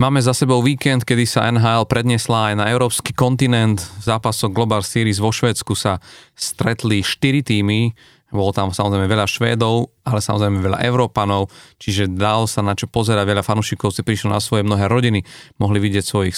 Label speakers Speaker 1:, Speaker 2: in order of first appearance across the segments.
Speaker 1: Máme za sebou víkend, kedy sa NHL predniesla aj na európsky kontinent. V zápasoch Global Series vo Švédsku sa stretli 4 týmy. Bolo tam samozrejme veľa Švédov, ale samozrejme veľa Európanov, čiže dal sa na čo pozerať. Veľa fanúšikov si prišlo na svoje mnohé rodiny, mohli vidieť svojich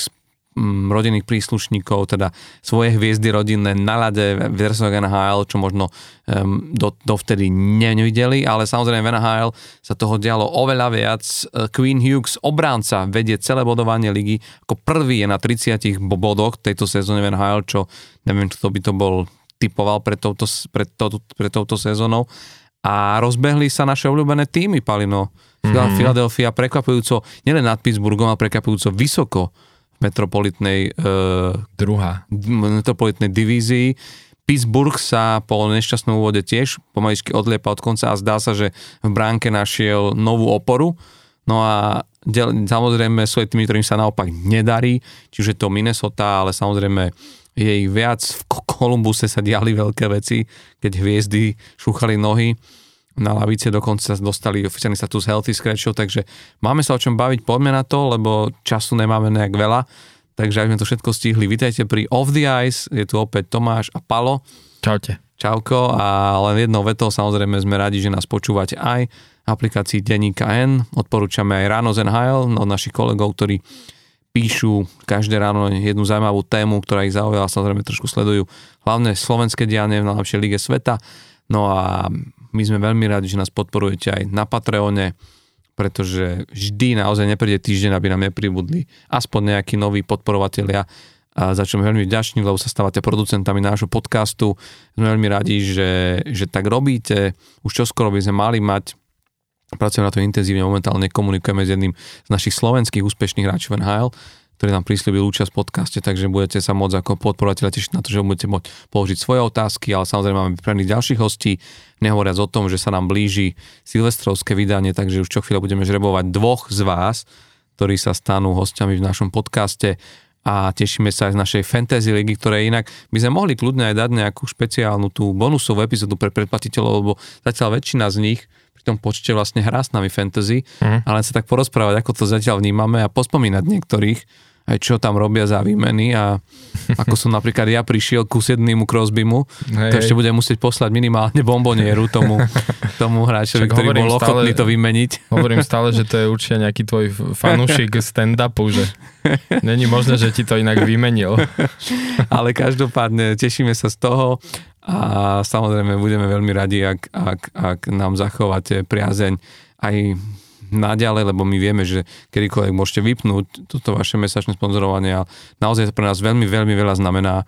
Speaker 1: rodinných príslušníkov, teda svoje hviezdy rodinné na lade v dresoch NHL, čo možno um, do, dovtedy nevideli, ale samozrejme v NHL sa toho dialo oveľa viac. Queen Hughes, obránca, vedie celé bodovanie ligy, ako prvý je na 30 bodoch tejto sezóne v NHL, čo neviem, kto by to bol typoval pre touto, pre, to, pre touto sezónou. A rozbehli sa naše obľúbené týmy, Palino. Mm-hmm. Philadelphia prekvapujúco, nielen nad Pittsburghom, ale prekvapujúco vysoko metropolitnej, uh,
Speaker 2: Druhá.
Speaker 1: metropolitnej divízii. Pittsburgh sa po nešťastnom úvode tiež pomaličky odliepa od konca a zdá sa, že v bránke našiel novú oporu. No a del, samozrejme sú aj tými, ktorým sa naopak nedarí, čiže to Minnesota, ale samozrejme je ich viac. V Kolumbuse sa diali veľké veci, keď hviezdy šúchali nohy na lavice dokonca dostali oficiálny status healthy scratchov, takže máme sa o čom baviť, poďme na to, lebo času nemáme nejak veľa, takže ak sme to všetko stihli, vítajte pri Off the Ice, je tu opäť Tomáš a Palo.
Speaker 2: Čaute.
Speaker 1: Čauko a len jednou vetou samozrejme sme radi, že nás počúvate aj v aplikácii Deníka N, odporúčame aj Ráno z NHL od našich kolegov, ktorí píšu každé ráno jednu zaujímavú tému, ktorá ich zaujala, samozrejme trošku sledujú hlavne slovenské dianie v najlepšej lige sveta. No a my sme veľmi radi, že nás podporujete aj na Patreone, pretože vždy naozaj nepríde týždeň, aby nám nepribudli aspoň nejakí noví podporovatelia, za čo sme veľmi vďační, lebo sa stávate producentami nášho podcastu. Sme veľmi radi, že, že tak robíte. Už čoskoro by sme mali mať pracujeme na to intenzívne, momentálne komunikujeme s jedným z našich slovenských úspešných hráčov NHL, ktorý nám prislúbil účasť v podcaste, takže budete sa môcť ako podporovateľa tešiť na to, že budete môcť položiť svoje otázky, ale samozrejme máme pripravených ďalších hostí, nehovoriac o tom, že sa nám blíži silvestrovské vydanie, takže už čo chvíľa budeme žrebovať dvoch z vás, ktorí sa stanú hostiami v našom podcaste a tešíme sa aj z našej fantasy ligy, ktoré inak by sme mohli kľudne aj dať nejakú špeciálnu tú bonusovú epizódu pre predplatiteľov, lebo zatiaľ väčšina z nich pri tom počte vlastne hrá s nami fantasy, mm. ale sa tak porozprávať, ako to zatiaľ vnímame a pospomínať niektorých, aj čo tam robia za výmeny a ako som napríklad ja prišiel ku sednému Crosbymu, hej, to ešte budem musieť poslať minimálne bombonieru tomu, tomu hráčovi, ktorý bol ochotný to vymeniť.
Speaker 2: Hovorím stále, že to je určite nejaký tvoj fanúšik stand-upu, že není možné, že ti to inak vymenil.
Speaker 1: Ale každopádne tešíme sa z toho a samozrejme budeme veľmi radi, ak, ak, ak nám zachováte priazeň aj naďalej, lebo my vieme, že kedykoľvek môžete vypnúť toto vaše mesačné sponzorovanie a naozaj pre nás veľmi, veľmi veľa znamená,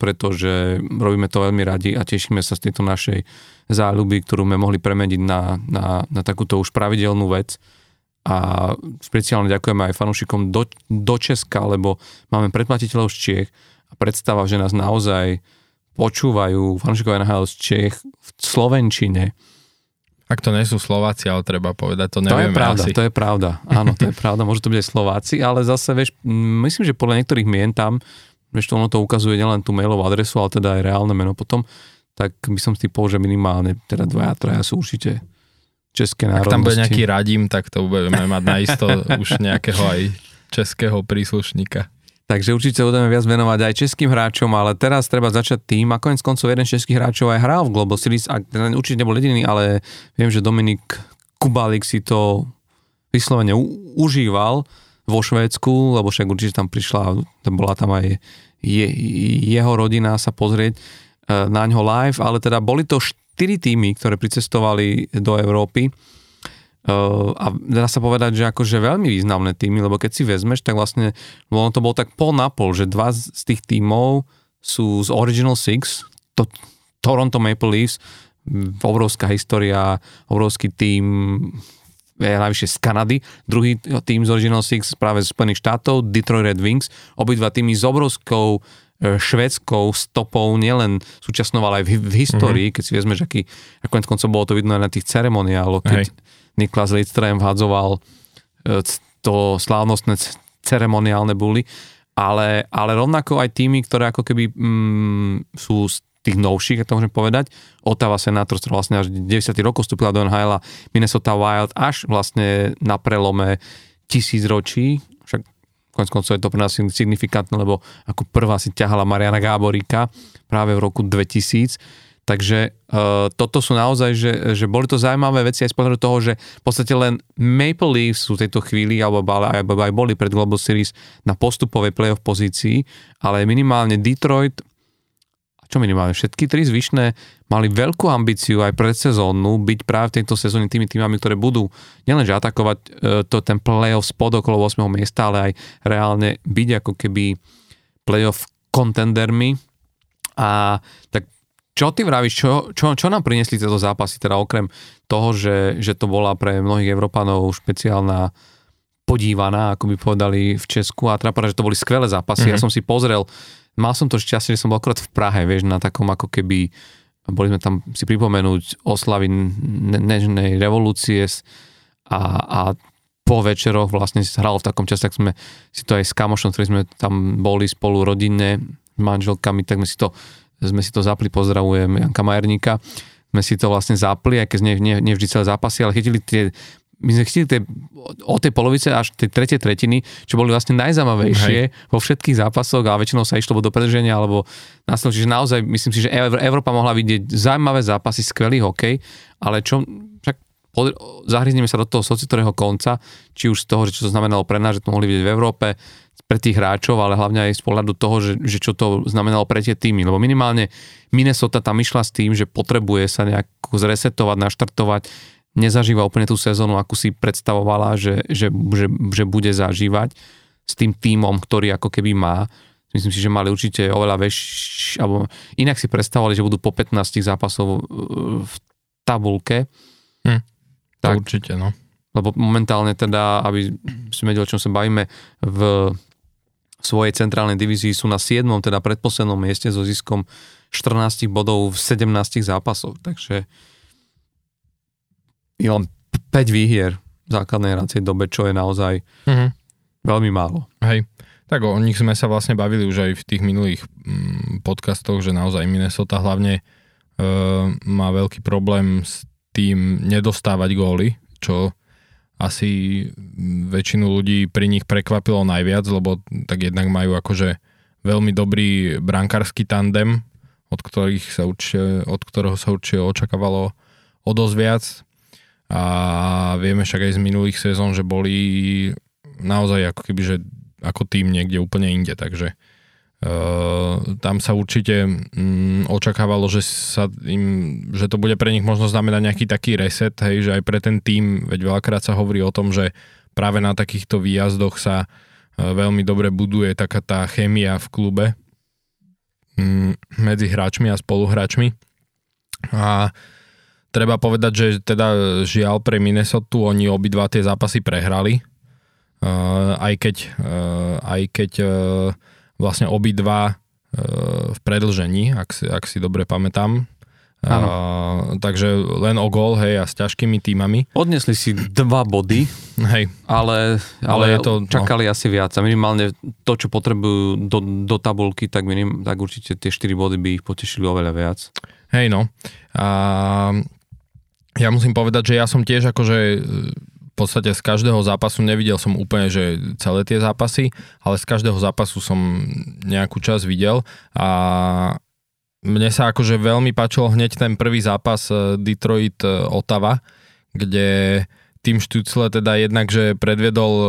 Speaker 1: pretože robíme to veľmi radi a tešíme sa z tejto našej záľuby, ktorú sme mohli premeniť na, na, na takúto už pravidelnú vec. A špeciálne ďakujeme aj fanúšikom do, do Česka, lebo máme predplatiteľov z Čiech a predstava, že nás naozaj počúvajú fanúšikov NHL z Čech v Slovenčine,
Speaker 2: ak to nie sú Slováci, ale treba povedať, to
Speaker 1: nevieme
Speaker 2: To je
Speaker 1: pravda,
Speaker 2: asi.
Speaker 1: to je pravda. Áno, to je pravda, môže to byť Slováci, ale zase, vieš, myslím, že podľa niektorých mien tam, vieš, to ono to ukazuje nielen tú mailovú adresu, ale teda aj reálne meno potom, tak by som si povedal, že minimálne teda dvaja, traja sú určite české národnosti.
Speaker 2: Ak tam bude nejaký radím, tak to budeme mať naisto už nejakého aj českého príslušníka.
Speaker 1: Takže určite budeme viac venovať aj českým hráčom, ale teraz treba začať tým, a konec koncov jeden z českých hráčov aj hral v Global Series, a určite nebol jediný, ale viem, že Dominik Kubalik si to vyslovene u- užíval vo Švédsku, lebo však určite tam prišla, bola tam aj je, jeho rodina sa pozrieť e, na ňo live, ale teda boli to štyri týmy, ktoré pricestovali do Európy a dá sa povedať, že akože veľmi významné týmy, lebo keď si vezmeš, tak vlastne ono to bolo tak pol na pol, že dva z tých týmov sú z Original Six, to, Toronto Maple Leafs, obrovská história, obrovský tým je najvyššie z Kanady, druhý tým z Original Six práve z Spojených štátov, Detroit Red Wings, obidva týmy s obrovskou e, švedskou stopou, nielen súčasnou, ale aj v, v histórii, mm-hmm. keď si vezmeš, aký, ako koncom bolo to vidno aj na tých ceremoniáloch, keď Hej Niklas Lidström vhadzoval e, to slávnostné ceremoniálne buly, ale, ale rovnako aj tými, ktoré ako keby mm, sú z tých novších, to môžem povedať. Ottawa Senators, ktorá vlastne až 90. rokov vstúpila do NHL, Minnesota Wild až vlastne na prelome tisíc ročí, však konec koncov je to pre nás signifikantné, lebo ako prvá si ťahala Mariana Gáboríka práve v roku 2000, Takže uh, toto sú naozaj, že, že boli to zaujímavé veci aj z pohľadu toho, že v podstate len Maple Leafs sú v tejto chvíli, alebo, alebo aj boli pred Global Series na postupovej playoff pozícii, ale minimálne Detroit, čo minimálne, všetky tri zvyšné mali veľkú ambíciu aj predsezónnu byť práve v tejto sezóne tými týmami, ktoré budú nielenže atakovať uh, to, ten playoff spod okolo 8. miesta, ale aj reálne byť ako keby playoff contendermi a tak čo ty vravíš, čo, čo, čo nám priniesli tieto zápasy, teda okrem toho, že, že to bola pre mnohých Európanov špeciálna podívaná, ako by povedali v Česku a teda že to boli skvelé zápasy. Mm-hmm. Ja mhm. som si pozrel, mal som to šťastie, že som bol akorát v Prahe, vieš, na takom ako keby, boli sme tam si pripomenúť oslavy nežnej revolúcie a, a po večeroch vlastne si hral v takom čase, tak sme si to aj s kamošom, ktorí sme tam boli spolu rodinne, manželkami, tak sme si to sme si to zapli, pozdravujem Janka Majerníka, sme si to vlastne zapli, aj keď nie, nie, nie vždy celé zápasy, ale chytili tie my sme chytili tie, od tej polovice až tej tretej tretiny, čo boli vlastne najzaujímavejšie vo všetkých zápasoch a väčšinou sa išlo do predrženia alebo na Čiže naozaj myslím si, že Európa mohla vidieť zaujímavé zápasy, skvelý hokej, ale čo, však zahryzneme sa do toho socitorého konca, či už z toho, že čo to znamenalo pre nás, že to mohli vidieť v Európe, pre tých hráčov, ale hlavne aj z pohľadu toho, že, že čo to znamenalo pre tie týmy. Lebo minimálne Minnesota tam išla s tým, že potrebuje sa nejako zresetovať, naštartovať, nezažíva úplne tú sezónu, akú si predstavovala, že, že, že, že bude zažívať s tým týmom, ktorý ako keby má. Myslím si, že mali určite oveľa väčší, alebo inak si predstavovali, že budú po 15 zápasov v tabulke.
Speaker 2: Hm, tak, určite, no.
Speaker 1: Lebo momentálne teda, aby sme vedeli, o čom sa bavíme, v svojej centrálnej divízii sú na 7. teda predposlednom mieste so ziskom 14 bodov v 17 zápasoch, takže je len 5 výhier v základnej hracej dobe, čo je naozaj mm-hmm. veľmi málo.
Speaker 2: Hej, tak o nich sme sa vlastne bavili už aj v tých minulých mm, podcastoch, že naozaj Minnesota hlavne e, má veľký problém s tým nedostávať góly, čo asi väčšinu ľudí pri nich prekvapilo najviac, lebo tak jednak majú akože veľmi dobrý brankársky tandem, od, ktorých sa určite, od ktorého sa určite očakávalo o dosť viac. A vieme však aj z minulých sezón, že boli naozaj ako keby, že ako tým niekde úplne inde, takže tam sa určite um, očakávalo, že, sa im, že to bude pre nich možno znamenať nejaký taký reset, hej, že aj pre ten tým, veď veľakrát sa hovorí o tom, že práve na takýchto výjazdoch sa uh, veľmi dobre buduje taká tá chémia v klube um, medzi hráčmi a spoluhráčmi. A treba povedať, že teda žiaľ pre Minnesota oni obidva tie zápasy prehrali, uh, aj keď, uh, aj keď uh, vlastne obidva e, v predlžení, ak si, ak si dobre pamätám. Uh, takže len o gól, hej, a s ťažkými týmami.
Speaker 1: Odnesli si dva body,
Speaker 2: hej.
Speaker 1: ale, ale, ale je to, no. čakali no. asi viac. A minimálne to, čo potrebujú do, do tabulky, tak, minim, tak určite tie 4 body by ich potešili oveľa viac.
Speaker 2: Hej, no. A ja musím povedať, že ja som tiež akože v podstate z každého zápasu nevidel som úplne, že celé tie zápasy, ale z každého zápasu som nejakú čas videl a mne sa akože veľmi páčilo hneď ten prvý zápas eh, Detroit-Otava, eh, kde tým Štucle teda jednak, že predviedol e,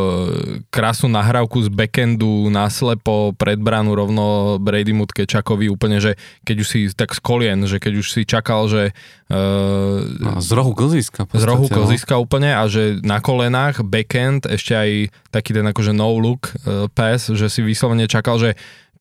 Speaker 2: krásnu nahrávku z backendu naslepo pred bránu rovno Brady Kečakovi úplne, že keď už si tak z kolien, že keď už si čakal, že
Speaker 1: uh, z rohu klziska.
Speaker 2: Z rohu no. klziska úplne a že na kolenách backend ešte aj taký ten akože no look uh, pass, že si vyslovene čakal, že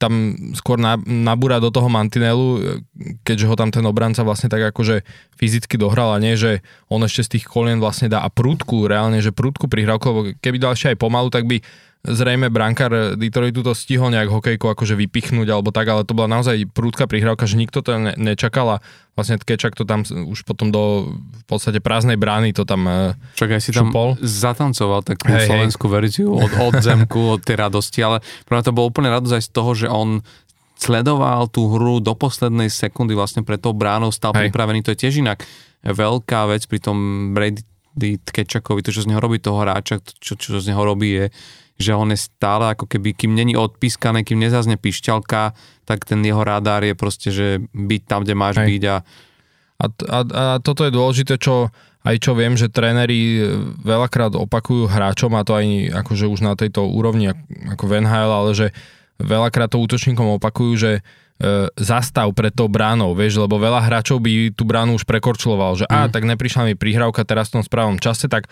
Speaker 2: tam skôr nabúra do toho mantinelu, keďže ho tam ten obranca vlastne tak akože fyzicky dohral a nie, že on ešte z tých kolien vlastne dá a prúdku, reálne, že prúdku prihrávku, lebo keby dal ešte aj pomalu, tak by zrejme brankár Detroitu to stihol nejak hokejku akože vypichnúť alebo tak, ale to bola naozaj prúdka prihrávka, že nikto to ne- nečakal a vlastne Kečak to tam už potom do v podstate prázdnej brány to tam e,
Speaker 1: Však aj si tam šupol. zatancoval takú hey, slovenskú hey. verziu od, od zemku, od tej radosti, ale pre to bolo úplne radosť aj z toho, že on sledoval tú hru do poslednej sekundy vlastne pred tou bránou, stal hey. pripravený, to je tiež inak veľká vec pri tom Brady Tkečakovi, to čo z neho robí toho hráča, čo, čo z neho robí je, že on je stále ako keby, kým není odpískané, kým nezazne pišťalka, tak ten jeho radár je proste, že byť tam, kde máš Hej. byť a
Speaker 2: a, a, a toto je dôležité, čo aj čo viem, že tréneri veľakrát opakujú hráčom, a to aj akože už na tejto úrovni ako Van Hale, ale že veľakrát to útočníkom opakujú, že e, zastav pred tou bránou, vieš, lebo veľa hráčov by tú bránu už prekorčuloval, že mm. a tak neprišla mi prihrávka teraz v tom správnom čase, tak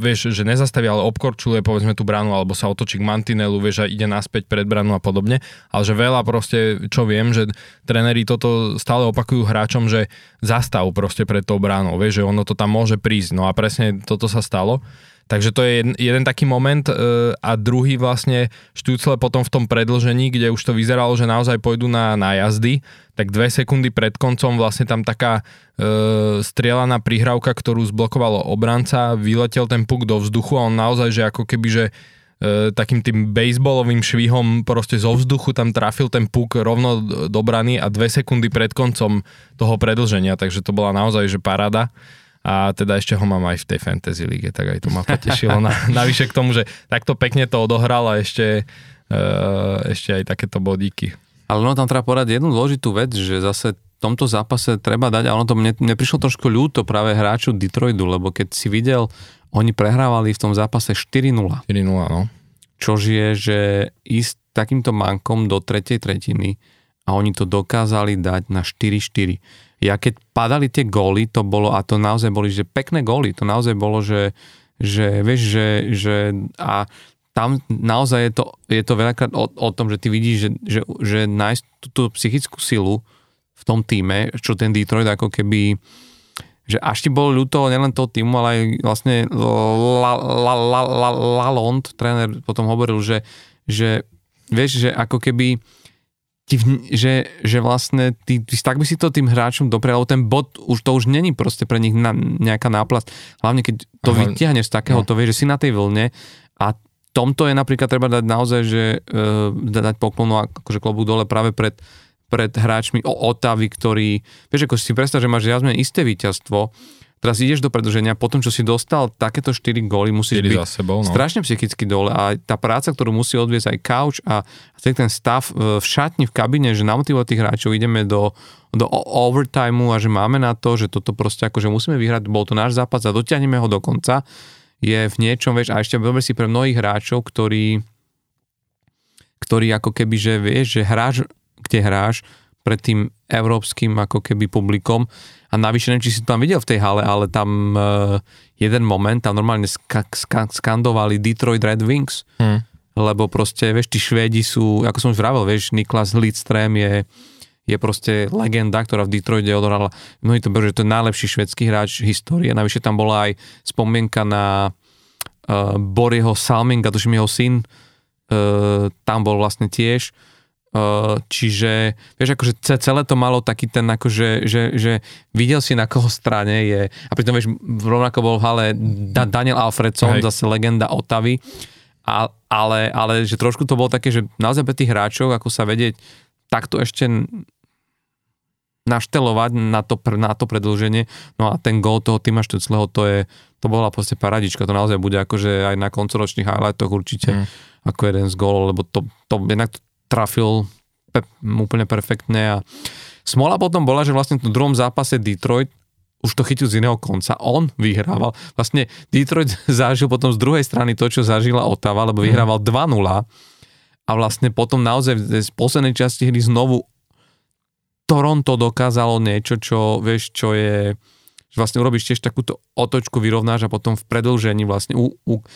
Speaker 2: vieš, že nezastaví, ale obkorčuluje povedzme tú bránu alebo sa otočí k mantinelu, vieš, a ide naspäť pred bránu a podobne. Ale že veľa proste, čo viem, že tréneri toto stále opakujú hráčom, že zastav proste pred tou bránou, vieš, že ono to tam môže prísť. No a presne toto sa stalo. Takže to je jeden, jeden taký moment e, a druhý vlastne Štúcle potom v tom predlžení, kde už to vyzeralo, že naozaj pôjdu na, na jazdy, tak dve sekundy pred koncom vlastne tam taká e, strieľaná prihrávka, ktorú zblokovalo obranca, vyletel ten puk do vzduchu a on naozaj, že ako keby, že e, takým tým baseballovým švihom proste zo vzduchu tam trafil ten puk rovno do brany a dve sekundy pred koncom toho predlženia, takže to bola naozaj, že parada a teda ešte ho mám aj v tej Fantasy League, tak aj to ma potešilo. Na, navyše k tomu, že takto pekne to odohral a ešte, uh, ešte aj takéto bodíky.
Speaker 1: Ale no tam treba povedať jednu dôležitú vec, že zase v tomto zápase treba dať, a ono to mne, mne prišlo trošku ľúto práve hráču Detroitu, lebo keď si videl, oni prehrávali v tom zápase 4-0.
Speaker 2: 4-0, no.
Speaker 1: Čož je, že ísť takýmto mankom do tretej tretiny a oni to dokázali dať na 4-4 ja keď padali tie góly, to bolo, a to naozaj boli, že pekné góly, to naozaj bolo, že, že vieš, že, že a tam naozaj je to, je to veľakrát o, o tom, že ty vidíš, že, že, že nájsť tú, tú psychickú silu v tom týme, čo ten Detroit ako keby že až ti bolo ľúto nielen toho týmu, ale aj vlastne Lalond, tréner, potom hovoril, že, že vieš, že ako keby ti, že, že vlastne ty, ty, tak by si to tým hráčom doprial, ten bod, už to už není proste pre nich na, nejaká náplast. Hlavne keď to Aha, vytiahneš z takého, no. to vieš, že si na tej vlne a tomto je napríklad treba dať naozaj, že uh, dať poklonu akože klobúk dole práve pred, pred hráčmi o Otavy, ktorí, vieš, ako si predstav, že máš jasné isté víťazstvo, Teraz ideš do predlženia, potom čo si dostal takéto 4 góly, musíš byť
Speaker 2: za sebou, no.
Speaker 1: strašne psychicky dole a tá práca, ktorú musí odviesť aj couch a celý ten stav v šatni, v kabine, že namotivovať tých hráčov, ideme do, do overtimeu a že máme na to, že toto proste akože musíme vyhrať, bol to náš zápas a dotiahneme ho do konca, je v niečom, vieš, a ešte dobre si pre mnohých hráčov, ktorí ktorí ako keby, že vieš, že hráš, kde hráš, pred tým európskym ako keby publikom a navyše neviem, či si to tam videl v tej hale, ale tam uh, jeden moment tam normálne ska- ska- skandovali Detroit Red Wings, hmm. lebo proste, vieš, tí Švédi sú, ako som už vravel, vieš, Niklas Lidström je je proste legenda, ktorá v Detroite odohrala. Mnohí to berú, že to je najlepší švedský hráč histórie. Navyše tam bola aj spomienka na uh, Boriho Salminga, tuším jeho syn, uh, tam bol vlastne tiež Uh, čiže, vieš, akože celé to malo taký ten, akože, že, že videl si na koho strane je, a pritom, vieš, rovnako bol v hale da, Daniel Alfredson, Hej. zase legenda Otavy, a, ale, ale že trošku to bolo také, že naozaj pre tých hráčov, ako sa vedieť takto ešte naštelovať na to, na to predlženie, no a ten gol toho Tima Štucleho, to je, to bola proste paradička, to naozaj bude akože aj na koncoročných highlightoch určite mm. ako jeden z gólov, lebo to, to jednak trafil pe- úplne perfektne a smola potom bola, že vlastne v druhom zápase Detroit už to chytil z iného konca, on vyhrával. Vlastne Detroit zažil potom z druhej strany to, čo zažila Otava, lebo mhm. vyhrával 2-0 a vlastne potom naozaj z poslednej časti hry znovu Toronto dokázalo niečo, čo, vieš, čo je, že vlastne urobíš tiež takúto otočku, vyrovnáš a potom v predlžení vlastne u, u,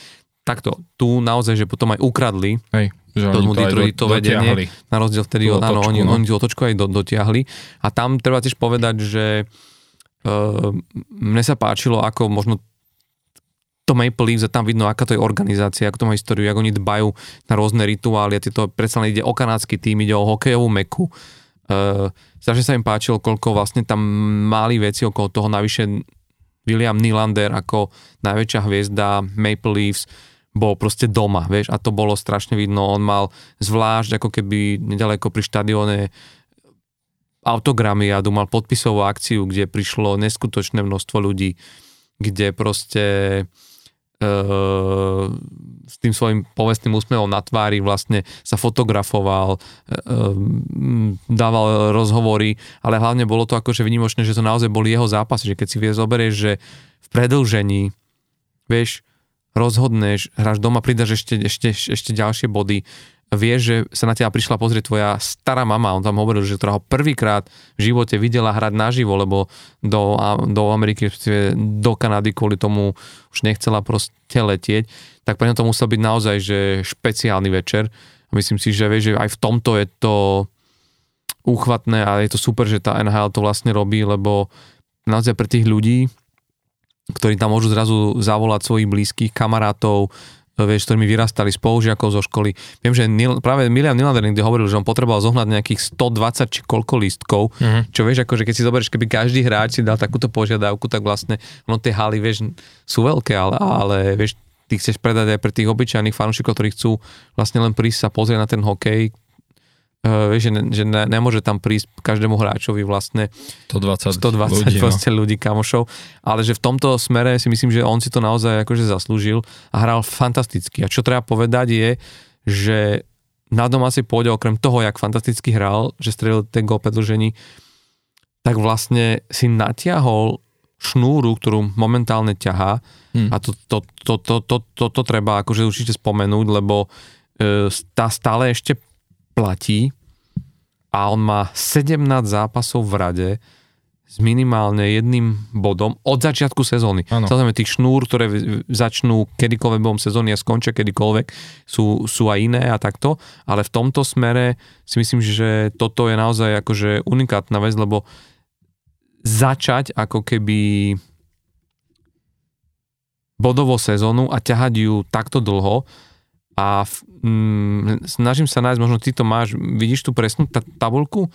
Speaker 1: takto, tu naozaj, že potom aj ukradli
Speaker 2: Hej
Speaker 1: že tomu Detroit to vedenie, na rozdiel vtedy, od, áno, oni, no. oni tú otočku aj do, dotiahli. A tam treba tiež povedať, že uh, mne sa páčilo, ako možno to Maple Leafs a tam vidno, aká to je organizácia, ako to má históriu, ako oni dbajú na rôzne rituály a tieto predsa len ide o kanadský tým, ide o hokejovú meku. Uh, strašne sa im páčilo, koľko vlastne tam mali veci okolo toho, navyše William Nylander ako najväčšia hviezda Maple Leafs, bol proste doma, vieš, a to bolo strašne vidno, on mal zvlášť ako keby nedaleko pri štadióne autogramy a mal podpisovú akciu, kde prišlo neskutočné množstvo ľudí, kde proste e, s tým svojim povestným úsmevom na tvári vlastne sa fotografoval, e, e, dával rozhovory, ale hlavne bolo to akože vynimočné, že to naozaj boli jeho zápasy, že keď si vie zoberieš, že v predlžení, vieš, rozhodneš, hráš doma, pridaš ešte, ešte, ešte ďalšie body, vieš, že sa na teba prišla pozrieť tvoja stará mama, on tam hovoril, že ktorá ho prvýkrát v živote videla hrať naživo, lebo do, do Ameriky, do Kanady kvôli tomu už nechcela proste letieť, tak pre to musel byť naozaj že špeciálny večer. Myslím si, že vieš, že aj v tomto je to úchvatné a je to super, že tá NHL to vlastne robí, lebo naozaj pre tých ľudí, ktorí tam môžu zrazu zavolať svojich blízkych kamarátov, vieš, ktorými vyrastali spolužiakov zo školy. Viem, že Nil, práve Milian Nylander niekde hovoril, že on potreboval zohnať nejakých 120 či koľko lístkov, uh-huh. čo vieš, akože keď si zoberieš, keby každý hráč si dal takúto požiadavku, tak vlastne ono tie haly, vieš, sú veľké, ale, ale vieš, ty chceš predať aj pre tých obyčajných fanúšikov, ktorí chcú vlastne len prísť sa pozrieť na ten hokej, vieš, že, ne, že ne, nemôže tam prísť každému hráčovi vlastne
Speaker 2: 120,
Speaker 1: 120 ľudí, no. ľudí, kamošov, ale že v tomto smere si myslím, že on si to naozaj akože zaslúžil a hral fantasticky. A čo treba povedať je, že na domácej pôde, okrem toho, jak fantasticky hral, že strelil ten gol predlžení, tak vlastne si natiahol šnúru, ktorú momentálne ťahá hmm. a to, to, to, to, to, to, to treba akože určite spomenúť, lebo e, tá stále ešte platí a on má 17 zápasov v rade s minimálne jedným bodom od začiatku sezóny. Ano. Samozrejme, tých šnúr, ktoré začnú kedykoľvek behom sezóny a skončia kedykoľvek, sú, sú aj iné a takto, ale v tomto smere si myslím, že toto je naozaj akože unikátna vec, lebo začať ako keby bodovo sezónu a ťahať ju takto dlho a mm, snažím sa nájsť, možno ty to máš, vidíš tú presnú t- tabulku,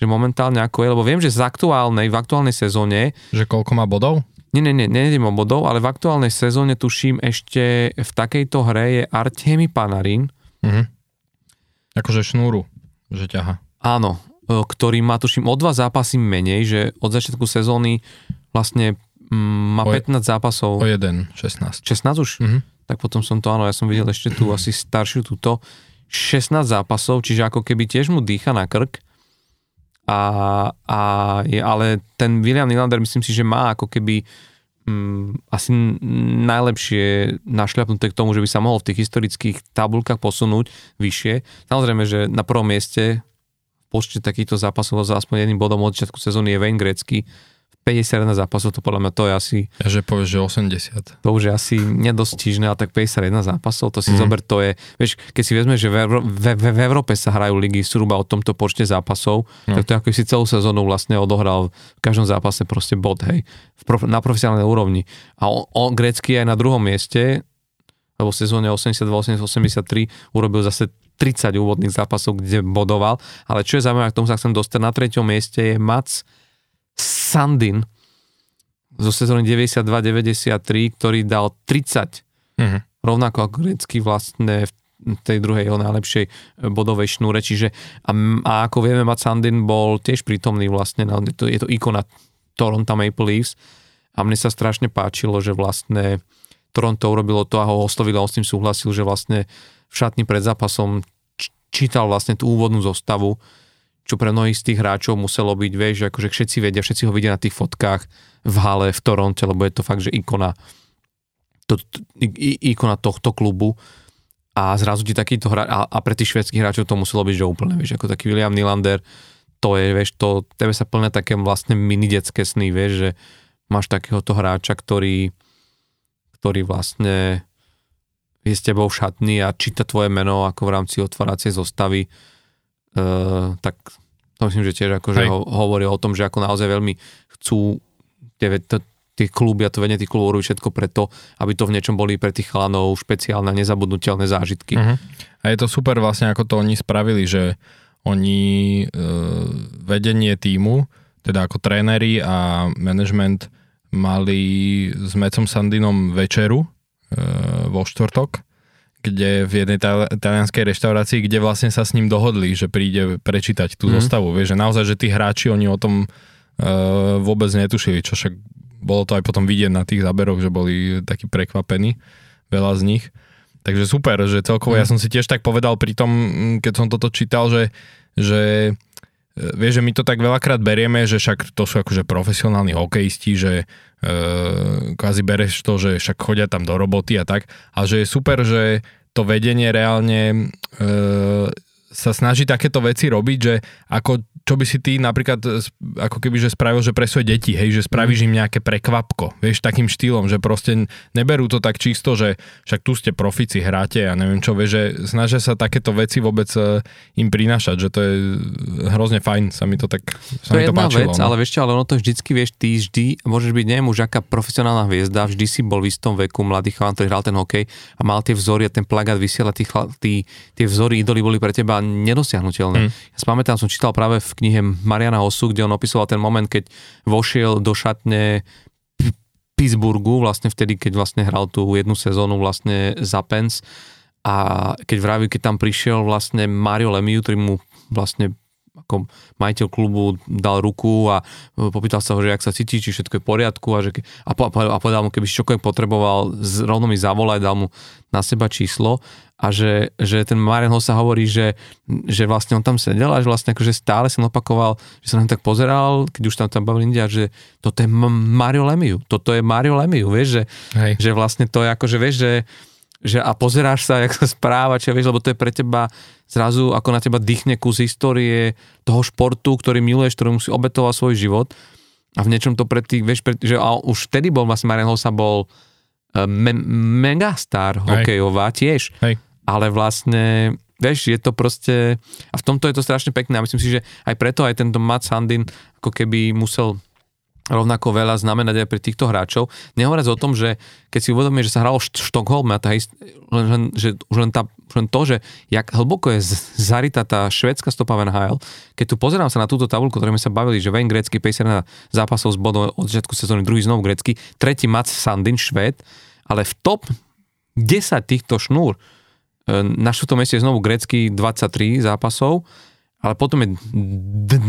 Speaker 1: že momentálne ako je, lebo viem, že z aktuálnej, v aktuálnej sezóne...
Speaker 2: Že koľko má bodov?
Speaker 1: Nie, nie, nie, nejdem o bodov, ale v aktuálnej sezóne tuším ešte v takejto hre je Artemi Panarin. Mhm.
Speaker 2: Akože šnúru, že ťaha.
Speaker 1: Áno, e, ktorý má tuším o dva zápasy menej, že od začiatku sezóny vlastne mm, má o 15 zápasov.
Speaker 2: O jeden, 16.
Speaker 1: 16 už? Mhm tak potom som to, áno, ja som videl ešte tú asi staršiu túto, 16 zápasov, čiže ako keby tiež mu dýcha na krk. A, a je, ale ten William Nylander myslím si, že má ako keby mm, asi najlepšie našľapnuté k tomu, že by sa mohol v tých historických tabulkách posunúť vyššie. Samozrejme, že na prvom mieste v počte takýchto zápasov za aspoň jedným bodom od začiatku sezóny je Wayne Gretzky 51 zápasov, to podľa mňa to je asi...
Speaker 2: Ja, že povieš, že 80.
Speaker 1: To už je asi nedostižné, ale tak 51 zápasov, to si mm. zober, to je... Vieš, keď si vezme, že v, Euró- v, v, v Európe sa hrajú ligy zhruba o tomto počte zápasov, no. tak to je ako si celú sezónu vlastne odohral v každom zápase proste bod, hej, v prof, na profesionálnej úrovni. A on, on grecký aj na druhom mieste, lebo v sezóne 82-83 urobil zase 30 úvodných zápasov, kde bodoval, ale čo je zaujímavé, k tomu sa chcem dostať, na treťom mieste je Mats Sandin zo sezóny 92-93, ktorý dal 30, uh-huh. Mhm. rovnako ako grecký vlastne v tej druhej jeho najlepšej bodovej šnúre, čiže a, a ako vieme, Matt Sandin bol tiež prítomný vlastne, no, je, to, je to ikona Toronto Maple Leafs a mne sa strašne páčilo, že vlastne Toronto urobilo to a ho oslovil a on s tým súhlasil, že vlastne v šatni pred zápasom čítal vlastne tú úvodnú zostavu čo pre mnohých z tých hráčov muselo byť, vieš, že akože všetci vedia, všetci ho vidia na tých fotkách v hale, v Toronte, lebo je to fakt, že ikona, to, ikona tohto klubu. A zrazu ti takýto hráč, a, a pre tých švedských hráčov to muselo byť, že úplne, vieš, ako taký William Nylander, to je, vieš, to, tebe sa plne také vlastne mini detské sny, vieš, že máš takéhoto hráča, ktorý, ktorý vlastne je s tebou v šatni a číta tvoje meno ako v rámci otváracej zostavy Uh, tak to myslím, že tiež akože ho, hovorí o tom, že ako naozaj veľmi chcú tie, tie kluby a to vedenie tých klubov všetko preto, aby to v niečom boli pre tých chalanov špeciálne, nezabudnutelné zážitky. Uh-huh.
Speaker 2: A je to super vlastne, ako to oni spravili, že oni e, vedenie týmu, teda ako tréneri a management mali s Mecom Sandinom večeru e, vo štvrtok kde v jednej talianskej reštaurácii, kde vlastne sa s ním dohodli, že príde prečítať tú mm. zostavu. Vieš, že naozaj, že tí hráči, oni o tom uh, vôbec netušili, čo však bolo to aj potom vidieť na tých záberoch, že boli takí prekvapení, veľa z nich. Takže super, že celkovo mm. ja som si tiež tak povedal pri tom, keď som toto čítal, že, že E, vieš, že my to tak veľakrát berieme, že však to sú akože profesionálni hokejisti, že e, kvázi bereš to, že však chodia tam do roboty a tak, a že je super, že to vedenie reálne e, sa snaží takéto veci robiť, že ako čo by si ty napríklad ako keby, že spravil, že pre svoje deti, hej, že spravíš mm. im nejaké prekvapko, vieš, takým štýlom, že proste neberú to tak čisto, že však tu ste profici, hráte a neviem čo, vieš, že snažia sa takéto veci vôbec e, im prinášať, že to je hrozne fajn, sa mi to tak sa
Speaker 1: to
Speaker 2: mi
Speaker 1: je
Speaker 2: to jedna páčilo,
Speaker 1: vec, no. ale vieš čo, ale ono to vždycky, vieš, ty vždy, môžeš byť, neviem už aká profesionálna hviezda, vždy si bol v istom veku, mladý chalan, ktorý hral ten hokej a mal tie vzory a ten plagát vysiela, tí, tí, tie vzory, idoly boli pre teba nedosiahnutelné. Mm. Ja si pamätám, som čítal práve v knihe Mariana Osu, kde on opisoval ten moment, keď vošiel do šatne Pittsburghu, vlastne vtedy, keď vlastne hral tú jednu sezónu vlastne za Pence a keď vraví, keď tam prišiel vlastne Mario Lemieux, ktorý mu vlastne ako majiteľ klubu dal ruku a popýtal sa ho, že ak sa cíti, či všetko je v poriadku a, že, a, po, a povedal mu, keby si čokoľvek potreboval, rovno mi zavolaj, dal mu na seba číslo a že, že ten Marian sa hovorí, že, že vlastne on tam sedel a že vlastne akože stále som opakoval, že sa na tak pozeral, keď už tam tam bavili India, že toto je Mario Lemiu, toto je Mario Lemiu, vieš, že, Hej. že vlastne to je akože, vieš, že, že a pozeráš sa, jak sa správa, čo vieš, lebo to je pre teba zrazu, ako na teba dýchne kus histórie toho športu, ktorý miluješ, ktorému si obetoval svoj život a v niečom to pre tých, vieš, pre, že a už vtedy bol vlastne Marian Hossa bol eh, me, megastar hokejová tiež. Hej ale vlastne vieš, je to proste, a v tomto je to strašne pekné a myslím si, že aj preto aj tento Matt Sandin ako keby musel rovnako veľa znamenať aj pre týchto hráčov. Nehovoriac o tom, že keď si uvedomíš, že sa hralo v Štokholme a tá, len, že už len, tá, len to, že jak hlboko je zarytá tá švedská stopa v NHL, keď tu pozerám sa na túto tabulku, ktoré sme sa bavili, že Wayne Gretzky 51 zápasov z bodov od začiatku sezóny, druhý znovu Gretzky, tretí Mats Sandin, Švéd, ale v top 10 týchto šnúr na štvrtom meste je znovu grecký 23 zápasov, ale potom je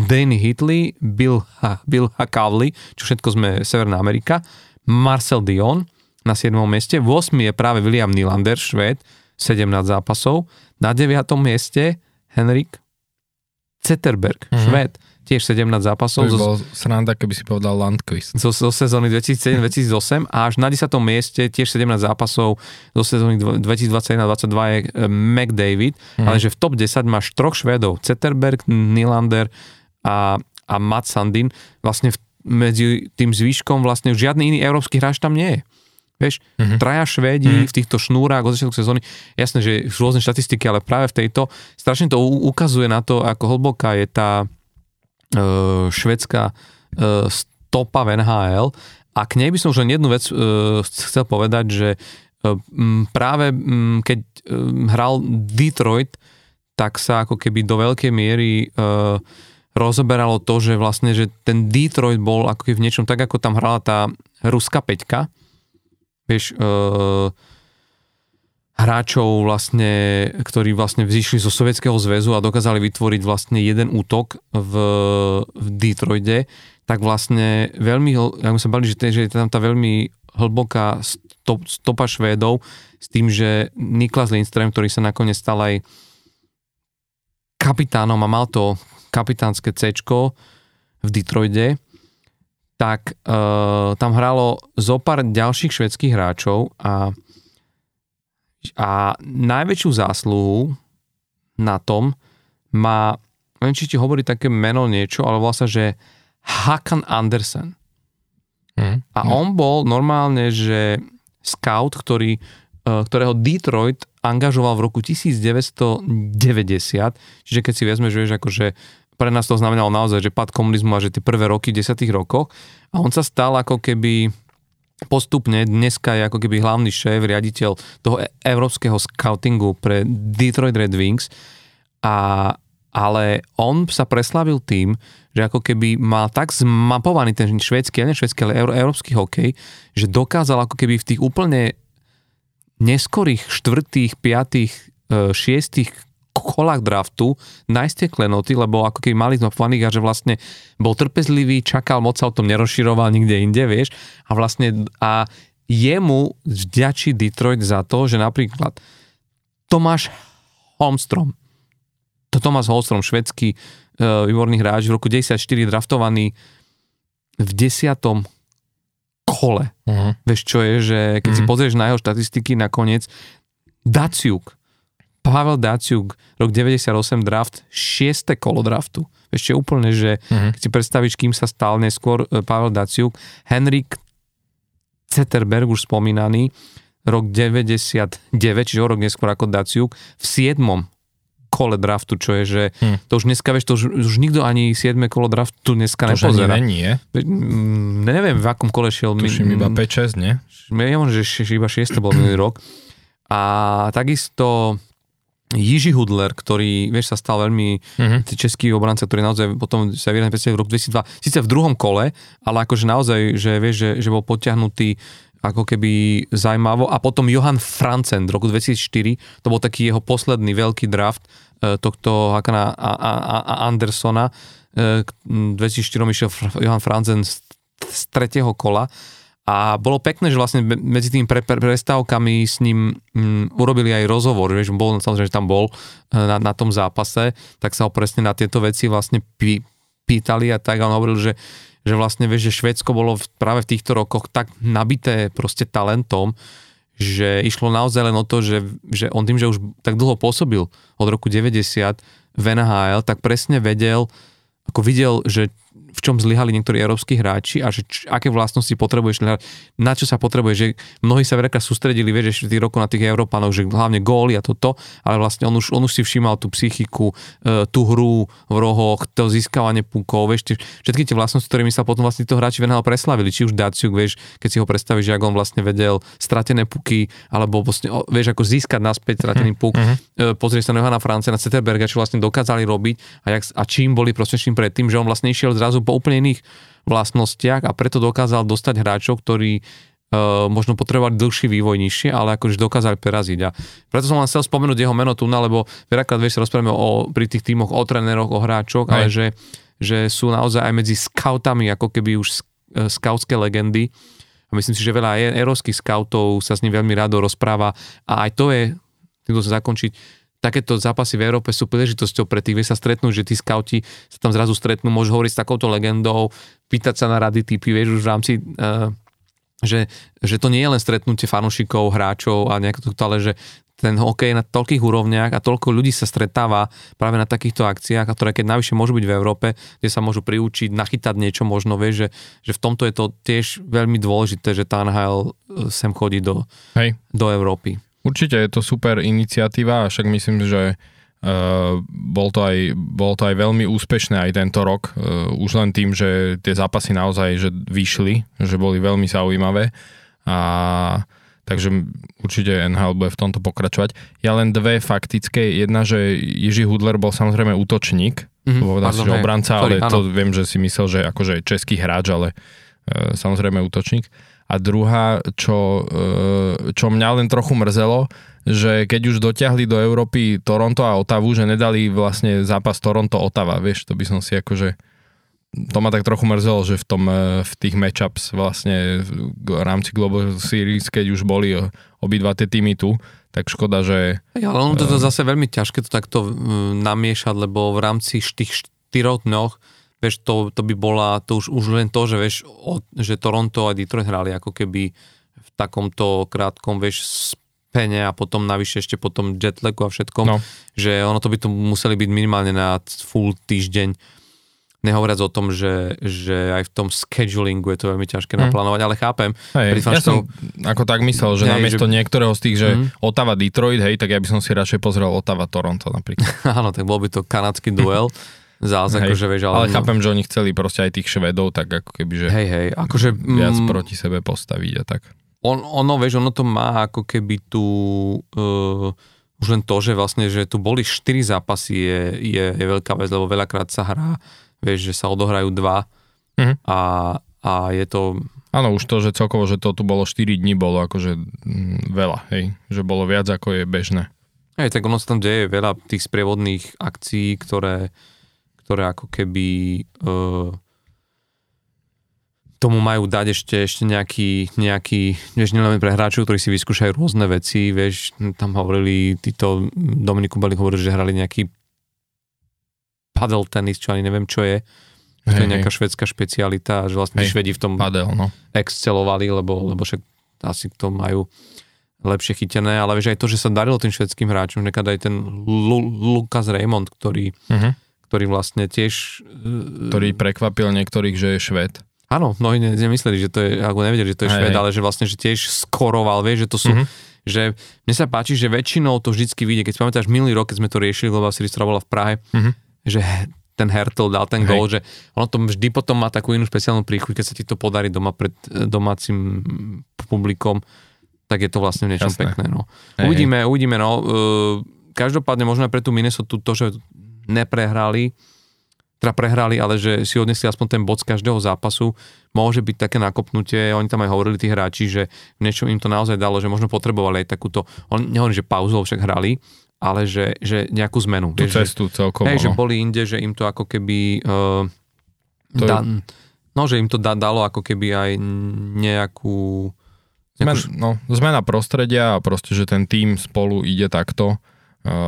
Speaker 1: Danny Hitley, Bill, ha, Bill Hakavli, čo všetko sme Severná Amerika, Marcel Dion na 7. meste, v 8. je práve William Nylander, Švéd, 17 zápasov, na 9. mieste Henrik Zetterberg, mm-hmm. Švéd, tiež 17 zápasov.
Speaker 2: To by bol sranda, keby si povedal Landquist.
Speaker 1: Zo, zo sezóny 2007-2008 a až na 10. mieste tiež 17 zápasov zo sezóny 2021-2022 je eh, McDavid, mm. ale že v top 10 máš troch Švedov, Zetterberg, Nylander a, a Matt Sandin. Vlastne v, medzi tým zvýškom vlastne žiadny iný európsky hráč tam nie je. Vieš, mm-hmm. traja Švédi mm-hmm. v týchto šnúrach od začiatku sezóny, jasné, že rôzne štatistiky, ale práve v tejto strašne to ukazuje na to, ako hlboká je tá, E, švedská e, stopa v NHL a k nej by som už len jednu vec e, chcel povedať, že práve keď hral Detroit, tak sa ako keby do veľkej miery rozoberalo to, že vlastne, že ten Detroit bol ako keby v niečom tak, ako tam hrala tá ruská peťka. Vieš, hráčov vlastne, ktorí vlastne vzýšli zo Sovietskeho zväzu a dokázali vytvoriť vlastne jeden útok v, v Detroite, tak vlastne veľmi, ja sa bali, že, že je tam tá veľmi hlboká stop, stopa Švédov s tým, že Niklas Lindström, ktorý sa nakoniec stal aj kapitánom a mal to kapitánske C v Detroite, tak uh, tam hralo zo pár ďalších švedských hráčov a a najväčšiu zásluhu na tom má, neviem, či ti hovorí také meno niečo, ale volá sa, že Hakan Andersen. Mm, a mm. on bol normálne, že scout, ktorý, e, ktorého Detroit angažoval v roku 1990, čiže keď si vezmeš, vieš, akože pre nás to znamenalo naozaj, že pad komunizmu a že tie prvé roky v 10 rokoch a on sa stal ako keby postupne dneska je ako keby hlavný šéf, riaditeľ toho e- európskeho scoutingu pre Detroit Red Wings, a, ale on sa preslavil tým, že ako keby mal tak zmapovaný ten švédsky, nie švédsky, ale euró, európsky hokej, že dokázal ako keby v tých úplne neskorých štvrtých, piatých, e, šiestých kolách draftu nájsť tie klenoty, lebo ako keby mali sme Flaniga, že vlastne bol trpezlivý, čakal, moc sa o tom nerozširoval nikde inde, vieš, a vlastne a jemu vďačí Detroit za to, že napríklad Tomáš Holmstrom, to Tomáš Holmstrom, švedský uh, výborný hráč, v roku 94 draftovaný v desiatom kole. Uh-huh. Vieš, čo je, že keď uh-huh. si mhm. pozrieš na jeho štatistiky nakoniec, Daciuk, Pavel Daciuk, rok 98 draft, 6. kolo draftu. Ešte úplne, že uh-huh. keď si predstavíš, kým sa stal neskôr e, Pavel Daciuk, Henrik Zetterberg, už spomínaný, rok 99, čiže o rok neskôr ako Daciuk, v 7 kole draftu, čo je, že hm. to už dneska, vieš, to už, už nikto ani 7 kolo draftu dneska to nepozerá.
Speaker 2: To nie,
Speaker 1: mm, Neviem, v akom kole šiel.
Speaker 2: Tuším iba 5-6, nie?
Speaker 1: Ja že iba 6 bol minulý rok. A takisto Jiži Hudler, ktorý, vieš, sa stal veľmi uh-huh. český obranca, ktorý naozaj potom sa vyhrali v roku 2002, síce v druhom kole, ale akože naozaj, že vieš, že, že bol potiahnutý ako keby zaujímavo. A potom Johan Francen v roku 2004, to bol taký jeho posledný veľký draft e, tohto Hakana a, a, a Andersona. E, 2004 išiel Johan Francen z, z tretieho kola a bolo pekné, že vlastne medzi tými pre, pre, prestávkami s ním m, urobili aj rozhovor, vieš, bol, samozrejme, že tam bol e, na, na tom zápase, tak sa ho presne na tieto veci vlastne pý, pýtali a tak a on hovoril, že že vlastne vieš, že Švedsko bolo práve v týchto rokoch tak nabité proste talentom, že išlo naozaj len o to, že, že on tým, že už tak dlho pôsobil od roku 90 v NHL, tak presne vedel, ako videl, že v čom zlyhali niektorí európsky hráči a že č, aké vlastnosti potrebuješ, na čo sa potrebuje, že mnohí sa veľká sústredili, vieš, tých rokov na tých Európanov, že hlavne góly a toto, ale vlastne on už, on už si všímal tú psychiku, e, tú hru v rohoch, to získavanie pukov, vieš, všetky tie vlastnosti, ktorými sa potom vlastne to hráči venhal preslavili, či už Daciuk, vieš, keď si ho predstavíš, že on vlastne vedel stratené puky, alebo vlastne, vieš, ako získať naspäť stratený puk, uh-huh. pozrieť sa na Johana France, na Zetterberga, čo vlastne dokázali robiť a, jak, a čím boli proste predtým, že on vlastne išiel zrazu po úplne iných vlastnostiach a preto dokázal dostať hráčov, ktorí uh, možno potrebovali dlhší vývoj nižšie, ale akože dokázali preraziť. A preto som len chcel spomenúť jeho meno tu, lebo veľakrát vieš, rozprávame o, pri tých tímoch o tréneroch, o hráčoch, Aj. ale že, že sú naozaj aj medzi scoutami ako keby už uh, scoutské legendy. A myslím si, že veľa e- erovských scoutov sa s ním veľmi rado rozpráva a aj to je, týmto sa zakončiť, takéto zápasy v Európe sú príležitosťou pre tých, vie sa stretnúť, že tí skauti sa tam zrazu stretnú, môžu hovoriť s takouto legendou, pýtať sa na rady typy, vieš, už v rámci, uh, že, že to nie je len stretnutie fanúšikov, hráčov a nejako to, ale že ten hokej na toľkých úrovniach a toľko ľudí sa stretáva práve na takýchto akciách, a ktoré keď navyše môžu byť v Európe, kde sa môžu priučiť, nachytať niečo možno, vieš, že, že v tomto je to tiež veľmi dôležité, že tá NHL sem chodí do, Hej. do Európy.
Speaker 2: Určite je to super iniciatíva, však myslím, že Uh, bol, to aj, bol to aj veľmi úspešné aj tento rok, uh, už len tým, že tie zápasy naozaj že vyšli, že boli veľmi zaujímavé a takže určite NHL bude v tomto pokračovať. Ja len dve faktické, jedna, že Jiří Hudler bol samozrejme útočník, mm-hmm, povedal si, že obranca, Sorry, ale áno. to viem, že si myslel, že akože český hráč, ale uh, samozrejme útočník. A druhá, čo, e, čo mňa len trochu mrzelo, že keď už dotiahli do Európy Toronto a Otavu, že nedali vlastne zápas Toronto-Otava, vieš, to by som si akože to ma tak trochu mrzelo, že v, tom, e, v tých matchups vlastne v rámci Global Series, keď už boli obidva tie týmy tu, tak škoda, že...
Speaker 1: Ja, ale ono to je zase veľmi ťažké to takto namiešať, lebo v rámci tých štyroch dňoch vieš, to, to by bola, to už, už len to, že vieš, o, že Toronto a Detroit hrali ako keby v takomto krátkom, vieš, spene a potom navyše ešte potom jetlagu a všetkom, no. že ono to by to museli byť minimálne na full týždeň. Nehovoriac o tom, že, že aj v tom schedulingu je to veľmi ťažké hmm. naplánovať, ale chápem.
Speaker 2: Hej, ja som ako tak myslel, že hej, namiesto že... niektorého z tých, že hmm. Otava Detroit, hej, tak ja by som si radšej pozrel Otava Toronto napríklad.
Speaker 1: Áno, tak bol by to kanadský duel. zás, hej, akože vieš,
Speaker 2: ale... Ale chápem, že oni chceli proste aj tých Švedov, tak ako keby, že...
Speaker 1: Hej, hej, akože...
Speaker 2: Viac mm, proti sebe postaviť a tak.
Speaker 1: On, ono, vieš, ono to má ako keby tu... Uh, už len to, že vlastne, že tu boli 4 zápasy je, je, je veľká vec, lebo veľakrát sa hrá, vieš, že sa odohrajú dva uh-huh. a, a je to...
Speaker 2: Áno, už to, že celkovo, že to tu bolo 4 dní, bolo akože mm, veľa, hej, že bolo viac ako je bežné.
Speaker 1: Aj tak ono sa tam deje veľa tých sprievodných akcií, ktoré, ktoré ako keby uh, tomu majú dať ešte, ešte nejaký, nejaký, vieš, nielen pre hráčov, ktorí si vyskúšajú rôzne veci, vieš, tam hovorili, títo, Dominiku Balik hovoril, že hrali nejaký paddle tenis, čo ani neviem, čo je. Hej, to je nejaká hej. švedská špecialita, že vlastne hej, Švedi v tom
Speaker 2: padel, no.
Speaker 1: excelovali, lebo, lebo však asi to majú lepšie chytené, ale vieš aj to, že sa darilo tým švedským hráčom, nekad aj ten Lu- Lukas Raymond, ktorý, uh-huh. Ktorý vlastne tiež...
Speaker 2: Ktorý prekvapil niektorých, že je šved.
Speaker 1: Áno, mnohí nemysleli, že to je, ako nevedeli, že to je Šved, ale že vlastne, že tiež skoroval, vieš, že to sú, mm-hmm. že mne sa páči, že väčšinou to vždycky vidie, keď si pamätáš minulý rok, keď sme to riešili, Series, ktorá bola v Prahe, mm-hmm. že ten Hertel dal ten gól, že ono to vždy potom má takú inú špeciálnu príchuť, keď sa ti to podarí doma pred e, domácim publikom, tak je to vlastne niečo pekné. No. Hej, uvidíme, uvidíme. No. E, každopádne možno aj pre tú Minnesota to, že neprehrali, teda prehrali, ale že si odnesli aspoň ten bod z každého zápasu, môže byť také nakopnutie, oni tam aj hovorili tí hráči, že niečo im to naozaj dalo, že možno potrebovali aj takúto, on nehovorí, že pauzu, však hrali, ale že, že nejakú zmenu.
Speaker 2: Tú vieš, cestu celkovo.
Speaker 1: Hej, že no. boli inde, že im to ako keby uh, to da, je... no, že im to da, dalo ako keby aj nejakú
Speaker 2: Zmen, no, zmena prostredia a proste, že ten tým spolu ide takto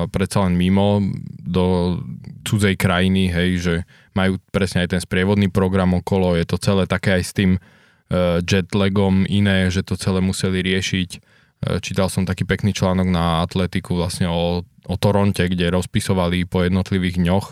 Speaker 2: predsa len mimo do cudzej krajiny, hej, že majú presne aj ten sprievodný program okolo, je to celé také aj s tým uh, jetlagom iné, že to celé museli riešiť. Uh, čítal som taký pekný článok na Atletiku vlastne o, o Toronte, kde rozpisovali po jednotlivých dňoch.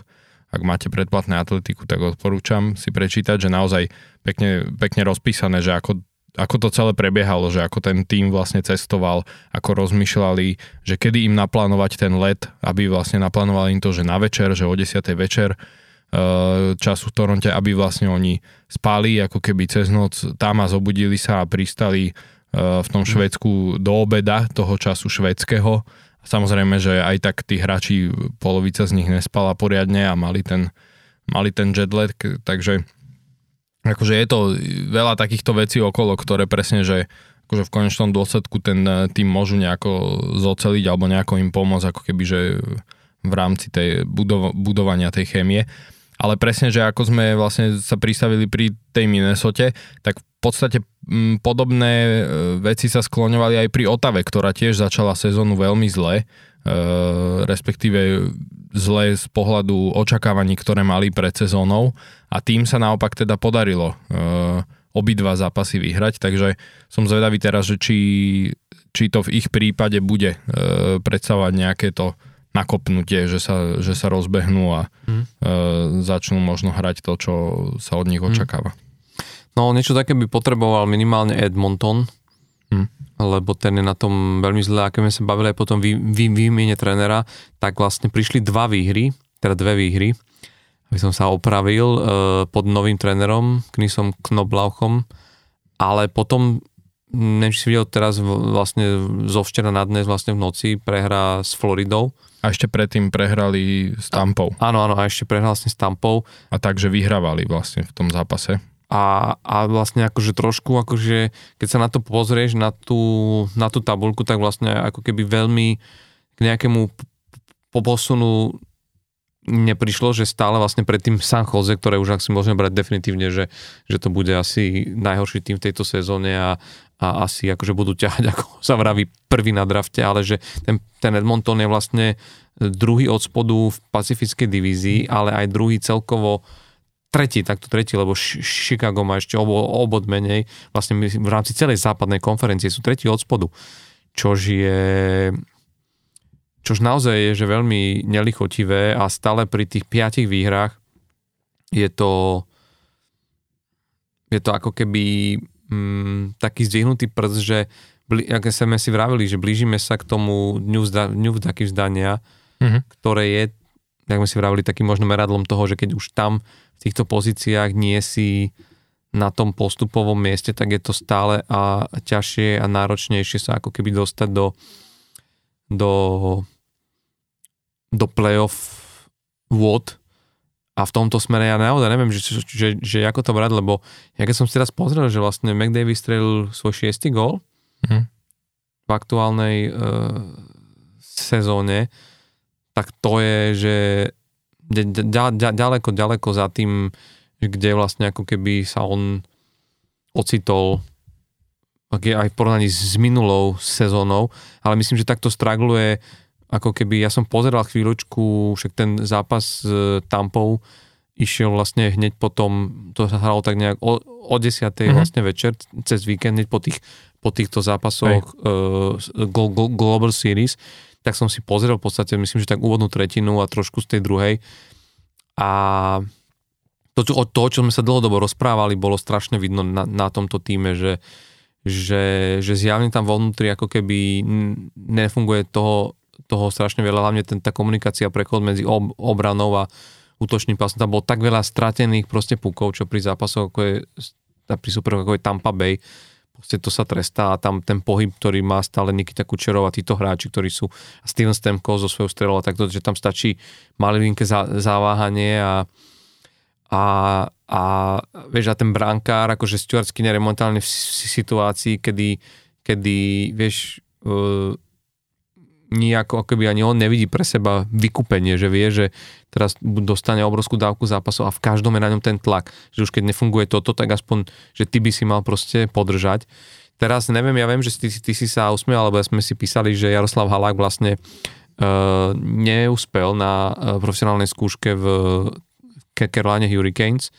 Speaker 2: Ak máte predplatné atletiku, tak odporúčam si prečítať, že naozaj pekne, pekne rozpísané, že ako ako to celé prebiehalo, že ako ten tým vlastne cestoval, ako rozmýšľali, že kedy im naplánovať ten let, aby vlastne naplánovali im to, že na večer, že o 10. večer eh, času v Toronte, aby vlastne oni spali ako keby cez noc tam a zobudili sa a pristali eh, v tom Švedsku do obeda toho času švedského. Samozrejme, že aj tak tí hráči, polovica z nich nespala poriadne a mali ten, mali ten jetlag, takže akože je to veľa takýchto vecí okolo, ktoré presne, že akože v konečnom dôsledku ten eh, tým môžu nejako zoceliť alebo nejako im pomôcť, ako keby, že v rámci tej budov- budovania tej chémie. Ale presne, že ako sme vlastne sa pristavili pri tej Minnesote, tak v podstate m, mm, podobné e, veci sa skloňovali aj pri Otave, ktorá tiež začala sezónu veľmi zle, respektíve zle z pohľadu očakávaní, ktoré mali pred sezónou a tým sa naopak teda podarilo uh, obidva zápasy vyhrať, takže som zvedavý teraz, že či, či to v ich prípade bude uh, predstavovať nejaké to nakopnutie, že sa, že sa rozbehnú a mm. začnú možno hrať to, čo sa od nich mhm. očakáva.
Speaker 1: No niečo také by potreboval minimálne Edmonton, lebo ten je na tom veľmi zle, a keď sme sa bavili aj potom vý, vý, výmiene trénera, tak vlastne prišli dva výhry, teda dve výhry, aby som sa opravil e, pod novým trénerom, Knisom Knoblauchom, ale potom neviem, či si videl teraz vlastne zo včera na dnes vlastne v noci prehra s Floridou.
Speaker 2: A ešte predtým prehrali s Tampou.
Speaker 1: A, áno, áno, a ešte prehrali vlastne s Tampou.
Speaker 2: A takže vyhrávali vlastne v tom zápase
Speaker 1: a, a vlastne akože trošku, akože keď sa na to pozrieš, na tú, na tú tabulku, tak vlastne ako keby veľmi k nejakému posunu neprišlo, že stále vlastne pred tým San Jose, ktoré už ak si môžeme brať definitívne, že, že to bude asi najhorší tým v tejto sezóne a, a asi akože budú ťahať, ako sa vraví, prvý na drafte, ale že ten, ten Edmonton je vlastne druhý od spodu v pacifickej divízii, ale aj druhý celkovo tretí, takto tretí, lebo Chicago má ešte obo, obod menej, vlastne v rámci celej západnej konferencie sú tretí od spodu, čož je čož naozaj je, že veľmi nelichotivé a stále pri tých piatich výhrách je to je to ako keby mm, taký zdvihnutý prst, že ako sme si vravili, že blížime sa k tomu dňu, vzda, dňu vzdania, mm-hmm. ktoré je, jak sme si vravili, takým možno meradlom toho, že keď už tam v týchto pozíciách nie si na tom postupovom mieste, tak je to stále a ťažšie a náročnejšie sa ako keby dostať do, do, do playoff vôd. A v tomto smere ja naozaj neviem, že, že, že, ako to brať, lebo ja keď som si teraz pozrel, že vlastne McDavid strelil svoj šiestý gol mm. v aktuálnej uh, sezóne, tak to je, že ďaleko, ďaleko za tým, kde vlastne ako keby sa on ocitol aj v porovnaní s minulou sezónou, ale myslím, že takto stragluje ako keby, ja som pozeral chvíľočku, však ten zápas s Tampou išiel vlastne hneď potom, to sa hralo tak nejak o, o 10. Mm-hmm. vlastne večer, cez víkend, hneď po, tých, po týchto zápasoch uh, Global Series, tak som si pozrel v podstate, myslím, že tak úvodnú tretinu a trošku z tej druhej. A to, čo, to, čo sme sa dlhodobo rozprávali, bolo strašne vidno na, na tomto týme, že, že, že zjavne tam vo vnútri ako keby nefunguje toho, toho strašne veľa, hlavne ten, tá komunikácia, prechod medzi ob, obranou a útočným pasom. Tam bolo tak veľa stratených proste pukov, čo pri zápasoch ako je, pri super ako je Tampa Bay, proste to sa trestá a tam ten pohyb, ktorý má stále Nikita Kučerov a títo hráči, ktorí sú a Steven Stemko so svojou strelou a takto, že tam stačí malinké záváhanie a, a, a vieš, a ten brankár, akože Stuart Skinner je momentálne v situácii, kedy, kedy vieš, uh, nejako ako keby ani on nevidí pre seba vykúpenie, že vie, že teraz dostane obrovskú dávku zápasov a v každom je na ňom ten tlak, že už keď nefunguje toto, tak aspoň, že ty by si mal proste podržať. Teraz neviem, ja viem, že ty, ty si sa usmiel, alebo sme si písali, že Jaroslav Halák vlastne uh, neúspel na uh, profesionálnej skúške v Caroline Hurricanes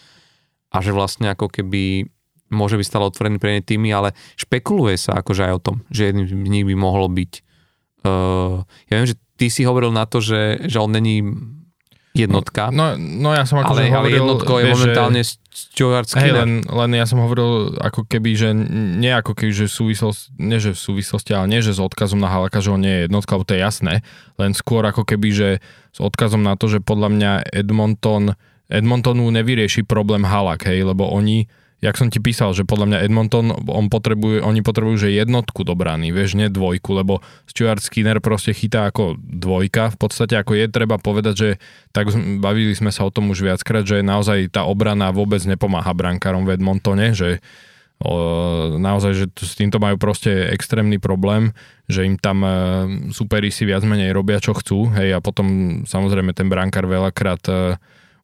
Speaker 1: a že vlastne ako keby môže byť stále otvorený pre ne týmy, ale špekuluje sa akože aj o tom, že jedným z nich by mohlo byť uh, ja viem, že ty si hovoril na to, že, že on není jednotka.
Speaker 2: No, no ja som ako
Speaker 1: ale,
Speaker 2: hovoril,
Speaker 1: ale jednotko je momentálne že, Stuart
Speaker 2: Hej, len, len ja som hovoril ako keby, že nie ako keby, že súvislosť, nie že v súvislosti, ale nie, že s odkazom na Halaka, že on nie je jednotka, lebo to je jasné, len skôr ako keby, že s odkazom na to, že podľa mňa Edmonton, Edmontonu nevyrieši problém Halak, hej, lebo oni jak som ti písal, že podľa mňa Edmonton, on potrebuje, oni potrebujú, že jednotku do brány, vieš, nie dvojku, lebo Stuart Skinner proste chytá ako dvojka, v podstate ako je treba povedať, že tak bavili sme sa o tom už viackrát, že naozaj tá obrana vôbec nepomáha brankárom v Edmontone, že naozaj, že s týmto majú proste extrémny problém, že im tam e, superi si viac menej robia, čo chcú, hej, a potom samozrejme ten brankár veľakrát e,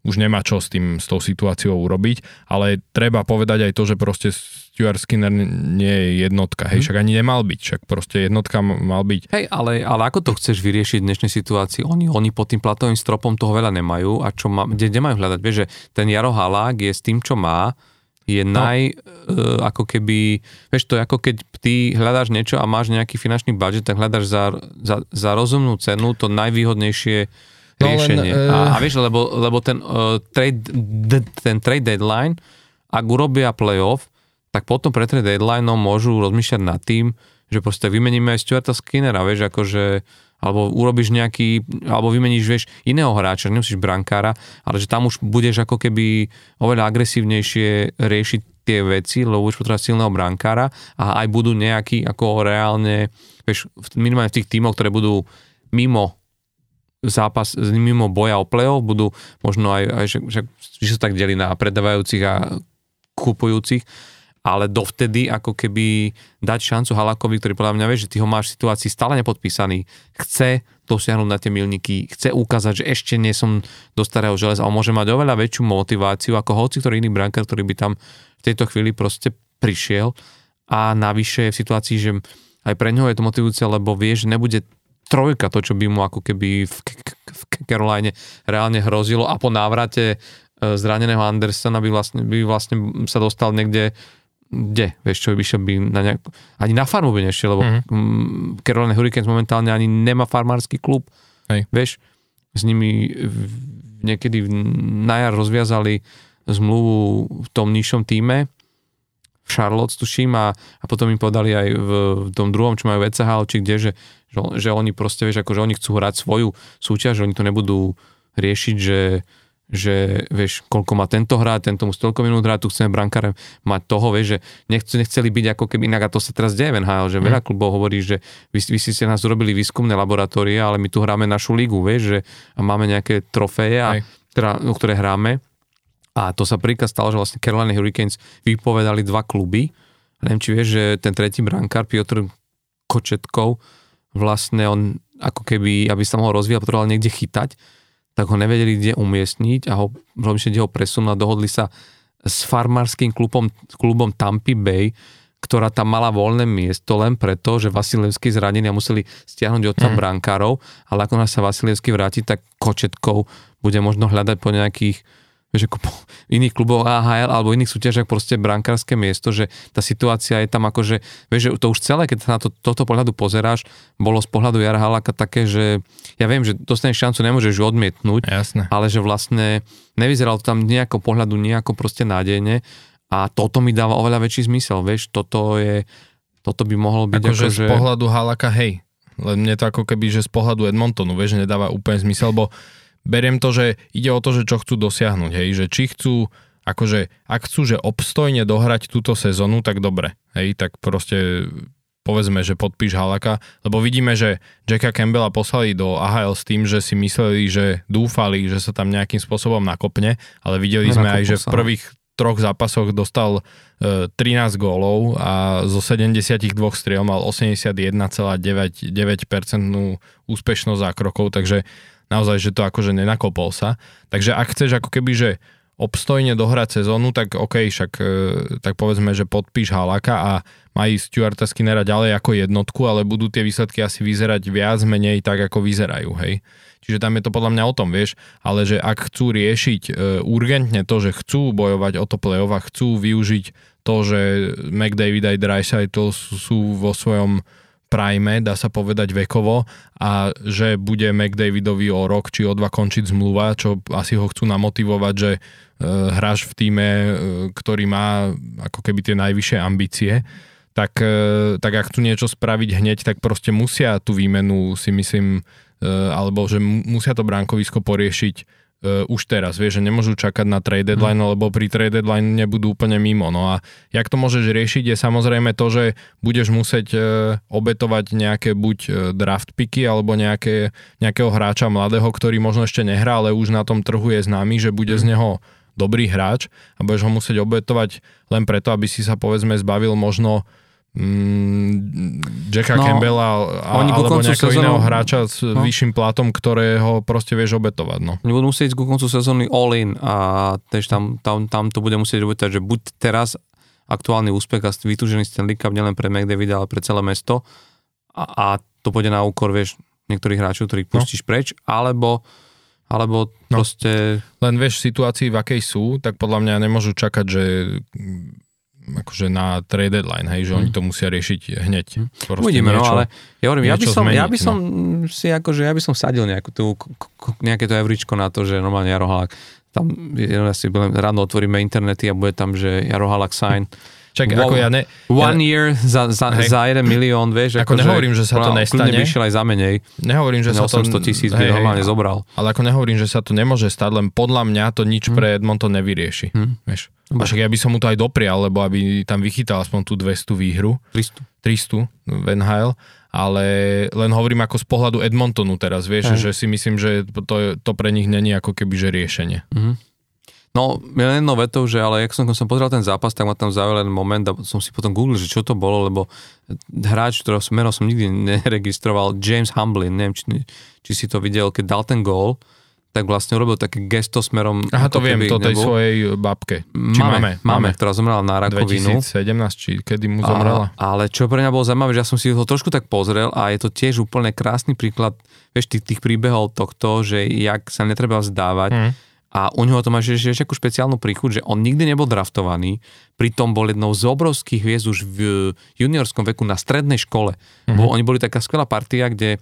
Speaker 2: už nemá čo s tým, s tou situáciou urobiť, ale treba povedať aj to, že proste Stuart Skinner nie je jednotka, hej, mhm. však ani nemal byť, však proste jednotka mal byť.
Speaker 1: Hej, ale, ale ako to chceš vyriešiť v dnešnej situácii? Oni, oni pod tým platovým stropom toho veľa nemajú a čo má, kde, kde majú hľadať? Vieš, že ten Jaro Halák je s tým, čo má, je no. naj, uh, ako keby, vieš, to ako keď ty hľadáš niečo a máš nejaký finančný budget, tak hľadáš za, za, za rozumnú cenu to najvýhodnejšie no, riešenie. Len, uh... a, a vieš, lebo, lebo ten, uh, trade, d, ten trade deadline, ak urobia playoff, tak potom pre trade deadline môžu rozmýšľať nad tým, že proste vymeníme aj Stuarta Skinnera, vieš, akože alebo urobíš nejaký, alebo vymeníš, vieš, iného hráča, nemusíš brankára, ale že tam už budeš ako keby oveľa agresívnejšie riešiť tie veci, lebo už potrebuješ silného brankára a aj budú nejakí ako reálne, vieš, minimálne v tých tímoch, ktoré budú mimo zápas mimo boja o play-off, budú možno aj, aj že, že, že sa tak delí na predávajúcich a kupujúcich, ale dovtedy ako keby dať šancu Halakovi, ktorý podľa mňa vie, že ty ho máš v situácii stále nepodpísaný, chce dosiahnuť na tie milníky, chce ukázať, že ešte nie som do starého železa a môže mať oveľa väčšiu motiváciu ako hoci ktorý iný brankár, ktorý by tam v tejto chvíli proste prišiel. A navyše je v situácii, že aj pre ňoho je to motivujúce, lebo vie, že nebude trojka, to, čo by mu ako keby v, v Caroline reálne hrozilo a po návrate e, zraneného Andersona by vlastne, by vlastne sa dostal niekde kde, vieš čo, vyšiel by na nejak, ani na farmu by nešiel, lebo mm-hmm. Carolina Hurricanes momentálne ani nemá farmársky klub, Hej. vieš, s nimi niekedy na jar rozviazali zmluvu v tom nižšom týme, Charlotte tuším a, a potom im podali aj v, v tom druhom, čo majú VCH, či kde, že že, že oni proste, vieš, ako, že oni chcú hrať svoju súťaž, že oni to nebudú riešiť, že, že vieš, koľko má tento hrať, tento musí toľko minút hrať, tu chceme brankáre mať toho, vieš, že nechce, nechceli byť ako keby inak, a to sa teraz deje v NHL, že mm. veľa klubov hovorí, že vy, vy si ste nás urobili výskumné laboratórie, ale my tu hráme našu ligu, vieš, že a máme nejaké trofeje, a, o ktoré hráme. A to sa príklad stalo, že vlastne Carolina Hurricanes vypovedali dva kluby. Neviem, či vieš, že ten tretí brankár Piotr Kočetkov vlastne on ako keby, aby sa mohol rozvíjať, potreboval niekde chytať, tak ho nevedeli kde umiestniť a ho, kde ho presunúť a dohodli sa s farmárským klubom, klubom Tampa Bay, ktorá tam mala voľné miesto len preto, že Vasilevský zranený a museli stiahnuť od tam mm. brankárov, ale ako sa Vasilevský vráti, tak kočetkou bude možno hľadať po nejakých vieš, ako po iných kluboch AHL alebo iných súťažiach proste brankárske miesto, že tá situácia je tam ako, že vieš, že to už celé, keď sa na to, toto pohľadu pozeráš, bolo z pohľadu Jara Halaka také, že ja viem, že dostaneš šancu, nemôžeš ju odmietnúť,
Speaker 2: Jasne.
Speaker 1: ale že vlastne nevyzeralo to tam nejako pohľadu nejako proste nádejne a toto mi dáva oveľa väčší zmysel, vieš, toto je, toto by mohlo byť
Speaker 2: akože
Speaker 1: ako, že...
Speaker 2: z pohľadu Halaka, hej, len mne to ako keby, že z pohľadu Edmontonu, vieš, nedáva úplne zmysel, bo beriem to, že ide o to, že čo chcú dosiahnuť, hej, že či chcú, akože, ak chcú, že obstojne dohrať túto sezónu, tak dobre, hej, tak proste povedzme, že podpíš Halaka, lebo vidíme, že Jacka Campbella poslali do AHL s tým, že si mysleli, že dúfali, že sa tam nejakým spôsobom nakopne, ale videli sme aj, že v prvých troch zápasoch dostal e, 13 gólov a zo 72 striel mal 81,9% úspešnosť zákrokov, takže naozaj, že to akože nenakopol sa. Takže ak chceš ako keby, že obstojne dohrať sezónu, tak OK, však e, tak povedzme, že podpíš Halaka a ísť Stuarta Skinnera ďalej ako jednotku, ale budú tie výsledky asi vyzerať viac menej tak, ako vyzerajú, hej. Čiže tam je to podľa mňa o tom, vieš, ale že ak chcú riešiť e, urgentne to, že chcú bojovať o to play-off a chcú využiť to, že McDavid aj Dreisaitl sú vo svojom prime, dá sa povedať vekovo a že bude McDavidovi o rok či o dva končiť zmluva, čo asi ho chcú namotivovať, že e, hráš v týme, e, ktorý má ako keby tie najvyššie ambície, tak, e, tak ak chcú niečo spraviť hneď, tak proste musia tú výmenu si myslím, e, alebo že musia to bránkovisko poriešiť uh, už teraz, vieš, že nemôžu čakať na trade deadline, hmm. lebo pri trade deadline nebudú úplne mimo. No a jak to môžeš riešiť je samozrejme to, že budeš musieť uh, obetovať nejaké buď uh, draft picky alebo nejaké, nejakého hráča mladého, ktorý možno ešte nehrá, ale už na tom trhu je známy, že bude hmm. z neho dobrý hráč a budeš ho musieť obetovať len preto, aby si sa povedzme zbavil možno mm, Jacka no, Campbella a, oni alebo nejakého sezónu, iného hráča s no. vyšším platom, ktorého proste vieš obetovať. No.
Speaker 1: Oni budú musieť ku koncu sezóny all in a tež tam, tam, tam to bude musieť obetovať, že buď teraz aktuálny úspech a vytúžený Stanley Cup nielen pre McDavida, ale pre celé mesto a, a to pôjde na úkor, vieš, niektorých hráčov, ktorých no. pustíš no. preč, alebo alebo no. proste...
Speaker 2: Len vieš, v situácii, v akej sú, tak podľa mňa nemôžu čakať, že akože na trade deadline, hej, že hmm. oni to musia riešiť hneď.
Speaker 1: Hmm. Uvidíme, no ale ja hovorím, ja by som, zmeniť, ja by som no. si akože, ja by som sadil nejakú tú, nejaké to evričko na to, že normálne Jarohalak, tam ja si ráno otvoríme internety a bude tam, že Jarohalak sign
Speaker 2: Čak, wow, ako ja ne...
Speaker 1: One ja, year za, za, za jeden milión, vieš.
Speaker 2: Ako, ako nehovorím, že sa to nestane.
Speaker 1: By aj za menej.
Speaker 2: Nehovorím, že sa to...
Speaker 1: 800 tisíc by normálne zobral.
Speaker 2: Ale ako nehovorím, že sa to nemôže stať, len podľa mňa to nič hmm. pre Edmonton nevyrieši. Hmm. Vieš. A však ja by som mu to aj doprial, lebo aby tam vychytal aspoň tú 200 výhru.
Speaker 1: 300.
Speaker 2: 300 Van Hale ale len hovorím ako z pohľadu Edmontonu teraz, vieš, Aj. že si myslím, že to, to pre nich není ako keby že riešenie. Mm-hmm.
Speaker 1: No, jednou vetou, že ale jak som, som pozrel ten zápas, tak ma tam zaujal jeden moment a som si potom googlil, že čo to bolo, lebo hráč, ktorého meno som nikdy neregistroval, James Humblin, neviem, či, či si to videl, keď dal ten gól, tak vlastne urobil také gesto smerom...
Speaker 2: Aha, to viem, to tej nebol. svojej babke.
Speaker 1: Či máme, máme, máme, ktorá zomrela na rakovinu.
Speaker 2: 2017, či kedy mu zomrela.
Speaker 1: A, ale čo pre mňa bolo zaujímavé, že ja som si ho trošku tak pozrel a je to tiež úplne krásny príklad, vieš, tých, tých príbehov tohto, že jak sa netreba vzdávať. Hmm a u neho to má ešte akú špeciálnu príchuť, že on nikdy nebol draftovaný, pritom bol jednou z obrovských hviezd už v juniorskom veku na strednej škole. Mm-hmm. Bo oni boli taká skvelá partia, kde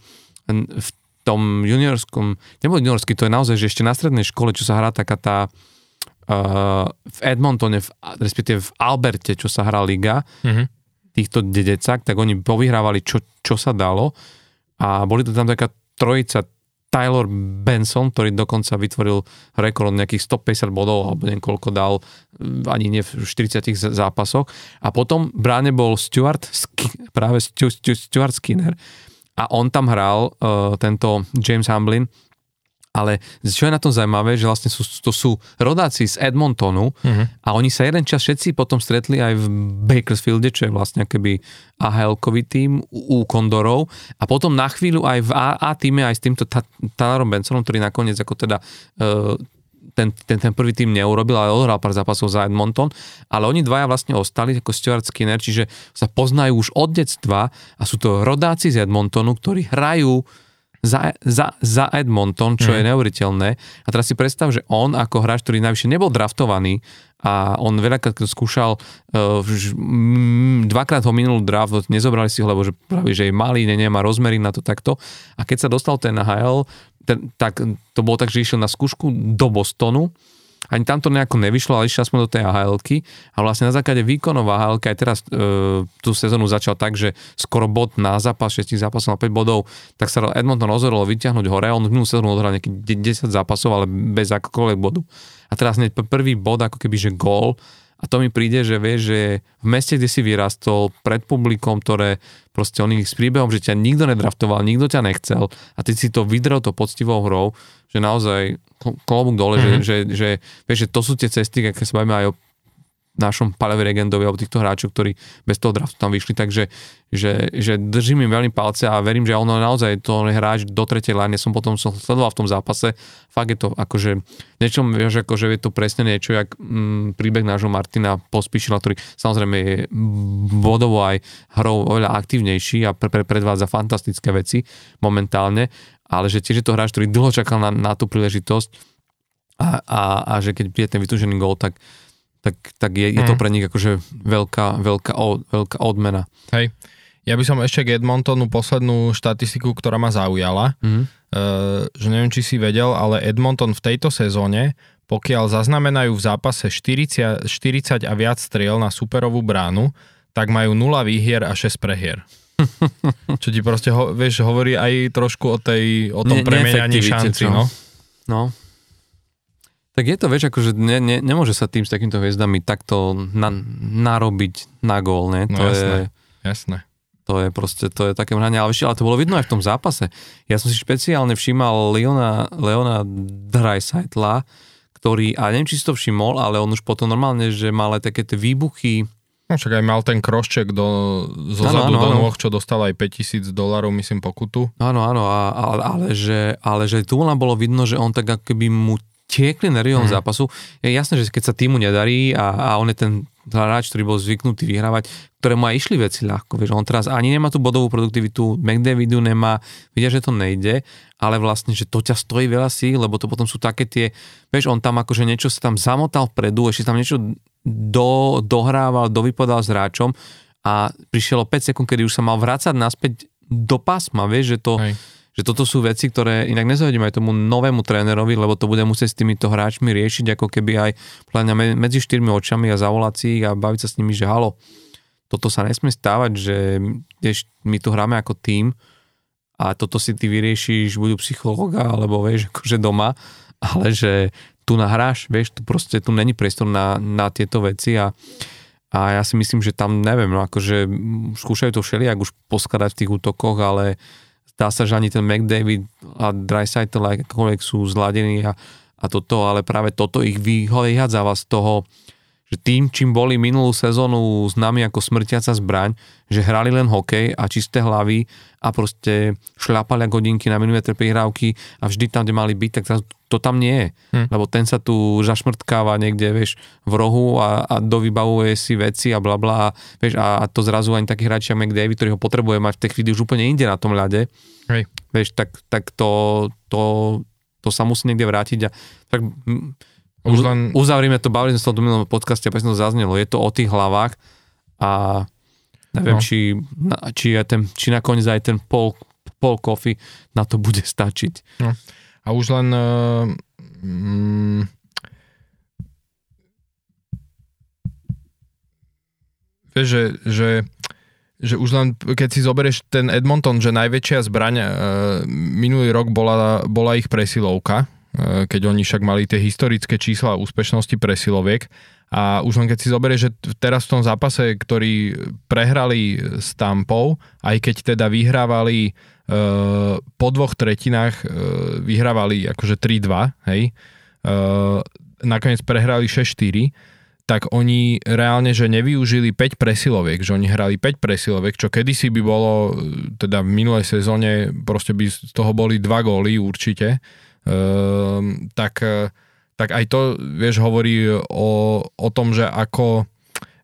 Speaker 1: v tom juniorskom, nebol juniorský, to je naozaj, že ešte na strednej škole, čo sa hrá taká tá uh, v Edmontone, v, respektíve v Alberte, čo sa hrá liga, mm-hmm. týchto dedecák, tak oni povyhrávali, čo, čo sa dalo a boli to tam taká trojica Tyler Benson, ktorý dokonca vytvoril rekord nejakých 150 bodov, alebo neviem koľko dal, mm, ani nie v 40 zápasoch. A potom bráne bol Stuart, práve Stuart Skinner a on tam hral uh, tento James Hamlin Ale čo je na tom zaujímavé, že vlastne sú, to sú rodáci z Edmontonu uh-huh. a oni sa jeden čas všetci potom stretli aj v Bakersfielde, čo je vlastne keby AHL-kový tým u Kondorov a potom na chvíľu aj v A, A týme aj s týmto Tylerom Bensonom, ktorý nakoniec ako teda uh, ten, ten, ten prvý tým neurobil, ale odhral pár zápasov za Edmonton, ale oni dvaja vlastne ostali ako Stuart Skinner, čiže sa poznajú už od detstva a sú to rodáci z Edmontonu, ktorí hrajú za, za, za Edmonton, čo mm. je mhm. neuveriteľné. A teraz si predstav, že on ako hráč, ktorý najvyššie nebol draftovaný a on veľakrát skúšal, uh, dvakrát ho minul draft, nezobrali si ho, lebo že práve, že je malý, nemá rozmery na to takto. A keď sa dostal ten NHL, ten, tak to bolo tak, že išiel na skúšku do Bostonu ani tam to nejako nevyšlo, ale išiel aspoň do tej ahl a vlastne na základe výkonov ahl aj teraz e, tú sezónu začal tak, že skoro bod na zápas, 6 zápasov na 5 bodov, tak sa Edmonton rozhodol vyťahnuť hore, on minulú sezónu odhral nejakých 10 zápasov, ale bez akokoľvek bodu. A teraz hneď prvý bod, ako keby, že gól, a to mi príde, že vieš, že v meste, kde si vyrastol, pred publikom, ktoré proste oni s príbehom, že ťa nikto nedraftoval, nikto ťa nechcel a ty si to vydrel to poctivou hrou, že naozaj klobúk dole, mm-hmm. že, že, že, vieš, že to sú tie cesty, keď sa bavíme aj o našom Palevi Regendovi alebo týchto hráčov, ktorí bez toho draftu tam vyšli, takže že, že držím im veľmi palce a verím, že ono naozaj to hráč do tretej line, som potom som sledoval v tom zápase, fakt je to akože niečo, vieš, akože je to presne niečo, jak mm, príbeh nášho Martina Pospíšila, ktorý samozrejme je bodovo aj hrou oveľa aktívnejší a pre, pre, predvádza fantastické veci momentálne, ale že tiež je to hráč, ktorý dlho čakal na, na tú príležitosť a, a, a že keď príde ten vytúžený gól, tak tak, tak je, je to mhm. pre nich akože veľká, veľká, veľká odmena.
Speaker 2: Hej. Ja by som ešte k Edmontonu poslednú štatistiku, ktorá ma zaujala, mm-hmm. uh, že neviem, či si vedel, ale Edmonton v tejto sezóne, pokiaľ zaznamenajú v zápase 40, 40 a viac striel na superovú bránu, tak majú 0 výhier a 6 prehier. Čo ti proste, ho, vieš, hovorí aj trošku o, tej, o tom premieňaní šanci, no.
Speaker 1: No, tak je to, vieš, akože ne, ne, nemôže sa tým s takýmto hviezdami takto na, narobiť na gól, ne?
Speaker 2: No
Speaker 1: to
Speaker 2: jasné, je, jasné.
Speaker 1: To je proste, to je také mrhanie, ale, ale to bolo vidno aj v tom zápase. Ja som si špeciálne všímal Leona, Leona Dreisaitla, ktorý, a neviem, či si to všimol, ale on už potom normálne, že mal aj také tie výbuchy,
Speaker 2: No však aj mal ten krošček do, zo ano, zadu ano, do nôh, čo dostal aj 5000 dolarov, myslím, pokutu.
Speaker 1: Áno, áno, ale, ale, že, ale že tu len bolo vidno, že on tak akoby mu tiekli nervom mm. zápasu. Je jasné, že keď sa týmu nedarí a, a on je ten hráč, ktorý bol zvyknutý vyhrávať, ktorému aj išli veci ľahko. Vieš, on teraz ani nemá tú bodovú produktivitu, McDavidu nemá, vidia, že to nejde, ale vlastne, že to ťa stojí veľa síl, lebo to potom sú také tie, vieš, on tam akože niečo sa tam zamotal vpredu, ešte tam niečo do, dohrával, dovypadal s hráčom a prišlo 5 sekúnd, kedy už sa mal vrácať naspäť do pásma, vieš, že to... Hej že toto sú veci, ktoré inak nezhodím aj tomu novému trénerovi, lebo to bude musieť s týmito hráčmi riešiť, ako keby aj mňa, medzi štyrmi očami a zavolať si ich a baviť sa s nimi, že halo, toto sa nesmie stávať, že my tu hráme ako tým a toto si ty vyriešiš buď psychológa, alebo vieš, akože doma, ale že tu nahráš, vieš, tu proste, tu není priestor na, na tieto veci a, a ja si myslím, že tam, neviem, no akože skúšajú to všelijak už poskladať v tých útokoch, ale Dá sa, že ani ten McDavid a Dreisaitl akokoľvek sú zladení a, a toto, ale práve toto ich vyhadzava z toho, že tým, čím boli minulú sezónu s nami ako smrtiaca zbraň, že hrali len hokej a čisté hlavy a proste šľapali hodinky na milimetre prihrávky a vždy tam, kde mali byť, tak teraz to tam nie je. Hm. Lebo ten sa tu zašmrtkáva niekde, vieš, v rohu a, a dovybavuje si veci a bla bla, vieš, a, a to zrazu ani taký hráč ako McDavid, ktorý ho potrebuje mať v tej chvíli už úplne inde na tom ľade,
Speaker 2: Hej.
Speaker 1: vieš, tak, tak to, to, to sa musí niekde vrátiť a tak už len... uzavrime to, bavili sme sa o tom podcaste, aby to zaznelo, je to o tých hlavách a neviem, no. či, či, ten, či nakoniec aj ten pol, pol coffee na to bude stačiť.
Speaker 2: No. A už len... Uh, mm, vieš, že, že, že už len keď si zoberieš ten Edmonton, že najväčšia zbraň uh, minulý rok bola, bola ich presilovka, keď oni však mali tie historické čísla úspešnosti presiloviek. A už len keď si zoberieš, že teraz v tom zápase, ktorý prehrali s Tampou, aj keď teda vyhrávali po dvoch tretinách, vyhrávali akože 3-2, hej, nakoniec prehrali 6-4, tak oni reálne, že nevyužili 5 presiloviek, že oni hrali 5 presiloviek, čo kedysi by bolo, teda v minulej sezóne proste by z toho boli 2 góly určite, tak, tak aj to, vieš, hovorí o, o tom, že ako,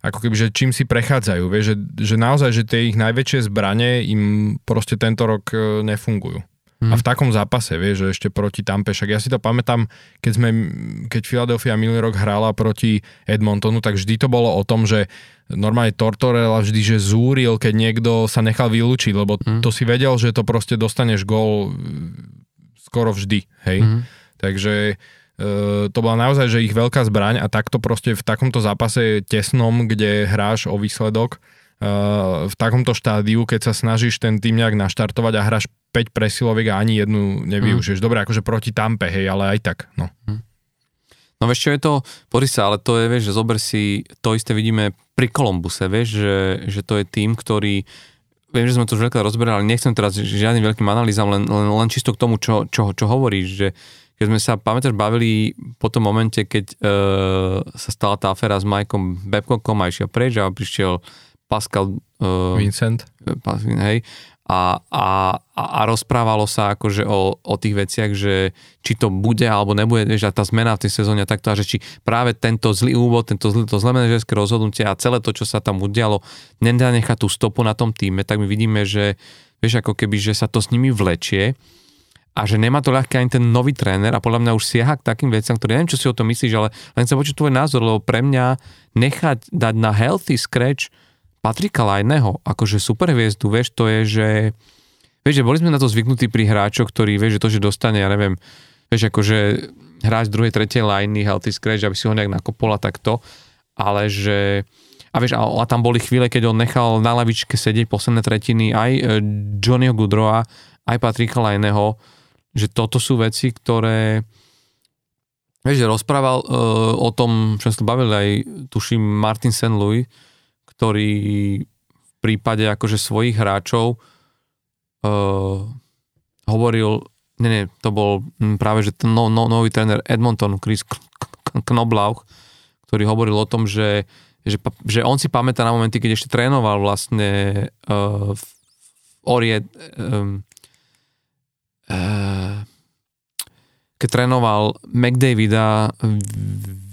Speaker 2: ako keby, že čím si prechádzajú, vieš, že, že naozaj, že tie ich najväčšie zbranie im proste tento rok e, nefungujú. Hmm. A v takom zápase, vieš, že ešte proti Tampe, však ja si to pamätám, keď sme, keď Philadelphia minulý rok hrála proti Edmontonu, tak vždy to bolo o tom, že normálne Tortorella vždy, že zúril, keď niekto sa nechal vylúčiť, lebo hmm. to si vedel, že to proste dostaneš gól skoro vždy, hej. Hmm. Takže e, to bola naozaj, že ich veľká zbraň a takto proste v takomto zápase tesnom, kde hráš o výsledok, e, v takomto štádiu, keď sa snažíš ten tým nejak naštartovať a hráš 5 presiloviek a ani jednu nevyužiješ. Mm. Dobre, akože proti Tampe, hej, ale aj tak, no. Mm.
Speaker 1: No vieš, čo je to, pozri sa, ale to je, vieš, že zober si, to isté vidíme pri Kolumbuse, vieš, že, že to je tým, ktorý, viem, že sme to už veľká rozberali, ale nechcem teraz žiadnym veľkým analýzam, len, len, len čisto k tomu, čo, čo, čo hovoríš, že keď sme sa, pamätáš, bavili po tom momente, keď uh, sa stala tá aféra s Mikeom Babcockom a išiel preč a prišiel Pascal
Speaker 2: uh, Vincent.
Speaker 1: Hej, a, a, a rozprávalo sa akože o, o tých veciach, že či to bude alebo nebude, že tá zmena v tej sezóne a takto, a že či práve tento zlý úvod, tento zlý, to zlé manažerské rozhodnutie a celé to, čo sa tam udialo, nedá nechať tú stopu na tom týme, tak my vidíme, že vieš, ako keby, že sa to s nimi vlečie a že nemá to ľahké ani ten nový tréner a podľa mňa už siaha k takým veciam, ktoré neviem, čo si o tom myslíš, ale len sa počuť tvoj názor, lebo pre mňa nechať dať na healthy scratch Patrika Lajného, akože superhviezdu, vieš, to je, že vieš, že boli sme na to zvyknutí pri hráčoch, ktorí, vieš, že to, že dostane, ja neviem, vieš, akože hráč druhej, tretej lajny, healthy scratch, aby si ho nejak nakopol a takto, ale že a vieš, a, a tam boli chvíle, keď on nechal na lavičke sedieť posledné tretiny aj e, Johnnyho Goodrowa, aj Patrika Lajného, že toto sú veci, ktoré vieš, že rozprával uh, o tom, čo sme bavili aj, tuším, Martin St. Louis, ktorý v prípade akože svojich hráčov uh, hovoril, nie, nie, to bol práve, že ten no, no, nový tréner Edmonton, Chris Knoblauch, ktorý hovoril o tom, že, že, že on si pamätá na momenty, keď ešte trénoval vlastne uh, v Orie, um, uh, keď trénoval McDavida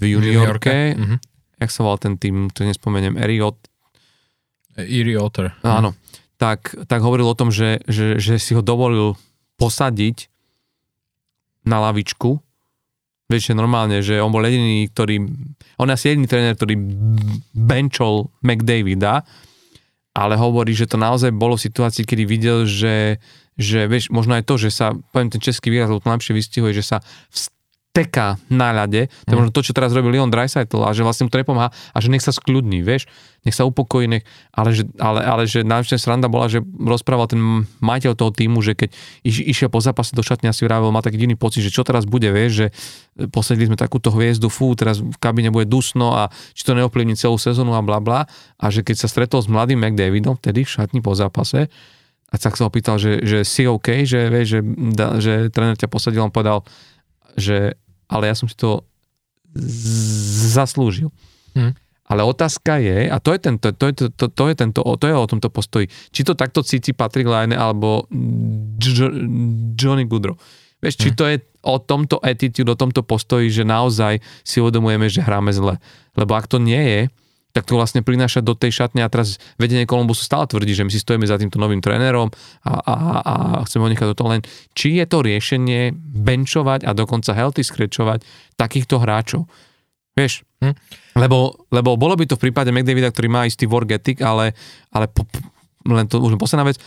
Speaker 1: v juniorke, mm-hmm. jak sa volal ten tým, to nespomeniem, Eriot,
Speaker 2: Erie Otter.
Speaker 1: Áno. Tak, tak hovoril o tom, že, že, že si ho dovolil posadiť na lavičku. Vieš, normálne, že on bol jediný, ktorý... On je asi jediný tréner, ktorý benchol McDavida, ale hovorí, že to naozaj bolo v situácii, kedy videl, že, že vieš, možno aj to, že sa, poviem ten český výraz, lebo to najlepšie vystihuje, že sa teká na ľade, to je mm. možno to, čo teraz robil Leon Dreisaitl a že vlastne mu to nepomáha a že nech sa skľudní, vieš, nech sa upokojí, nech, ale, že, ale, ale že najväčšia sranda bola, že rozprával ten majiteľ toho týmu, že keď iš, išiel po zápase do šatne a si vravel, má taký divný pocit, že čo teraz bude, vieš, že posadili sme takúto hviezdu, fú, teraz v kabine bude dusno a či to neovplyvní celú sezónu a bla bla. A že keď sa stretol s mladým McDavidom vtedy v šatni po zápase, a tak sa opýtal, že, že si OK, že, vieš, že, da, že tréner ťa posadil, on povedal, že ale ja som si to zaslúžil. Hmm. Ale otázka je, a to je, tento, to, je, to, to, to, je tento, to je o tomto postoji, či to takto cíti Patrick Line alebo Johnny Goodrow. Vieš, či hm. to je o tomto attitude, o tomto postoji, že naozaj si uvedomujeme, že hráme zle. Lebo ak to nie je, tak to vlastne prináša do tej šatne a teraz vedenie Kolumbusu stále tvrdí, že my si stojíme za týmto novým trénerom a, a, a chceme ho nechať do toho len. Či je to riešenie benchovať a dokonca healthy scratchovať takýchto hráčov? Vieš? Hm? Lebo, lebo bolo by to v prípade McDavida, ktorý má istý work ethic, ale, ale po, len to už posledná vec,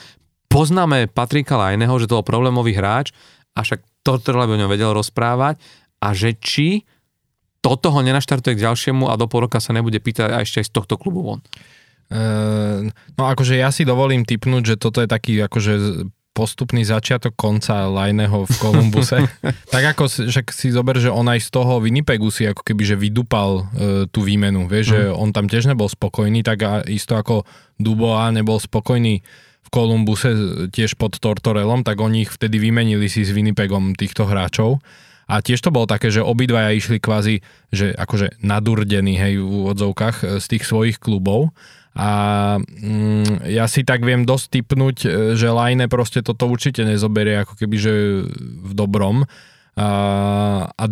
Speaker 1: poznáme Patrika Lajneho, že to bol problémový hráč a však to, by o ňom vedel rozprávať a že či toto ho nenaštartuje k ďalšiemu a do pol roka sa nebude pýtať aj ešte aj z tohto klubu von.
Speaker 2: Uh, no akože ja si dovolím typnúť, že toto je taký akože postupný začiatok konca Lajného v Kolumbuse. tak ako že si zober, že on aj z toho Winnipegu si ako keby že vydupal e, tú výmenu, vieš, mm. že on tam tiež nebol spokojný, tak a isto ako Dubois nebol spokojný v Kolumbuse tiež pod Tortorelom, tak oni ich vtedy vymenili si s Winnipegom týchto hráčov. A tiež to bolo také, že obidvaja išli kvázi, že akože nadurdení, hej, v úvodzovkách e, z tých svojich klubov. A mm, ja si tak viem dosť typnúť, e, že Lajne proste toto určite nezoberie ako keby, že v dobrom. A, a,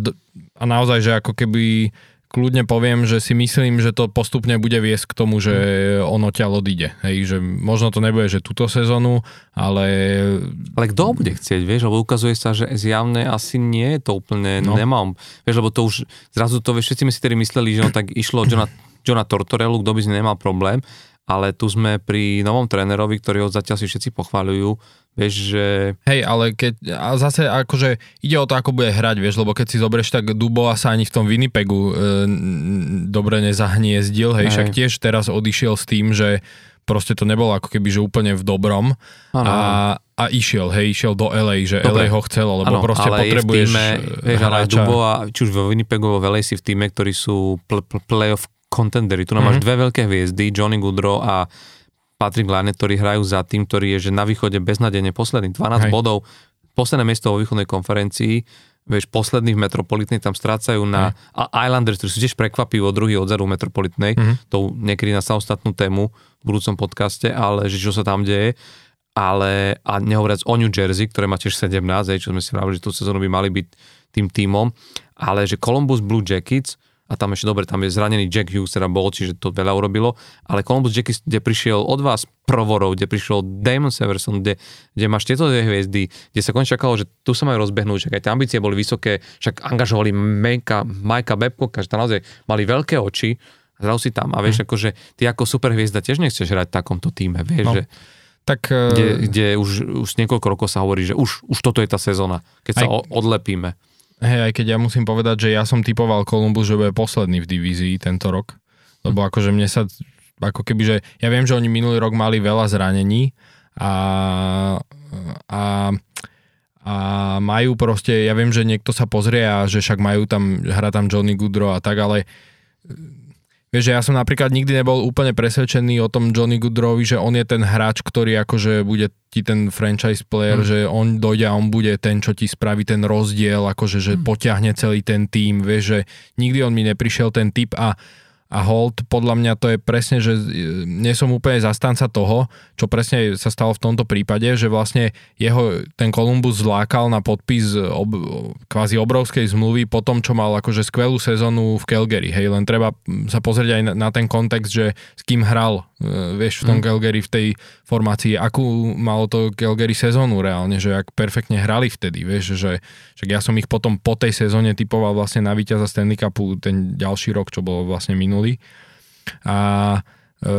Speaker 2: a naozaj, že ako keby kľudne poviem, že si myslím, že to postupne bude viesť k tomu, že ono ťa odíde. Hej, že možno to nebude, že túto sezónu, ale...
Speaker 1: Ale kto bude chcieť, vieš, lebo ukazuje sa, že zjavne asi nie je to úplne, no. nemám, vieš, lebo to už, zrazu to všetci si tedy mysleli, že on tak išlo Johna, Johna Tortorellu, kto by si nemal problém, ale tu sme pri novom trénerovi, ktorý ho zatiaľ si všetci pochváľujú, Vieš, že...
Speaker 2: Hej, ale keď... A zase akože ide o to, ako bude hrať, vieš, lebo keď si zoberieš, tak Dubova sa ani v tom Winnipegu e, dobre nezahniezdil, hej, hej, však tiež teraz odišiel s tým, že proste to nebolo ako keby, že úplne v dobrom ano. a, a išiel, hej, išiel do LA, že Dobre. LA ho chcel, lebo ano, proste ale potrebuješ týme,
Speaker 1: vieš, ale Dubova, či už vo Winnipegu, vo LA si v týme, ktorí sú pl- pl- playoff contendery. Tu nám mm-hmm. máš dve veľké hviezdy, Johnny Goodrow a Patrick Laine, ktorí hrajú za tým, ktorý je že na východe beznadene posledný 12 Hej. bodov, posledné miesto vo východnej konferencii, vieš, poslední v Metropolitnej tam strácajú na Hej. Islanders, ktorí sú tiež prekvapivo druhý odzadu Metropolitnej, mm-hmm. to niekedy na samostatnú tému v budúcom podcaste, ale že čo sa tam deje, ale a nehovoriac o New Jersey, ktoré má tiež 17, čo sme si vravili, že tú sezónu by mali byť tým týmom, ale že Columbus Blue Jackets a tam ešte dobre, tam je zranený Jack Hughes, teda bol, čiže to veľa urobilo, ale Columbus Jack, kde prišiel od vás Provorov, kde prišiel Damon Severson, kde, kde máš tieto dve hviezdy, kde sa konečne čakalo, že tu sa majú rozbehnúť, však aj tie ambície boli vysoké, však angažovali Majka, Majka Babcocka, že tam naozaj mali veľké oči, zrazu si tam a vieš, mm. akože ty ako superhviezda tiež nechceš hrať v takomto týme, vieš, no. že tak, kde, eh, kde už, už niekoľko rokov sa hovorí, že už, už toto je tá sezóna, keď sa aj, odlepíme.
Speaker 2: Hej, aj keď ja musím povedať, že ja som typoval Columbus, že bude posledný v divízii tento rok. Lebo hm. akože mne sa, ako keby, že ja viem, že oni minulý rok mali veľa zranení a, a, a majú proste, ja viem, že niekto sa pozrie a že však majú tam, hra tam Johnny Goodrow a tak, ale Vieš, že ja som napríklad nikdy nebol úplne presvedčený o tom Johnny Goodrowi, že on je ten hráč, ktorý akože bude ti ten franchise player, mm. že on dojde a on bude ten, čo ti spraví ten rozdiel, akože že mm. potiahne celý ten tým, vieš, že nikdy on mi neprišiel ten typ a a hold, podľa mňa to je presne, že e, nie som úplne zastanca toho, čo presne sa stalo v tomto prípade, že vlastne jeho ten Columbus zlákal na podpis ob, kvázi obrovskej zmluvy po tom, čo mal akože skvelú sezónu v Calgary. Hej, len treba sa pozrieť aj na, na ten kontext, že s kým hral E, vieš, v tom mm. Calgary v tej formácii, akú malo to Calgary sezónu reálne, že ak perfektne hrali vtedy, vieš, že, že ja som ich potom po tej sezóne typoval vlastne na víťaza Stanley Cupu ten ďalší rok, čo bol vlastne minulý. A e,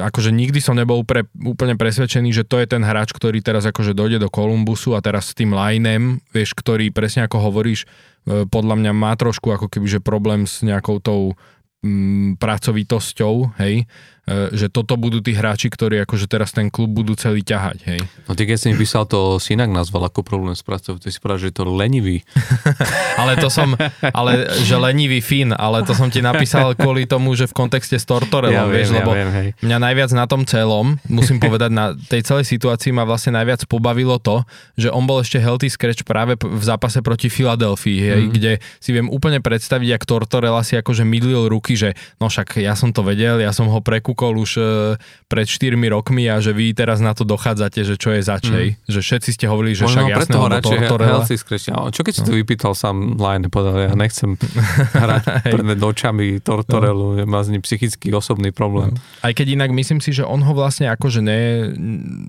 Speaker 2: akože nikdy som nebol pre, úplne presvedčený, že to je ten hráč, ktorý teraz akože dojde do Kolumbusu a teraz s tým linem, vieš, ktorý presne ako hovoríš, e, podľa mňa má trošku ako keby, že problém s nejakou tou mm, pracovitosťou, hej, že toto budú tí hráči, ktorí akože teraz ten klub budú celý ťahať, hej.
Speaker 1: No ty keď si mi písal, to si inak nazval ako problém s pracov, ty si povedal, že je to lenivý.
Speaker 2: ale to som, ale že lenivý Fín, ale to som ti napísal kvôli tomu, že v kontexte s Tortorelom, ja vieš, viem, lebo ja viem, hej. mňa najviac na tom celom, musím povedať, na tej celej situácii ma vlastne najviac pobavilo to, že on bol ešte healthy scratch práve v zápase proti Filadelfii, hej, mm. kde si viem úplne predstaviť, jak Tortorella si akože mydlil ruky, že no však ja som to vedel, ja som ho prekúkol kúkol už e, pred 4 rokmi a že vy teraz na to dochádzate, že čo je začej. Mm. Že všetci ste hovorili, že Možno však jasné,
Speaker 1: lebo to, Tortorella. Čo keď si to no. vypýtal sám Line, povedal, ja nechcem hrať pred očami Tortorelu, no. má z ním psychický osobný problém. No.
Speaker 2: Aj keď inak myslím si, že on ho vlastne akože ne,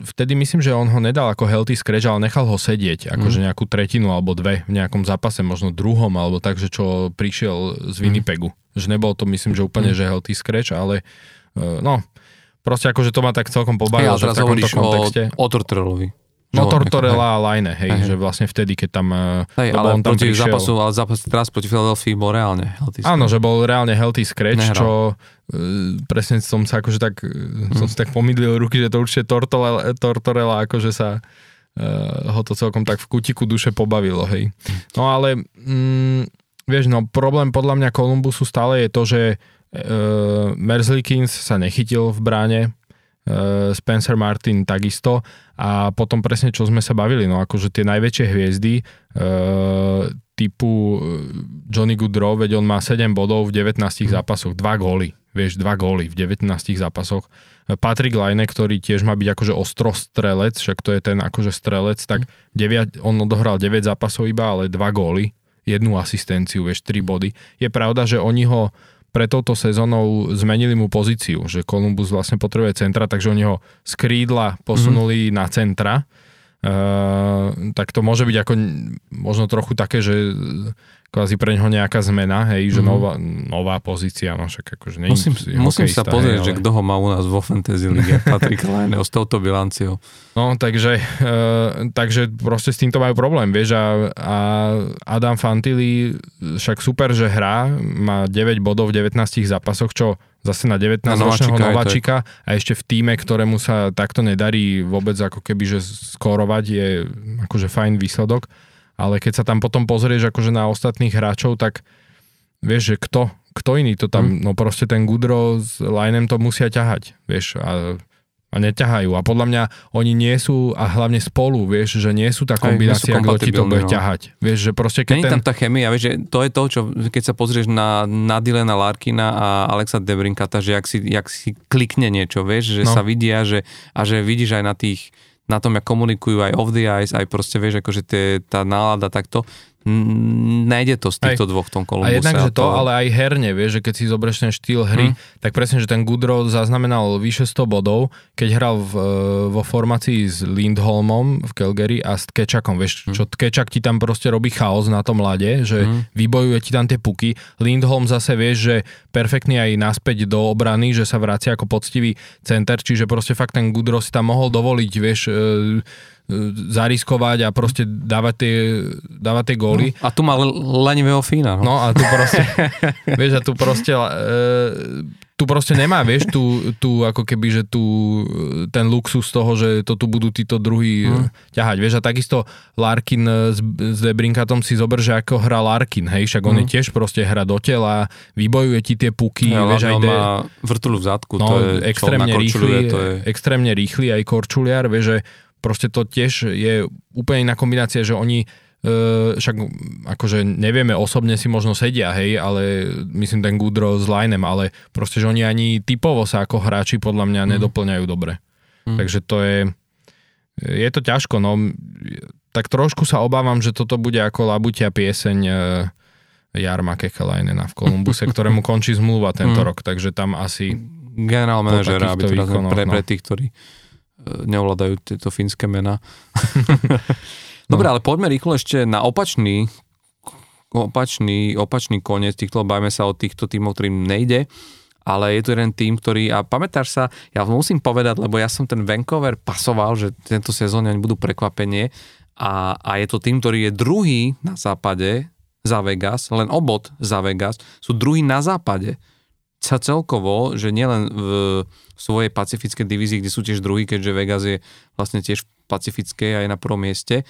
Speaker 2: vtedy myslím, že on ho nedal ako healthy scratch, ale nechal ho sedieť, akože mm. nejakú tretinu alebo dve v nejakom zápase, možno druhom, alebo tak, že čo prišiel z Winnipegu. Mm. Že nebol to myslím, že úplne, mm. že healthy scratch, ale no, proste akože to ma tak celkom pobavilo,
Speaker 1: hey, že v takomto kontexte. O, o Tortorelovi.
Speaker 2: No Tortorella a Line, hej, hej, že vlastne vtedy, keď tam... Eh,
Speaker 1: hej, ale on tam proti prišiel, zápasu, ale zápas teraz proti Philadelphia bol reálne
Speaker 2: healthy scratch. Áno, že bol reálne healthy scratch, Nehral. čo uh, presne som sa akože tak, hmm. som si tak pomydlil ruky, že to určite Tortorella, Tortorella akože sa ho to celkom tak v kutiku duše pobavilo, hej. No ale, mm, vieš, no problém podľa mňa Kolumbusu stále je to, že uh, Merzlikins sa nechytil v bráne, uh, Spencer Martin takisto a potom presne čo sme sa bavili, no akože tie najväčšie hviezdy uh, typu Johnny Goodrow, veď on má 7 bodov v 19 mm. zápasoch, 2 góly, vieš, 2 góly v 19 zápasoch. Patrick Line, ktorý tiež má byť akože ostrostrelec, však to je ten akože strelec, tak 9, on odohral 9 zápasov iba, ale 2 góly, jednu asistenciu, vieš, 3 body. Je pravda, že oni ho pre touto sezónou zmenili mu pozíciu, že Columbus vlastne potrebuje centra, takže oni ho z krídla posunuli mm. na centra. Uh, tak to môže byť ako možno trochu také, že kvázi pre ňoho nejaká zmena, hej, že mm. nová, nová pozícia, no však akože nie
Speaker 1: Musím, musím sa pozrieť, hej, ale... že kto ho má u nás vo Fantasy League, Patrik Lajne, s touto bilanciou.
Speaker 2: No, takže, uh, takže proste s týmto majú problém, vieš, a, a Adam Fantili však super, že hrá, má 9 bodov v 19 zápasoch, čo zase na 19-ročného nováčika a ešte v týme, ktorému sa takto nedarí vôbec ako keby, že skorovať je akože fajn výsledok ale keď sa tam potom pozrieš akože na ostatných hráčov, tak vieš, že kto, kto iný to tam, mm. no proste ten Gudro s Linem to musia ťahať, vieš, a, a neťahajú. A podľa mňa oni nie sú, a hlavne spolu, vieš, že nie sú tá kombinácia, kto ti to bude no. ťahať. Vieš, že proste keď
Speaker 1: Není ten... tam tá chemia, vieš, že to je to, čo keď sa pozrieš na, na Dylena Larkina a Alexa Debrinkata, že jak si, jak si klikne niečo, vieš, že no. sa vidia, že, a že vidíš aj na tých na tom, jak komunikujú aj off the ice, aj proste vieš, akože tie, tá nálada takto, nejde to z týchto aj, dvoch v tom Kolumbuse.
Speaker 2: A jednak, že to, ale aj herne, vieš, že keď si zoberieš ten štýl hry, hmm. tak presne, že ten Goodrow zaznamenal vyše 100 bodov, keď hral v, vo formácii s Lindholmom v Calgary a s Kečakom, vieš, hmm. čo Kečak ti tam proste robí chaos na tom lade, že hmm. vybojuje ti tam tie puky. Lindholm zase vieš, že perfektný aj naspäť do obrany, že sa vracia ako poctivý center, čiže proste fakt ten Goodrow si tam mohol dovoliť, vieš, e, zariskovať a proste dávať tie, dávať tie góly.
Speaker 1: No, a tu má lenivého fína.
Speaker 2: No. no a tu proste, vieš, a tu proste, e, tu proste nemá, vieš, tu, tu ako keby, že tu ten luxus toho, že to tu budú títo druhí hmm. ťahať, vieš, a takisto Larkin s, s Debrinkatom si zober, že ako hrá Larkin, hej, však on hmm. je tiež proste hra do tela, vybojuje ti tie puky, ja, vieš, aj
Speaker 1: de... má vrtulu v zadku,
Speaker 2: no,
Speaker 1: to je,
Speaker 2: extrémne rýchly, to je... extrémne rýchly aj korčuliar, vieš, že proste to tiež je úplne iná kombinácia, že oni Uh, však akože nevieme, osobne si možno sedia, hej, ale myslím ten Goodrow s Linem, ale proste, že oni ani typovo sa ako hráči podľa mňa mm. nedoplňajú dobre. Mm. Takže to je, je to ťažko, no. Tak trošku sa obávam, že toto bude ako labutia pieseň uh, Jarma Kekelajnena v Kolumbuse, ktorému končí zmluva tento mm. rok, takže tam asi
Speaker 1: generál manažera, aby teraz pre, pre no. tých, ktorí neovládajú tieto fínske mená. Dobre, no. ale poďme rýchlo ešte na opačný opačný, opačný koniec týchto, bajme sa o týchto tímov, ktorým nejde, ale je tu jeden tým, ktorý, a pamätáš sa, ja musím povedať, lebo ja som ten Vancouver pasoval, že tento sezóne oni budú prekvapenie a, a je to tým, ktorý je druhý na západe za Vegas, len obod za Vegas, sú druhý na západe sa celkovo, že nielen v svojej pacifickej divízii, kde sú tiež druhý, keďže Vegas je vlastne tiež v pacifickej aj na prvom mieste,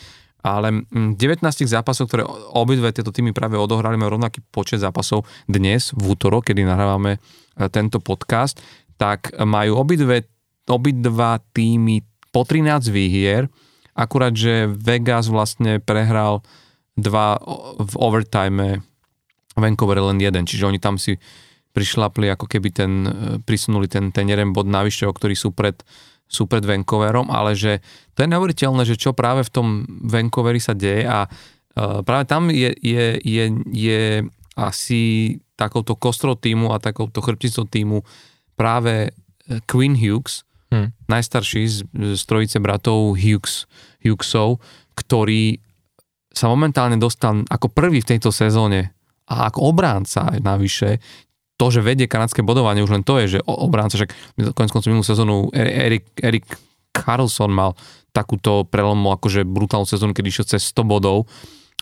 Speaker 1: ale 19 zápasov, ktoré obidve tieto týmy práve odohrali, majú rovnaký počet zápasov dnes, v útorok, kedy nahrávame e, tento podcast, tak majú obidve, obidva týmy po 13 výhier, akurát, že Vegas vlastne prehral dva v overtime, Vancouver len jeden, čiže oni tam si prišlapli ako keby ten, e, prisunuli ten, ten jeden bod navyše, o ktorí sú pred, sú pred Vancouverom, ale že to je neuveriteľné, že čo práve v tom Vancouveri sa deje a uh, práve tam je, je, je, je asi takouto kostrou týmu a takouto chrbticou týmu práve e, Queen Hughes, hmm. najstarší z, z trojice bratov Hughes, Hughesov, ktorý sa momentálne dostal ako prvý v tejto sezóne a ako obránca navyše to, že vedie kanadské bodovanie, už len to je, že obránca, však konec koncov minulú sezónu Erik, Erik Carlson mal takúto prelomu, akože brutálnu sezónu, kedy išiel cez 100 bodov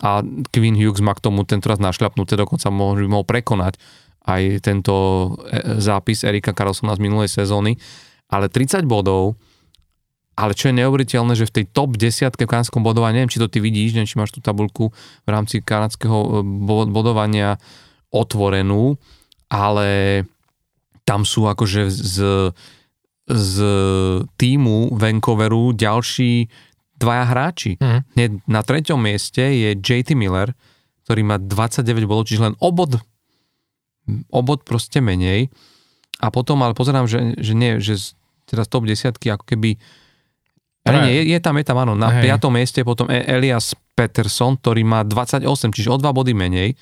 Speaker 1: a Quinn Hughes má k tomu tento raz našľapnuté, dokonca mohol, mohol prekonať aj tento e, zápis Erika Carlsona z minulej sezóny, ale 30 bodov ale čo je neuveriteľné, že v tej top 10 v kanadskom bodovaní, neviem, či to ty vidíš, neviem, či máš tú tabulku v rámci kanadského e, bodovania otvorenú, ale tam sú akože z, z týmu Vancouveru ďalší dvaja hráči. Mm. Na treťom mieste je JT Miller, ktorý má 29 bodov, čiže len obod, obod proste menej. A potom, ale pozerám, že, že nie, že teraz top 10 ako keby ale nie, je, je tam, je tam, áno. Na Hej. 5. mieste potom e- Elias Peterson, ktorý má 28, čiže o 2 body menej.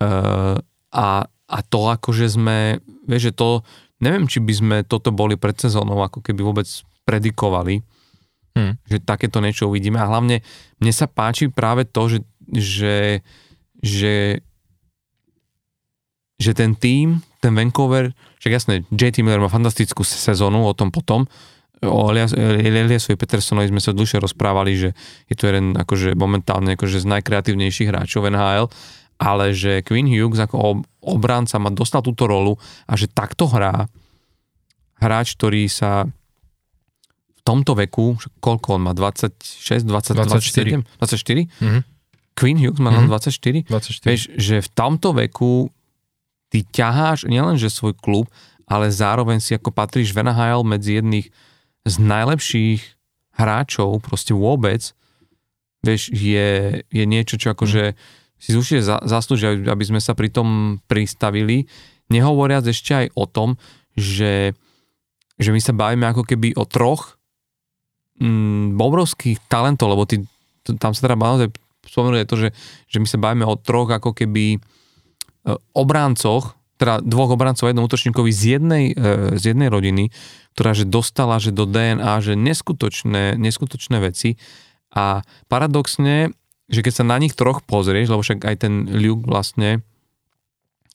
Speaker 1: Uh, a, a to akože sme, vieš, že to, neviem, či by sme toto boli pred sezónou ako keby vôbec predikovali, hmm. že takéto niečo uvidíme. A hlavne mne sa páči práve to, že, že, že, že ten tým, ten Vancouver, však jasné, JT Miller má fantastickú sezónu, o tom potom, o Eliasovi Petersonovi sme sa dlhšie rozprávali, že je to jeden akože momentálne akože z najkreatívnejších hráčov NHL, ale že Queen Hughes ako obránca má dostal túto rolu a že takto hrá hráč, ktorý sa v tomto veku, koľko on má, 26, 20, 24. 24? 24? Mm-hmm. Queen Hughes má len mm-hmm. 24? 24. Vieš, že v tomto veku ty ťaháš nielenže svoj klub, ale zároveň si ako patríš v NHL medzi jedných z najlepších hráčov proste vôbec, vieš, je, je niečo, čo akože si určite za, zaslúžia, aby sme sa pri tom pristavili, nehovoriac ešte aj o tom, že, že my sa bavíme ako keby o troch mm, obrovských talentov, lebo ty, tam sa teda naozaj spomenuli to, že, že my sa bavíme o troch ako keby e, obráncoch, teda dvoch obrancov a jednom útočníkovi z jednej, e, z jednej rodiny, ktorá že dostala že do DNA že neskutočné, neskutočné veci. A paradoxne, že keď sa na nich troch pozrieš, lebo však aj ten Luke vlastne,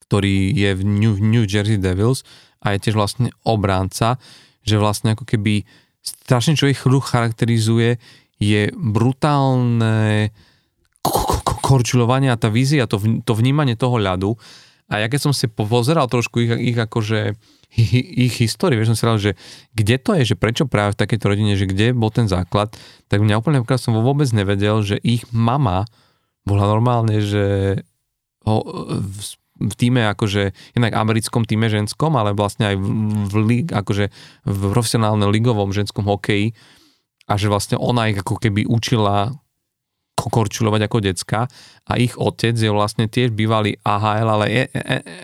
Speaker 1: ktorý je v New, New Jersey Devils a je tiež vlastne obránca, že vlastne ako keby strašne čo ich hru charakterizuje je brutálne korčulovanie a tá vízia, to, to vnímanie toho ľadu. A ja keď som si pozeral trošku ich, ich akože ich históriu, vieš, som si že kde to je, že prečo práve v takejto rodine, že kde bol ten základ, tak mňa úplne som vôbec nevedel, že ich mama bola normálne, že ho, v, v týme akože, jednak americkom týme ženskom, ale vlastne aj v, v, akože v profesionálnom ligovom ženskom hokeji. A že vlastne ona ich ako keby učila korčulovať ako decka a ich otec je vlastne tiež bývalý AHL, ale je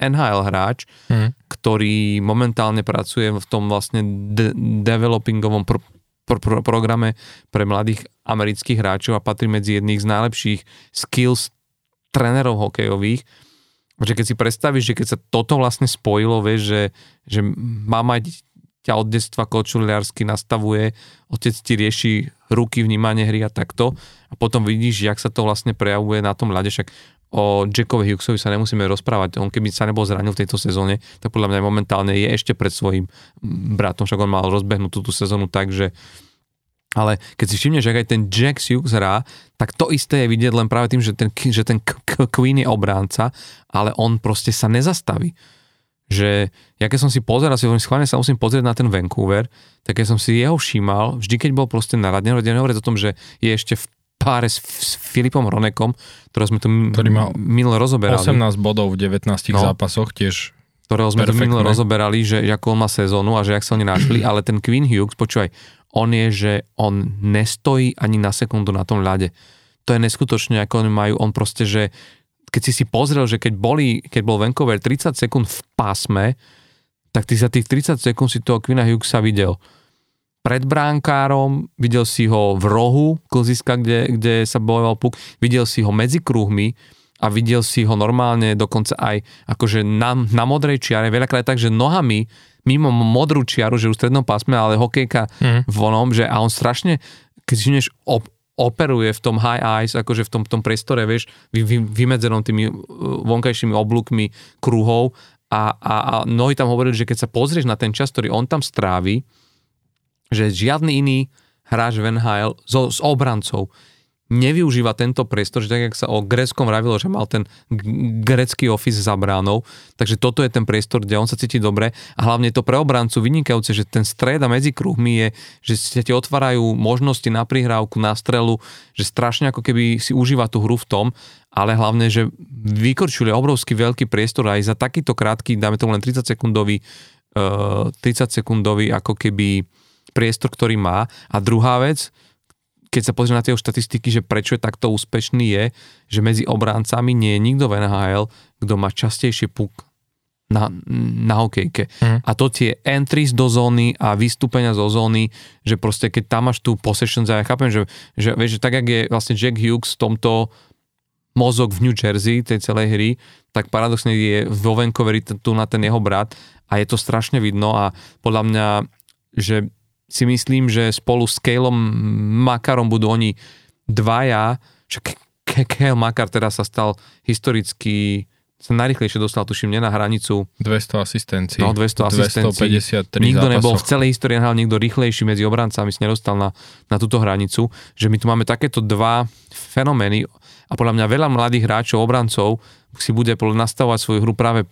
Speaker 1: NHL hráč, hmm. ktorý momentálne pracuje v tom vlastne de- developingovom pro- pro- pro- programe pre mladých amerických hráčov a patrí medzi jedných z najlepších skills trénerov hokejových. Že keď si predstavíš, že keď sa toto vlastne spojilo, vieš, že, že mama ťa od detstva kočuliarsky nastavuje, otec ti rieši ruky, vnímanie hry a takto a potom vidíš, jak sa to vlastne prejavuje na tom ľade, však o Jackovi Hughesovi sa nemusíme rozprávať, on keby sa nebol zranil v tejto sezóne, tak podľa mňa momentálne je ešte pred svojim bratom, však on mal rozbehnutú tú sezónu tak, že ale keď si všimneš, že aj ten Jack Hughes hrá, tak to isté je vidieť len práve tým, že ten, že ten Queen je obránca, ale on proste sa nezastaví. Že ja keď som si pozeral, si schválne sa musím pozrieť na ten Vancouver, tak keď som si jeho všímal, vždy keď bol proste na radne, nehovoriac o tom, že je ešte v páre s, s Filipom Ronekom, ktorého sme tu Ktorý mal minule rozoberali.
Speaker 2: 18 bodov v 19 no, zápasoch tiež
Speaker 1: ktorého sme perfektné. tu minule rozoberali, že ako on má sezónu a že jak sa oni našli, ale ten Queen Hughes, počúvaj, on je, že on nestojí ani na sekundu na tom ľade. To je neskutočne, ako oni majú, on proste, že keď si si pozrel, že keď, boli, keď bol Vancouver 30 sekúnd v pásme, tak ty za tých 30 sekúnd si toho Quina Hughesa videl pred bránkárom, videl si ho v rohu klziska, kde, kde sa bojoval puk, videl si ho medzi kruhmi a videl si ho normálne dokonca aj akože na, na modrej čiare, veľakrát tak, že nohami mimo modrú čiaru, že v strednom pásme, ale hokejka mm. vonom, že a on strašne, keď si ob, operuje v tom high eyes, akože v tom, tom priestore, vieš, vy, vy, vymedzenom tými uh, vonkajšími oblúkmi kruhov a, a, a mnohí tam hovorili, že keď sa pozrieš na ten čas, ktorý on tam strávi, že žiadny iný hráč v NHL so, s obrancov nevyužíva tento priestor, že tak, jak sa o gréckom vravilo, že mal ten grecký office za bránou, takže toto je ten priestor, kde on sa cíti dobre. A hlavne to pre obrancu vynikajúce, že ten stred a medzi kruhmi je, že sa ti otvárajú možnosti na prihrávku, na strelu, že strašne ako keby si užíva tú hru v tom, ale hlavne, že vykorčuje obrovský veľký priestor aj za takýto krátky, dáme tomu len 30 sekundový, uh, 30 sekundový ako keby priestor, ktorý má. A druhá vec, keď sa pozrieme na tie štatistiky, že prečo je takto úspešný je, že medzi obráncami nie je nikto v NHL, kto má častejšie puk na, na hokejke. Mm. A to tie entries do zóny a vystúpenia zo zóny, že proste keď tam máš tú possession, ja chápem, že, že, vieš, že tak, jak je vlastne Jack Hughes v tomto mozog v New Jersey tej celej hry, tak paradoxne je vo Vancouveri tu na ten jeho brat a je to strašne vidno a podľa mňa, že si myslím, že spolu s Kaleom Makarom budú oni dvaja, že Kale Makar teraz sa stal historicky sa najrychlejšie dostal, tuším, nie na hranicu.
Speaker 2: 200 asistencií.
Speaker 1: No, 200 asistencií. 253 Nikto zápasov. nebol v celej histórii hral niekto rýchlejší medzi obrancami, si nedostal na, na túto hranicu, že my tu máme takéto dva fenomény a podľa mňa veľa mladých hráčov, obrancov si bude nastavovať svoju hru práve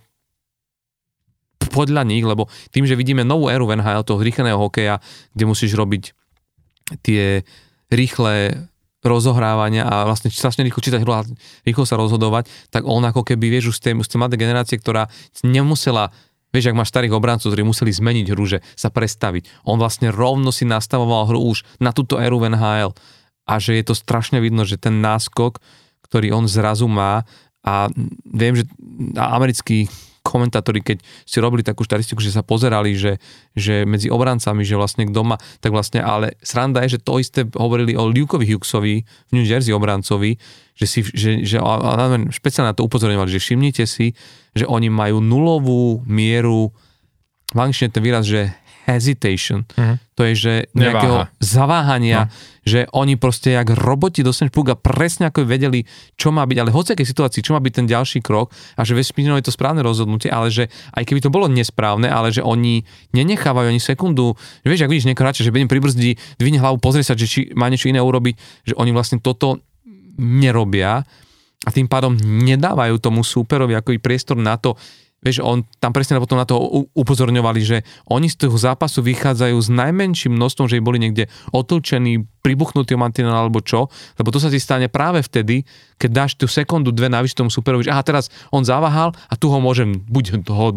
Speaker 1: podľa nich, lebo tým, že vidíme novú éru v NHL, toho rýchleného hokeja, kde musíš robiť tie rýchle rozohrávania a vlastne strašne rýchlo čítať hru a rýchlo sa rozhodovať, tak on ako keby, vieš, už z tej, tej mladej generácie, ktorá nemusela Vieš, ak máš starých obrancov, ktorí museli zmeniť hru, že sa prestaviť. On vlastne rovno si nastavoval hru už na túto éru v NHL. A že je to strašne vidno, že ten náskok, ktorý on zrazu má a viem, že americký komentátori, keď si robili takú štatistiku, že sa pozerali, že, že medzi obrancami, že vlastne kto má, tak vlastne, ale sranda je, že to isté hovorili o Lukeovi Hughesovi v New Jersey obrancovi, že si, že, že špeciálne na to upozorňovali, že všimnite si, že oni majú nulovú mieru, v angličtine ten výraz, že hesitation. Uh-huh. To je, že nejakého Neváha. zaváhania, no. že oni proste jak roboti dostaneš puk a presne ako vedeli, čo má byť, ale v hociakej situácii, čo má byť ten ďalší krok a že vesmírno je to správne rozhodnutie, ale že aj keby to bolo nesprávne, ale že oni nenechávajú ani sekundu, že vieš, ak vidíš niekoho že vedem pribrzdí, dvihne hlavu, pozrie sa, že či má niečo iné urobiť, že oni vlastne toto nerobia a tým pádom nedávajú tomu súperovi ako priestor na to, Vieš, on tam presne potom na to upozorňovali, že oni z toho zápasu vychádzajú s najmenším množstvom, že boli niekde otlčení, pribuchnutí o alebo čo, lebo to sa ti stane práve vtedy, keď dáš tú sekundu, dve navyš tomu superovi, že aha, teraz on zaváhal a tu ho môžem buď ho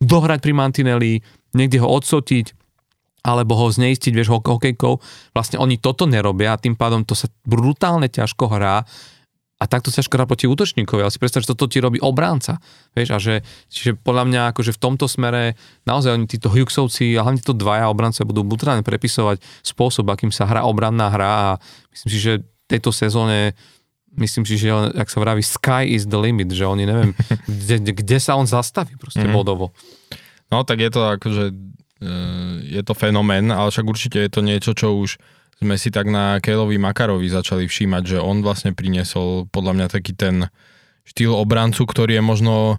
Speaker 1: dohrať pri mantineli, niekde ho odsotiť, alebo ho zneistiť, vieš, hokejkou. Vlastne oni toto nerobia a tým pádom to sa brutálne ťažko hrá a takto sa škoda proti útočníkovi, ale si predstav, že toto ti robí obránca. Vieš, a že, čiže podľa mňa akože v tomto smere naozaj oni títo Hughesovci a hlavne títo dvaja obrancovia budú brutálne prepisovať spôsob, akým sa hrá obranná hra a myslím si, že tejto sezóne myslím si, že ak sa vraví sky is the limit, že oni neviem, kde, kde sa on zastaví proste mm-hmm. bodovo.
Speaker 2: No tak je to akože e, je to fenomén, ale však určite je to niečo, čo už sme si tak na Kejlovi Makarovi začali všímať, že on vlastne priniesol podľa mňa taký ten štýl obrancu, ktorý je možno e,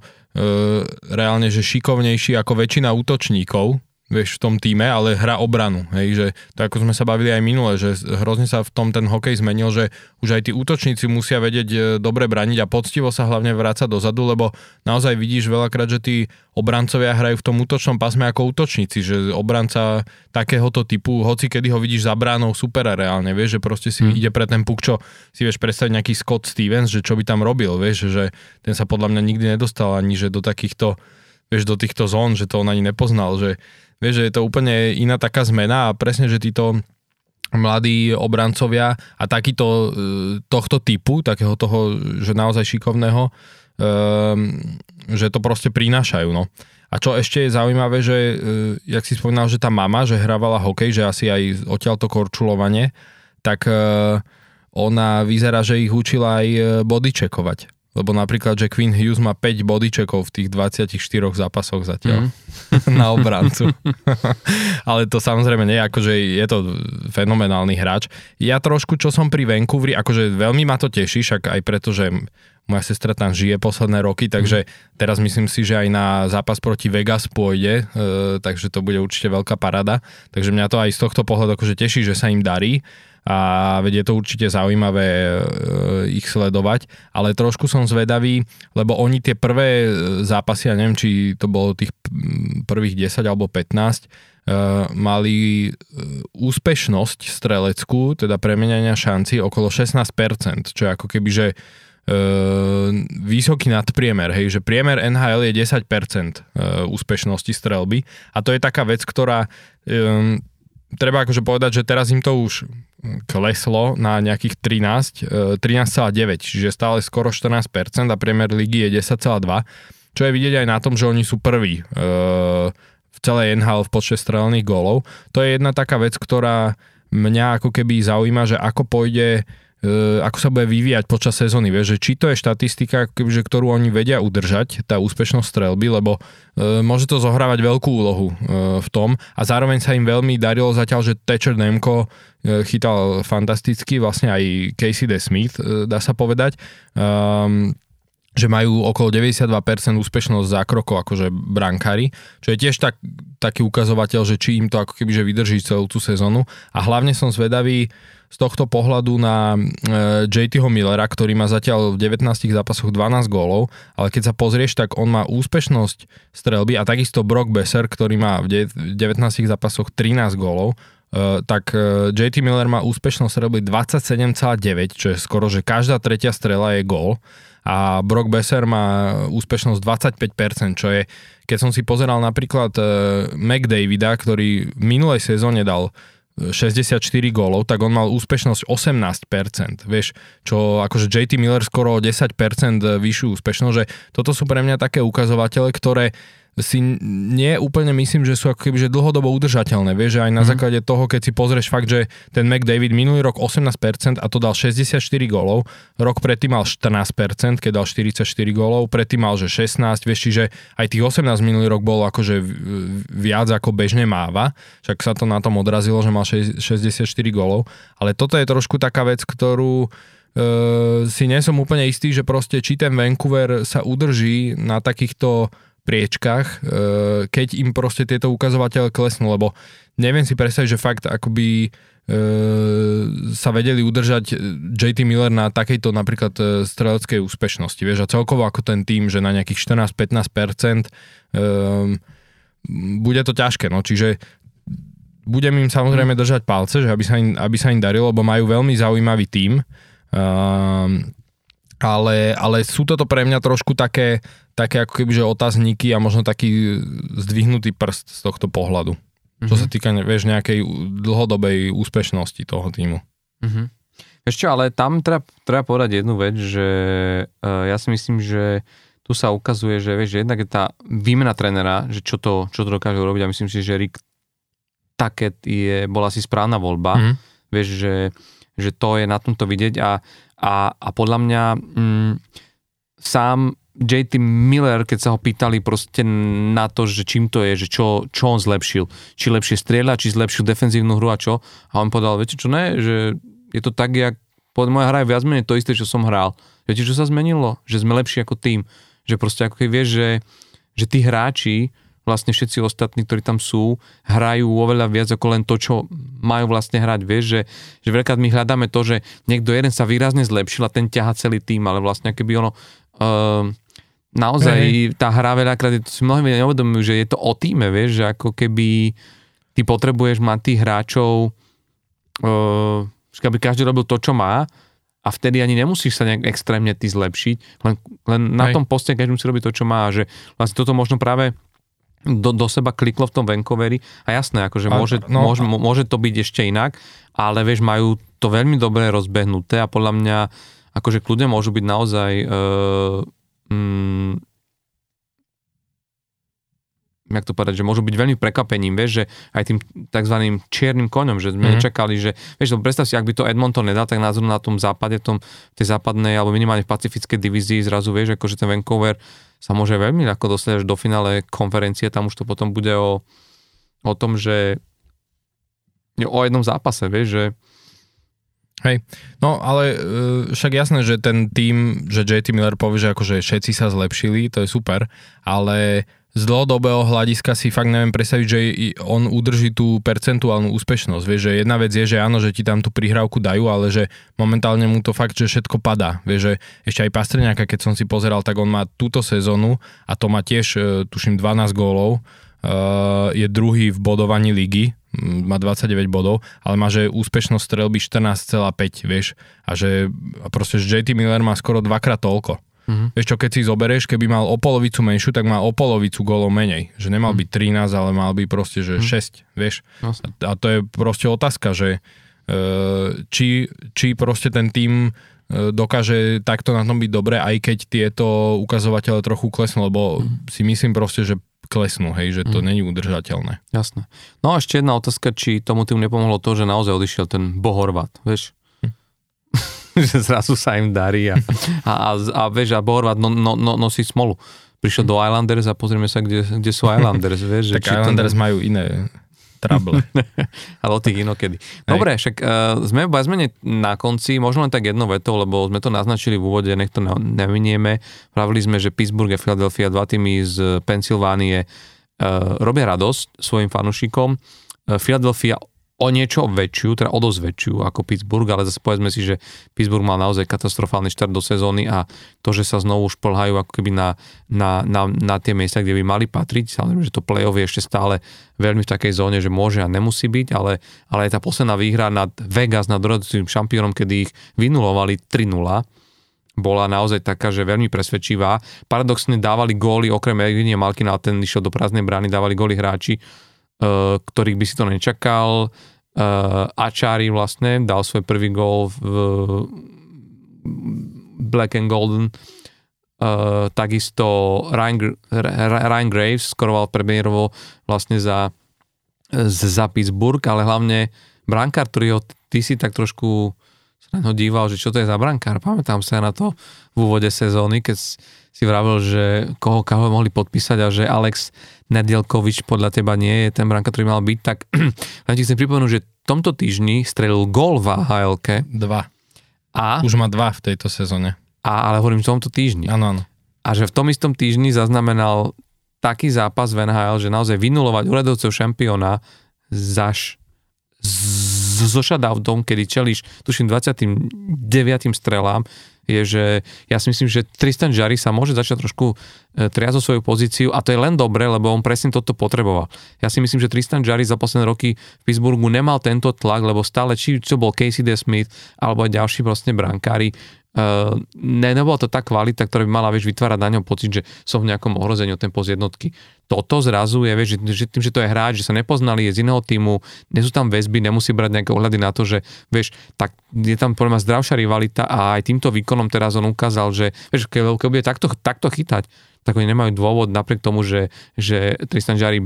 Speaker 2: reálne že šikovnejší ako väčšina útočníkov, vieš, v tom týme, ale hra obranu. Hej, že to ako sme sa bavili aj minule, že hrozne sa v tom ten hokej zmenil, že už aj tí útočníci musia vedieť e, dobre braniť a poctivo sa hlavne vrácať dozadu, lebo naozaj vidíš veľakrát, že tí obrancovia hrajú v tom útočnom pásme ako útočníci, že obranca takéhoto typu, hoci kedy ho vidíš za bránou supera reálne, vieš, že proste si hmm. ide pre ten puk, čo si vieš predstaviť nejaký Scott Stevens, že čo by tam robil, vieš, že ten sa podľa mňa nikdy nedostal ani že do takýchto vieš, do týchto zón, že to on ani nepoznal, že Vieš, že je to úplne iná taká zmena a presne, že títo mladí obrancovia a takýto e, tohto typu, takého toho, že naozaj šikovného, um, že to proste prinášajú. No. A čo ešte je zaujímavé, že uh, jak si spomínal, že tá mama, že hrávala hokej, že asi aj odtiaľ to korčulovanie, tak uh, ona vyzerá, že ich učila aj bodyčekovať. Lebo napríklad, že Queen Hughes má 5 bodyčekov v tých 24 zápasoch zatiaľ mm. na obrancu. Ale to samozrejme nie, akože je to fenomenálny hráč. Ja trošku, čo som pri Vancouveri, akože veľmi ma to teší, však aj preto, že moja sestra tam žije posledné roky, takže teraz myslím si, že aj na zápas proti Vegas pôjde, e, takže to bude určite veľká parada. Takže mňa to aj z tohto pohľadu akože teší, že sa im darí. A veď je to určite zaujímavé e, ich sledovať, ale trošku som zvedavý, lebo oni tie prvé zápasy, ja neviem, či to bolo tých prvých 10 alebo 15, mali úspešnosť streleckú, teda premenania šanci okolo 16%, čo je ako keby, že vysoký nadpriemer, hej, že priemer NHL je 10% úspešnosti strelby. A to je taká vec, ktorá treba akože povedať, že teraz im to už kleslo na nejakých 13, 13,9, e, čiže stále skoro 14% a priemer ligy je 10,2, čo je vidieť aj na tom, že oni sú prví e, v celej NHL v počte strelených gólov. To je jedna taká vec, ktorá mňa ako keby zaujíma, že ako pôjde ako sa bude vyvíjať počas sezóny, vieš, že či to je štatistika, že ktorú oni vedia udržať, tá úspešnosť strelby, lebo e, môže to zohrávať veľkú úlohu e, v tom. A zároveň sa im veľmi darilo zatiaľ, že Thatcher Nemko e, chytal fantasticky, vlastne aj Casey DeSmith, e, dá sa povedať. Um, že majú okolo 92% úspešnosť zákrokov akože brankári, čo je tiež tak, taký ukazovateľ, že či im to ako keby že vydrží celú tú sezónu. A hlavne som zvedavý, z tohto pohľadu na e, JTho Millera, ktorý má zatiaľ v 19 zápasoch 12 gólov, ale keď sa pozrieš, tak on má úspešnosť strelby a takisto Brock Besser, ktorý má v 19 zápasoch 13 gólov, e, tak e, JT Miller má úspešnosť strelby 27,9, čo je skoro, že každá tretia strela je gól. A Brock Besser má úspešnosť 25%, čo je, keď som si pozeral napríklad McDavida, ktorý v minulej sezóne dal 64 gólov, tak on mal úspešnosť 18%, vieš, čo akože JT Miller skoro 10% vyššiu úspešnosť, že toto sú pre mňa také ukazovatele, ktoré si nie úplne myslím, že sú ako keby že dlhodobo udržateľné. Vieš, že aj na mm. základe toho, keď si pozrieš fakt, že ten McDavid minulý rok 18% a to dal 64 gólov, rok predtým mal 14%, keď dal 44 gólov, predtým mal že 16, vieš, čiže aj tých 18 minulý rok bol akože viac ako bežne máva, však sa to na tom odrazilo, že mal 64 gólov, ale toto je trošku taká vec, ktorú uh, si nie som úplne istý, že proste či ten Vancouver sa udrží na takýchto priečkách, e, keď im proste tieto ukazovatele klesnú, lebo neviem si predstaviť, že fakt akoby e, sa vedeli udržať JT Miller na takejto napríklad e, streleckej úspešnosti, vieš, a celkovo ako ten tým, že na nejakých 14-15% bude to ťažké, no, čiže budem im samozrejme mhm. držať palce, že aby sa im, aby sa im darilo, lebo majú veľmi zaujímavý. Um, ale, ale sú toto pre mňa trošku také, také ako keby, že otázniky a možno taký zdvihnutý prst z tohto pohľadu. Mm-hmm. Čo sa mhm. týka, vieš, nejakej dlhodobej úspešnosti toho týmu.
Speaker 1: Mm-hmm. Ešte, ale tam treba, treba povedať jednu vec, že uh, ja si myslím, že tu sa ukazuje, že vieš, že jednak je tá výmena trénera, že čo to, čo to dokáže urobiť a myslím si, že Rick Taket je, bola asi správna voľba. Mm-hmm. Vieš, že, že to je na tomto vidieť a, a, a podľa mňa mm, sám JT Miller, keď sa ho pýtali proste na to, že čím to je, že čo, čo on zlepšil. Či lepšie strieľa, či zlepšil defenzívnu hru a čo. A on povedal, viete čo ne, že je to tak, jak pod moja hra je viac menej to isté, čo som hral. Viete, čo sa zmenilo? Že sme lepší ako tým. Že proste ako keď vieš, že, že tí hráči, vlastne všetci ostatní, ktorí tam sú, hrajú oveľa viac ako len to, čo majú vlastne hrať. Vieš, že, že veľká my hľadáme to, že niekto jeden sa výrazne zlepšil a ten ťaha celý tým, ale vlastne keby ono... Uh, naozaj hey. tá hra veľakrát, si mnohí neuvedomujú, že je to o týme, vieš, že ako keby ty potrebuješ mať tých hráčov, uh, aby každý robil to, čo má a vtedy ani nemusíš sa nejak extrémne ty zlepšiť, len, len na tom poste každý musí robiť to, čo má že vlastne toto možno práve do, do seba kliklo v tom Vancouveri a jasné, akože môže, no, môže, môže to byť ešte inak, ale vieš, majú to veľmi dobre rozbehnuté a podľa mňa akože kľudne môžu byť naozaj uh, mm, jak to povedať, že môžu byť veľmi prekvapením, vieš, že aj tým tzv. čiernym koňom, že sme mm-hmm. nečakali, že, vieš, predstav si, ak by to Edmonton nedal, tak názor na tom západe, tom, tej západnej, alebo minimálne v pacifickej divízii zrazu, vieš, akože ten Vancouver sa môže veľmi ľahko dostať až do finále konferencie, tam už to potom bude o, o tom, že o jednom zápase, vieš, že
Speaker 2: Hej, no ale e, však jasné, že ten tým, že JT Miller povie, že akože všetci sa zlepšili, to je super, ale z dlhodobého hľadiska si fakt neviem predstaviť, že on udrží tú percentuálnu úspešnosť. Vieš, že jedna vec je, že áno, že ti tam tú prihrávku dajú, ale že momentálne mu to fakt, že všetko padá. Vieš, že ešte aj Pastrňáka, keď som si pozeral, tak on má túto sezónu a to má tiež, e, tuším, 12 gólov. Uh, je druhý v bodovaní ligy, má 29 bodov, ale má, že úspešnosť strelby 14,5, vieš, a že a proste, že JT Miller má skoro dvakrát toľko. Mm-hmm. Vieš čo, keď si zoberieš, keby mal o polovicu menšiu, tak má o polovicu golov menej. Že nemal mm-hmm. byť 13, ale mal by proste, že mm-hmm. 6, vieš. Jasne. A to je proste otázka, že e, či, či proste ten tým e, dokáže takto na tom byť dobre, aj keď tieto ukazovatele trochu klesnú, lebo mm. si myslím proste, že klesnú, hej, že to mm. není udržateľné.
Speaker 1: Jasné. No a ešte jedna otázka, či tomu tým nepomohlo to, že naozaj odišiel ten Bohorvat, vieš? že zrazu sa im darí a, a, a, a vieš, a Borvat no, no, no, nosí smolu. Prišiel do Islanders a pozrieme sa, kde, kde sú Islanders, vieš.
Speaker 2: tak že, Islanders ten... majú iné trable.
Speaker 1: Ale o tých inokedy. Dobre, však uh, sme v zmene na konci, možno len tak jedno veto, lebo sme to naznačili v úvode, nech to nevinieme. Pravili sme, že Pittsburgh a Philadelphia, dva týmy z Pensylvánie, uh, robia radosť svojim fanúšikom. Uh, Philadelphia o niečo väčšiu, teda o dosť väčšiu ako Pittsburgh, ale zase povedzme si, že Pittsburgh mal naozaj katastrofálny štart do sezóny a to, že sa znovu šplhajú ako keby na, na, na, na tie miesta, kde by mali patriť, samozrejme, že to play-off je ešte stále veľmi v takej zóne, že môže a nemusí byť, ale, ale aj tá posledná výhra nad Vegas, nad doradujúcim šampiónom, kedy ich vynulovali 3-0, bola naozaj taká, že veľmi presvedčivá. Paradoxne dávali góly, okrem Evgenia Malkina, ten išiel do prázdnej brány, dávali góly hráči, ktorých by si to nečakal. Uh, Ačári vlastne dal svoj prvý gól v Black and Golden. Uh, takisto Ryan, Ryan Graves skoroval premiérovo vlastne za, za Pittsburgh, ale hlavne brankár, ktorý ho ty si tak trošku sa na díval, že čo to je za brankár. Pamätám sa na to v úvode sezóny, keď si vravil, že koho, koho mohli podpísať a že Alex Nedielkovič podľa teba nie je ten branka, ktorý mal byť, tak len ti chcem pripomenúť, že v tomto týždni strelil gól v ahl
Speaker 2: Dva. A? Už má dva v tejto sezóne.
Speaker 1: A, ale hovorím v tomto týždni.
Speaker 2: Áno, áno.
Speaker 1: A že v tom istom týždni zaznamenal taký zápas v NHL, že naozaj vynulovať uradovcov šampióna zaš so shutoutom, kedy čelíš, tuším, 29. strelám, je, že ja si myslím, že Tristan Jarry sa môže začať trošku e, triať o svoju pozíciu a to je len dobre, lebo on presne toto potreboval. Ja si myslím, že Tristan Jarry za posledné roky v Pittsburghu nemal tento tlak, lebo stále, či čo bol Casey D. Smith alebo aj ďalší vlastne brankári, Uh, ne, nebola to tá kvalita, ktorá by mala vieš, vytvárať na ňom pocit, že som v nejakom ohrození o ten post jednotky. Toto zrazu je, vieš, že, tým, že to je hráč, že sa nepoznali, je z iného týmu, nie sú tam väzby, nemusí brať nejaké ohľady na to, že vieš, tak je tam podľa zdravšia rivalita a aj týmto výkonom teraz on ukázal, že vieš, keď, keď bude takto, takto chytať, tak oni nemajú dôvod napriek tomu, že, že Tristan Jarry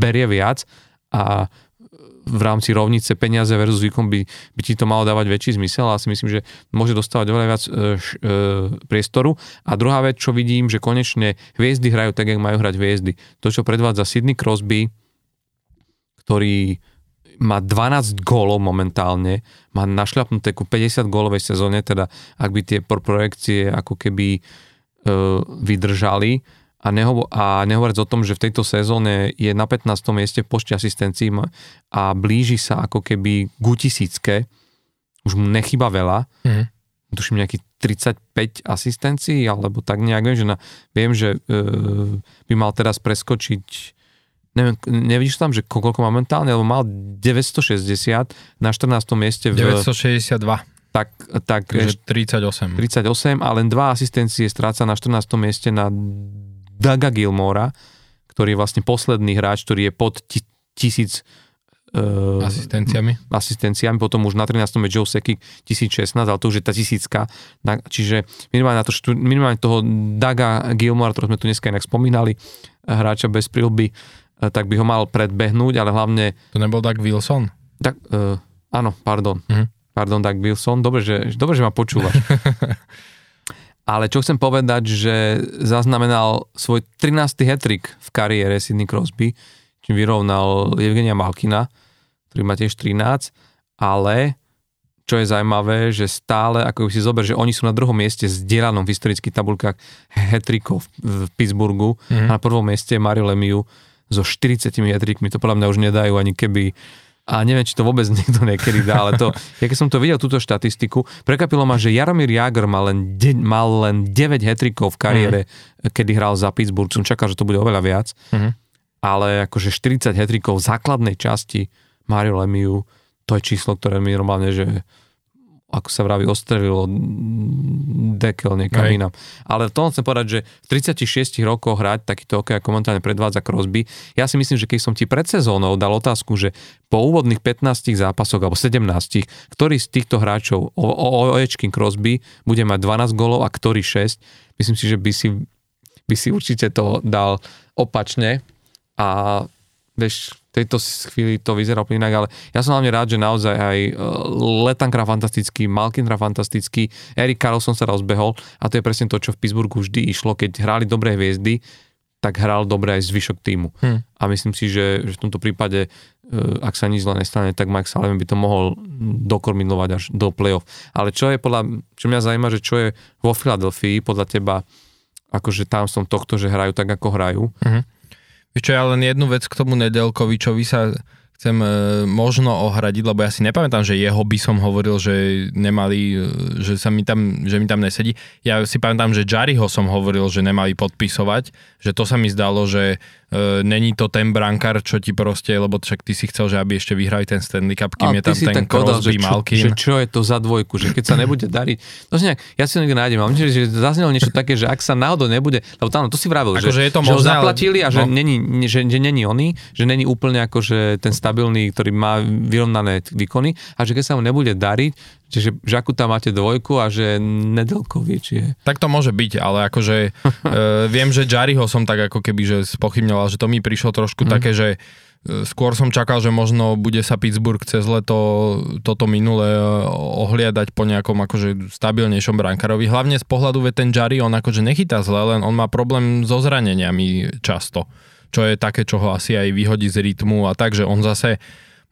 Speaker 1: berie viac a v rámci rovnice peniaze versus výkon by, by ti to malo dávať väčší zmysel a si myslím, že môže dostávať oveľa viac e, e, priestoru. A druhá vec, čo vidím, že konečne hviezdy hrajú tak, jak majú hrať hviezdy. To, čo predvádza Sidney Crosby, ktorý má 12 gólov momentálne, má našľapnuté ku 50 gólovej sezóne, teda ak by tie projekcie ako keby e, vydržali, a, neho, a nehovoriac o tom, že v tejto sezóne je na 15. mieste v počte asistencií a blíži sa ako keby k tisícke, už mu nechyba veľa, mm. tuším nejakých 35 asistencií, alebo tak nejak viem, že, na, viem, že e, by mal teraz preskočiť neviem, nevidíš tam, že koľko momentálne, lebo mal 960 na 14. mieste
Speaker 2: v... 962
Speaker 1: tak, tak
Speaker 2: Takže 38.
Speaker 1: 38 a len dva asistencie stráca na 14. mieste na Daga Gilmora, ktorý je vlastne posledný hráč, ktorý je pod tisíc
Speaker 2: uh, asistenciami.
Speaker 1: asistenciami, potom už na 13. je Joe Sekic 1016, ale to už je tá tisícka. Čiže minimálne, na to, minimálne toho Daga Gilmora, ktorého sme tu dneska inak spomínali, hráča bez prilby, uh, tak by ho mal predbehnúť, ale hlavne...
Speaker 2: To nebol Doug Wilson?
Speaker 1: Tak, uh, áno, pardon. Uh-huh. Pardon, Doug Wilson. Dobre, že, dobre, že ma počúvaš. Ale čo chcem povedať, že zaznamenal svoj 13. hetrik v kariére Sidney Crosby, čím vyrovnal Evgenia Malkina, ktorý má tiež 13, ale čo je zaujímavé, že stále, ako si zober, že oni sú na druhom mieste s dielanom v historických tabulkách hetrikov v Pittsburghu mm-hmm. a na prvom mieste Mario Lemieux so 40 hetrikmi, to podľa mňa už nedajú ani keby a neviem, či to vôbec niekto niekedy dá, ale to, ja keď som to videl, túto štatistiku, prekapilo ma, že Jaromír Jagr mal len, de, mal len 9 hetrikov v kariére, mm. kedy hral za Pittsburgh, som čakal, že to bude oveľa viac, mm. ale akože 40 hetrikov v základnej časti Mario Lemieux, to je číslo, ktoré mi normálne, že ako sa vraví, ostrelilo dekel niekam Hej. inám. Ale to chcem povedať, že v 36 rokoch hrať takýto hokej, ako momentálne predvádza Crosby, ja si myslím, že keď som ti pred sezónou dal otázku, že po úvodných 15 zápasoch alebo 17, ktorý z týchto hráčov, o, o, o Ečkin Crosby, bude mať 12 golov a ktorý 6, myslím si, že by si, by si určite to dal opačne a vieš, tejto chvíli to vyzerá úplne inak, ale ja som hlavne rád, že naozaj aj e, Letankra fantastický, Malkinra fantastický, Erik Carlson sa rozbehol a to je presne to, čo v Pittsburghu vždy išlo, keď hrali dobré hviezdy, tak hral dobre aj zvyšok týmu. Hmm. A myslím si, že, že v tomto prípade, e, ak sa nič zle nestane, tak Mike Sullivan by to mohol dokorminovať až do playoff. Ale čo je podľa, čo mňa zaujíma, že čo je vo Filadelfii podľa teba akože tam som tohto, že hrajú tak, ako hrajú. Hmm
Speaker 2: Vieš čo, ja len jednu vec k tomu Nedelkovičovi sa chcem e, možno ohradiť, lebo ja si nepamätám, že jeho by som hovoril, že nemali, e, že, sa mi tam, že mi tam nesedí. Ja si pamätám, že Jariho som hovoril, že nemali podpisovať, že to sa mi zdalo, že e, není to ten brankár, čo ti proste, lebo však ty si chcel, že aby ešte vyhrali ten Stanley Cup, kým je tam ten Crosby, Malkin.
Speaker 1: Že čo je to za dvojku, že keď sa nebude dariť, to si nejak, ja si niekde nájdem, ale myslím, že zaznelo niečo také, že ak sa náhodou nebude, lebo tam, to si vravil,
Speaker 2: ako, že,
Speaker 1: že,
Speaker 2: je to
Speaker 1: možné,
Speaker 2: že ho
Speaker 1: zaplatili
Speaker 2: ale,
Speaker 1: a že, no. není, že, že není oný, že není úplne ako, že ten stabilný, ktorý má vyrovnané výkony a že keď sa mu nebude dariť, Čiže že akú tam máte dvojku a že Nedelkovič je.
Speaker 2: Tak to môže byť, ale akože e, viem, že Jariho som tak ako keby že spochybňoval, že to mi prišlo trošku mm. také, že e, skôr som čakal, že možno bude sa Pittsburgh cez leto toto minulé e, ohliadať po nejakom akože stabilnejšom brankárovi. Hlavne z pohľadu, ve ten Jari, on akože nechytá zle, len on má problém so zraneniami často. Čo je také, čo ho asi aj vyhodí z rytmu a tak, že on zase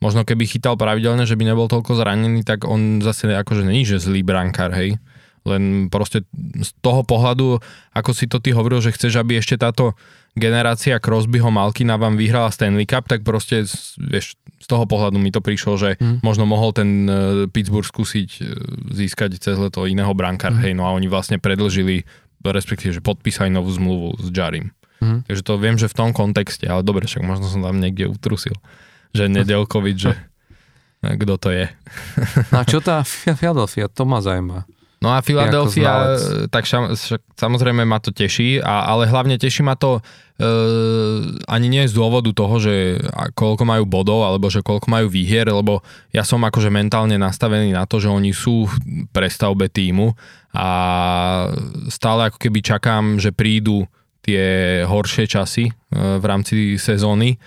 Speaker 2: možno keby chytal pravidelne, že by nebol toľko zranený, tak on zase akože není, že zlý brankár, hej. Len proste z toho pohľadu, ako si to ty hovoril, že chceš, aby ešte táto generácia Crosbyho Malkina vám vyhrala Stanley Cup, tak proste vieš, z toho pohľadu mi to prišlo, že hmm. možno mohol ten uh, Pittsburgh skúsiť uh, získať cez leto iného brankára, hmm. hej, no a oni vlastne predlžili, respektíve, že podpísali novú zmluvu s Jarim. Hmm. Takže to viem, že v tom kontexte, ale dobre, však možno som tam niekde utrusil že Nedelkovič, že kto to je.
Speaker 1: No a čo tá Philadelphia, to ma zaujíma.
Speaker 2: No a Philadelphia, tak samozrejme ma to teší, a, ale hlavne teší ma to e, ani nie z dôvodu toho, že koľko majú bodov, alebo že koľko majú výhier, lebo ja som akože mentálne nastavený na to, že oni sú v prestavbe týmu a stále ako keby čakám, že prídu tie horšie časy e, v rámci sezóny,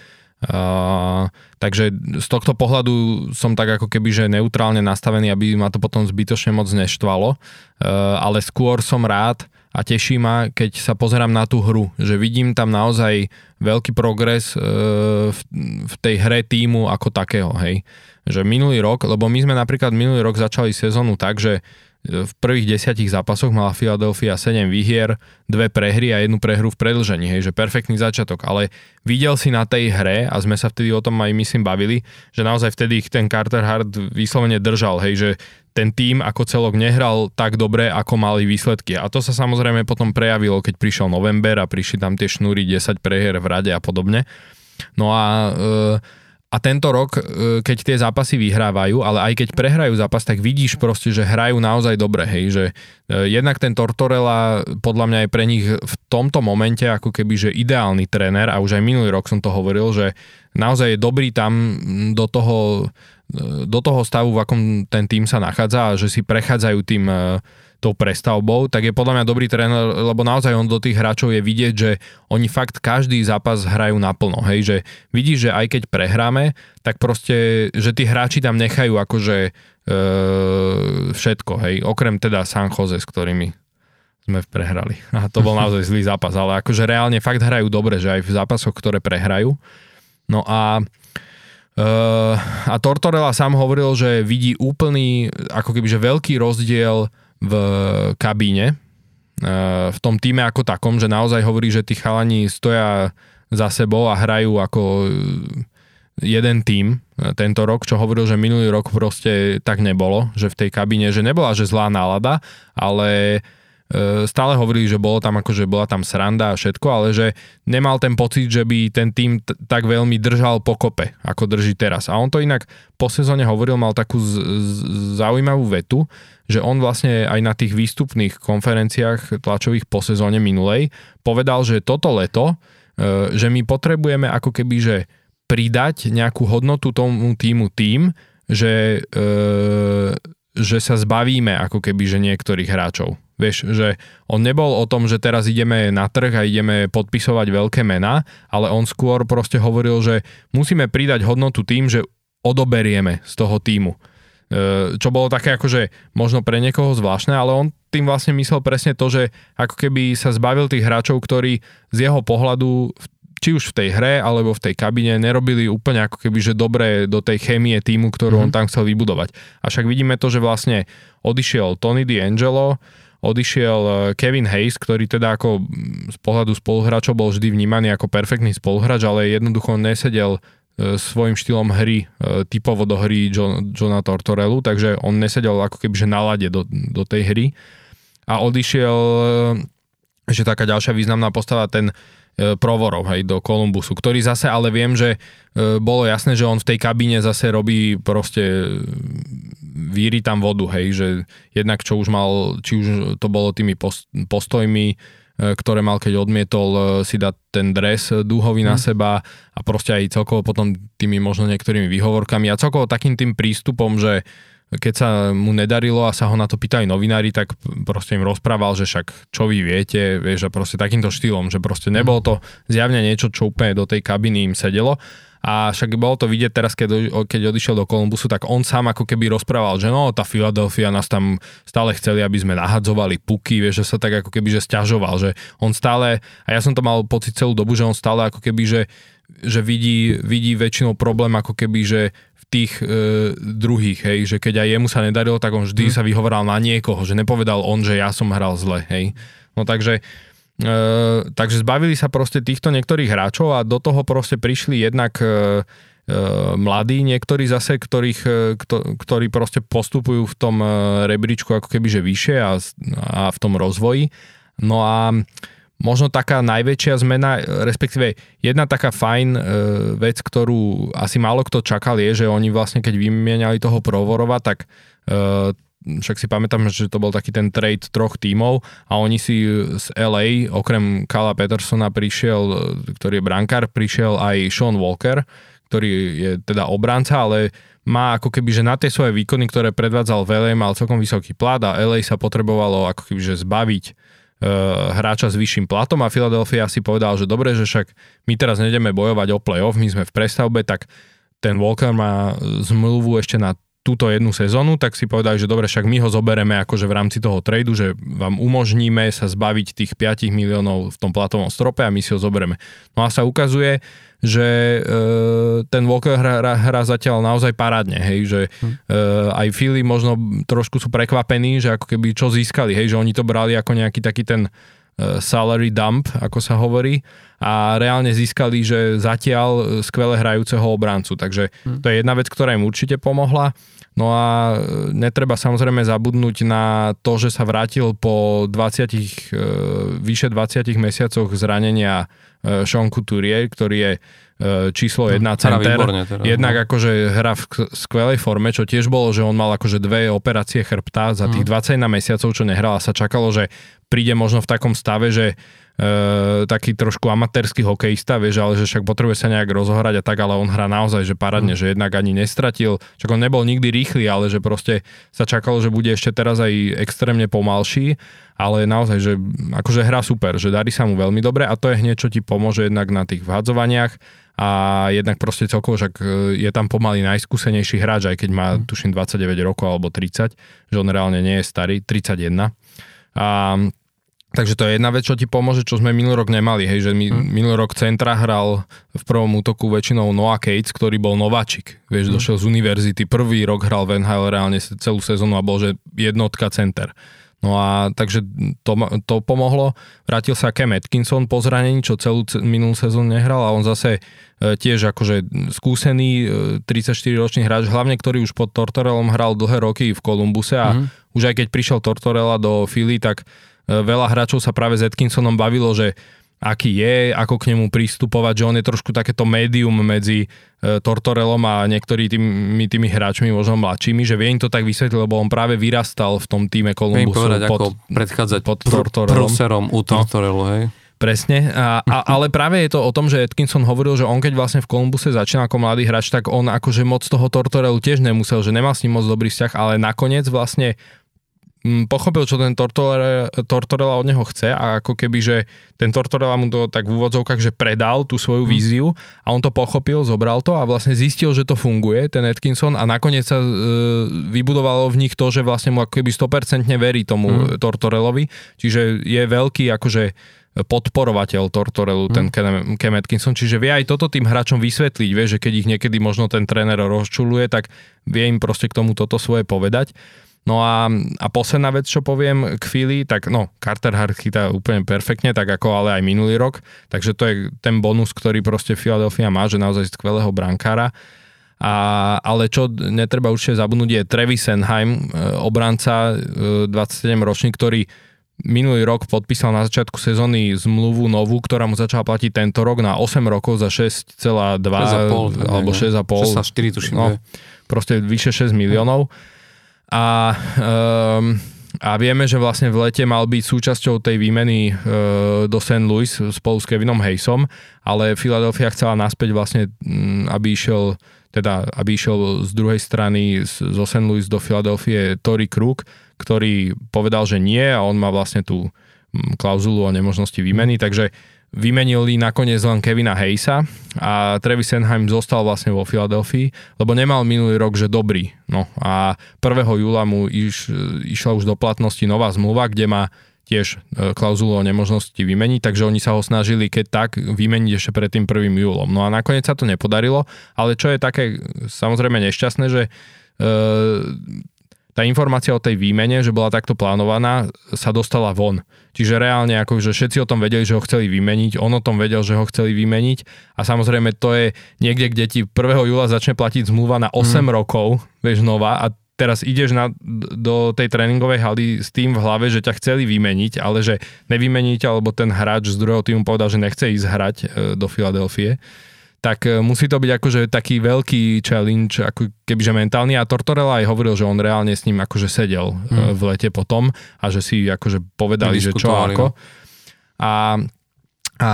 Speaker 2: Takže z tohto pohľadu som tak ako keby že neutrálne nastavený, aby ma to potom zbytočne moc neštvalo, uh, ale skôr som rád a teší ma, keď sa pozerám na tú hru, že vidím tam naozaj veľký progres uh, v, v tej hre týmu ako takého, hej. Že minulý rok, lebo my sme napríklad minulý rok začali sezónu tak, že v prvých desiatich zápasoch mala Philadelphia 7 výhier, dve prehry a jednu prehru v predlžení, hej, že perfektný začiatok, ale videl si na tej hre, a sme sa vtedy o tom aj myslím bavili, že naozaj vtedy ich ten Carter Hart vyslovene držal, hej, že ten tým ako celok nehral tak dobre, ako mali výsledky. A to sa samozrejme potom prejavilo, keď prišiel november a prišli tam tie šnúry 10 prehier v rade a podobne. No a e, a tento rok, e, keď tie zápasy vyhrávajú, ale aj keď prehrajú zápas, tak vidíš proste, že hrajú naozaj dobre, hej, že e, jednak ten Tortorella podľa mňa je pre nich v tomto momente ako keby, že ideálny tréner a už aj minulý rok som to hovoril, že naozaj je dobrý tam do toho, e, do toho stavu, v akom ten tým sa nachádza a že si prechádzajú tým tou prestavbou, tak je podľa mňa dobrý tréner, lebo naozaj on do tých hráčov je vidieť, že oni fakt každý zápas hrajú naplno, hej, že vidíš, že aj keď prehráme, tak proste, že tí hráči tam nechajú akože e, všetko, hej, okrem teda San Jose, s ktorými sme prehrali. A to bol naozaj zlý zápas, ale akože reálne fakt hrajú dobre, že aj v zápasoch, ktoré prehrajú. No a Uh, a Tortorella sám hovoril, že vidí úplný, ako keby, že veľký rozdiel v kabíne, uh, v tom týme ako takom, že naozaj hovorí, že tí chalani stoja za sebou a hrajú ako jeden tým tento rok, čo hovoril, že minulý rok proste tak nebolo, že v tej kabíne, že nebola, že zlá nálada, ale uh, E, stále hovorili, že bolo tam akože bola tam sranda a všetko, ale že nemal ten pocit, že by ten tým t- tak veľmi držal pokope, ako drží teraz. A on to inak po sezóne hovoril, mal takú z- z- zaujímavú vetu, že on vlastne aj na tých výstupných konferenciách tlačových po sezóne minulej povedal, že toto leto, e, že my potrebujeme ako keby, že pridať nejakú hodnotu tomu týmu tým, že, e, že sa zbavíme ako keby, že niektorých hráčov. Vieš, že on nebol o tom, že teraz ideme na trh a ideme podpisovať veľké mená, ale on skôr proste hovoril, že musíme pridať hodnotu tým, že odoberieme z toho týmu. E, čo bolo také akože možno pre niekoho zvláštne, ale on tým vlastne myslel presne to, že ako keby sa zbavil tých hráčov, ktorí z jeho pohľadu či už v tej hre alebo v tej kabine nerobili úplne ako keby, že dobre do tej chémie týmu, ktorú mm-hmm. on tam chcel vybudovať. A však vidíme to, že vlastne odišiel Tony D'Angelo, odišiel e, Kevin Hayes, ktorý teda ako z pohľadu spoluhráčov bol vždy vnímaný ako perfektný spoluhráč, ale jednoducho nesedel e, svojim štýlom hry e, typovo do hry John, Johna Tortorellu, takže on nesedel ako keby že na lade do, do tej hry. A odišiel ešte taká ďalšia významná postava, ten Provorov hej, do Kolumbusu, ktorý zase ale viem, že bolo jasné, že on v tej kabíne zase robí proste víri tam vodu, hej, že jednak čo už mal, či už to bolo tými postojmi, e, ktoré mal, keď odmietol e, si dať ten dres dúhový mm. na mhm. seba a proste aj celkovo potom tými možno niektorými výhovorkami a celkovo takým tým prístupom, že keď sa mu nedarilo a sa ho na to pýtali novinári, tak proste im rozprával, že však čo vy viete, vieš, a proste takýmto štýlom, že proste nebolo to zjavne niečo, čo úplne do tej kabiny im sedelo. A však bolo to vidieť teraz, keď, keď odišiel do Kolumbusu, tak on sám ako keby rozprával, že no, tá Philadelphia nás tam stále chceli, aby sme nahadzovali puky, vieš, že sa tak ako keby, že stiažoval, že on stále, a ja som to mal pocit celú dobu, že on stále ako keby, že, že vidí, vidí väčšinou problém ako keby, že tých e, druhých, hej, že keď aj jemu sa nedarilo, tak on vždy hmm. sa vyhovoral na niekoho, že nepovedal on, že ja som hral zle, hej. No takže E, takže zbavili sa proste týchto niektorých hráčov a do toho proste prišli jednak e, e, mladí niektorí zase, ktorých, e, kto, ktorí proste postupujú v tom e, rebríčku ako keby že vyššie a, a v tom rozvoji. No a možno taká najväčšia zmena, respektíve jedna taká fajn e, vec, ktorú asi málo kto čakal je, že oni vlastne keď vymieniali toho Provorova, tak e, však si pamätám, že to bol taký ten trade troch tímov a oni si z LA, okrem Kala Petersona prišiel, ktorý je brankár, prišiel aj Sean Walker, ktorý je teda obranca, ale má ako keby, že na tie svoje výkony, ktoré predvádzal v LA, mal celkom vysoký plat a LA sa potrebovalo ako keby, že zbaviť. e, hráča s vyšším platom a Philadelphia si povedal, že dobre, že však my teraz nejdeme bojovať o playoff, my sme v prestavbe, tak ten Walker má zmluvu ešte na túto jednu sezónu, tak si povedali, že dobre, však my ho zobereme akože v rámci toho tradu, že vám umožníme sa zbaviť tých 5 miliónov v tom platovom strope a my si ho zoberieme. No a sa ukazuje, že e, ten Walker hra, hra, hra zatiaľ naozaj parádne, hej, že e, aj Philly možno trošku sú prekvapení, že ako keby čo získali, hej, že oni to brali ako nejaký taký ten salary dump, ako sa hovorí, a reálne získali, že zatiaľ skvele hrajúceho obrancu. Takže hm. to je jedna vec, ktorá im určite pomohla. No a e, netreba samozrejme zabudnúť na to, že sa vrátil po 20, e, vyše 20 mesiacoch zranenia e, Sean Couturier, ktorý je číslo 1 no, center. Výborne, Jednak no. akože hra v skvelej forme, čo tiež bolo, že on mal akože dve operácie chrbta za tých mm. 21 mesiacov, čo nehral a sa čakalo, že príde možno v takom stave, že e, taký trošku amatérsky hokejista, vieš, ale že však potrebuje sa nejak rozohrať a tak, ale on hrá naozaj, že paradne, mm. že jednak ani nestratil, čak on nebol nikdy rýchly, ale že proste sa čakalo, že bude ešte teraz aj extrémne pomalší, ale naozaj, že akože hrá super, že darí sa mu veľmi dobre a to je hneď, čo ti pomôže jednak na tých vhadzovaniach a jednak proste celkovo, však e, je tam pomaly najskúsenejší hráč, aj keď má mm. tuším 29 rokov alebo 30, že on reálne nie je starý, 31. A Takže to je jedna vec, čo ti pomôže, čo sme minulý rok nemali, hej, že mi, hmm. minulý rok centra hral v prvom útoku väčšinou Noah Cates, ktorý bol nováčik, vieš, hmm. došiel z univerzity, prvý rok hral v NHL reálne celú sezónu a bol, že jednotka center. No a takže to, to pomohlo. Vrátil sa Cam Atkinson po zranení, čo celú minulú sezónu nehral a on zase e, tiež akože skúsený e, 34-ročný hráč, hlavne ktorý už pod Tortorellom hral dlhé roky v Kolumbuse a mm-hmm. už aj keď prišiel Tortorella do Philly, tak veľa hráčov sa práve s Atkinsonom bavilo, že aký je, ako k nemu pristupovať, že on je trošku takéto médium medzi e, Tortorelom a niektorí tými, tými hráčmi, možno mladšími, že vie im to tak vysvetliť, lebo on práve vyrastal v tom týme Columbusu
Speaker 1: povedať, pod, ako predchádzať pod Tortorelom. Proserom u no. Tortorelu, hej?
Speaker 2: Presne, a, a, ale práve je to o tom, že Atkinson hovoril, že on keď vlastne v Kolumbuse začínal ako mladý hráč, tak on akože moc toho Tortorelu tiež nemusel, že nemal s ním moc dobrý vzťah, ale nakoniec vlastne pochopil, čo ten Tortorella, Tortorella od neho chce a ako keby, že ten Tortorella mu to tak v úvodzovkách, že predal tú svoju mhm. víziu a on to pochopil, zobral to a vlastne zistil, že to funguje, ten Atkinson a nakoniec sa e, vybudovalo v nich to, že vlastne mu ako keby 100% verí tomu mm. Tortorellovi, čiže je veľký akože podporovateľ Tortorelu, mm. ten Cam Atkinson, čiže vie aj toto tým hráčom vysvetliť, vie, že keď ich niekedy možno ten tréner rozčuluje, tak vie im proste k tomu toto svoje povedať. No a, a posledná vec, čo poviem k chvíli, tak no, Carter Hart chytá úplne perfektne, tak ako ale aj minulý rok, takže to je ten bonus, ktorý proste Philadelphia má, že naozaj skvelého brankára. A, ale čo netreba určite zabudnúť je Travis Senheim, e, obranca 27 e, ktorý minulý rok podpísal na začiatku sezóny zmluvu novú, ktorá mu začala platiť tento rok na 8 rokov za 6,2 alebo 6,5.
Speaker 1: 6,4 tuším. No,
Speaker 2: proste vyše 6 miliónov. Mm a, um, a vieme, že vlastne v lete mal byť súčasťou tej výmeny uh, do St. Louis spolu s Kevinom Haysom, ale Philadelphia chcela naspäť vlastne, um, aby išiel teda aby išiel z druhej strany zo St. Louis do Filadelfie Tory Krug, ktorý povedal, že nie a on má vlastne tú klauzulu o nemožnosti výmeny, takže vymenili nakoniec len Kevina Hayesa a Travis Senheim zostal vlastne vo Filadelfii, lebo nemal minulý rok, že dobrý. No a 1. júla mu iš, išla už do platnosti nová zmluva, kde má tiež e, klauzulu o nemožnosti vymeniť, takže oni sa ho snažili keď tak vymeniť ešte pred tým 1. júlom. No a nakoniec sa to nepodarilo, ale čo je také samozrejme nešťastné, že e, tá informácia o tej výmene, že bola takto plánovaná, sa dostala von. Čiže reálne akože všetci o tom vedeli, že ho chceli vymeniť, on o tom vedel, že ho chceli vymeniť a samozrejme to je niekde, kde ti 1. júla začne platiť zmluva na 8 mm. rokov, vieš, nová a teraz ideš na, do tej tréningovej haly s tým v hlave, že ťa chceli vymeniť, ale že nevymeníte, alebo ten hráč z druhého týmu povedal, že nechce ísť hrať e, do Filadelfie tak e, musí to byť akože taký veľký challenge, ako kebyže mentálny a Tortorella aj hovoril, že on reálne s ním akože sedel hmm. v lete potom a že si akože povedali, že čo ako. No. A, a,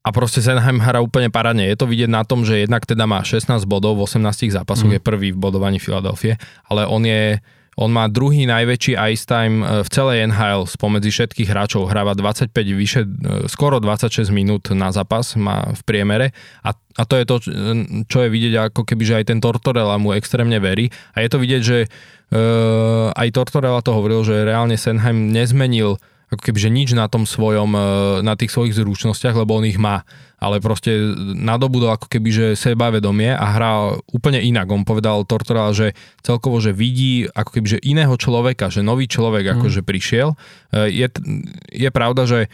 Speaker 2: a proste Senheim hrá úplne parádne. Je to vidieť na tom, že jednak teda má 16 bodov v 18 zápasoch, hmm. je prvý v bodovaní Filadelfie, ale on je on má druhý najväčší ice time e, v celej NHL spomedzi všetkých hráčov. Hráva 25, vyše, e, skoro 26 minút na zápas má v priemere a, a to je to, čo je vidieť ako keby, že aj ten Tortorella mu extrémne verí. A je to vidieť, že uh, aj Tortorella to hovoril, že reálne Senheim nezmenil ako keby, že nič na tom svojom, e, na tých svojich zručnostiach, lebo on ich má. Ale proste nadobudol ako keby, že sebavedomie a hrá úplne inak. On povedal Tortora, že celkovo, že vidí ako keby, že iného človeka, že nový človek mm. akože prišiel. E, je, je pravda, že e,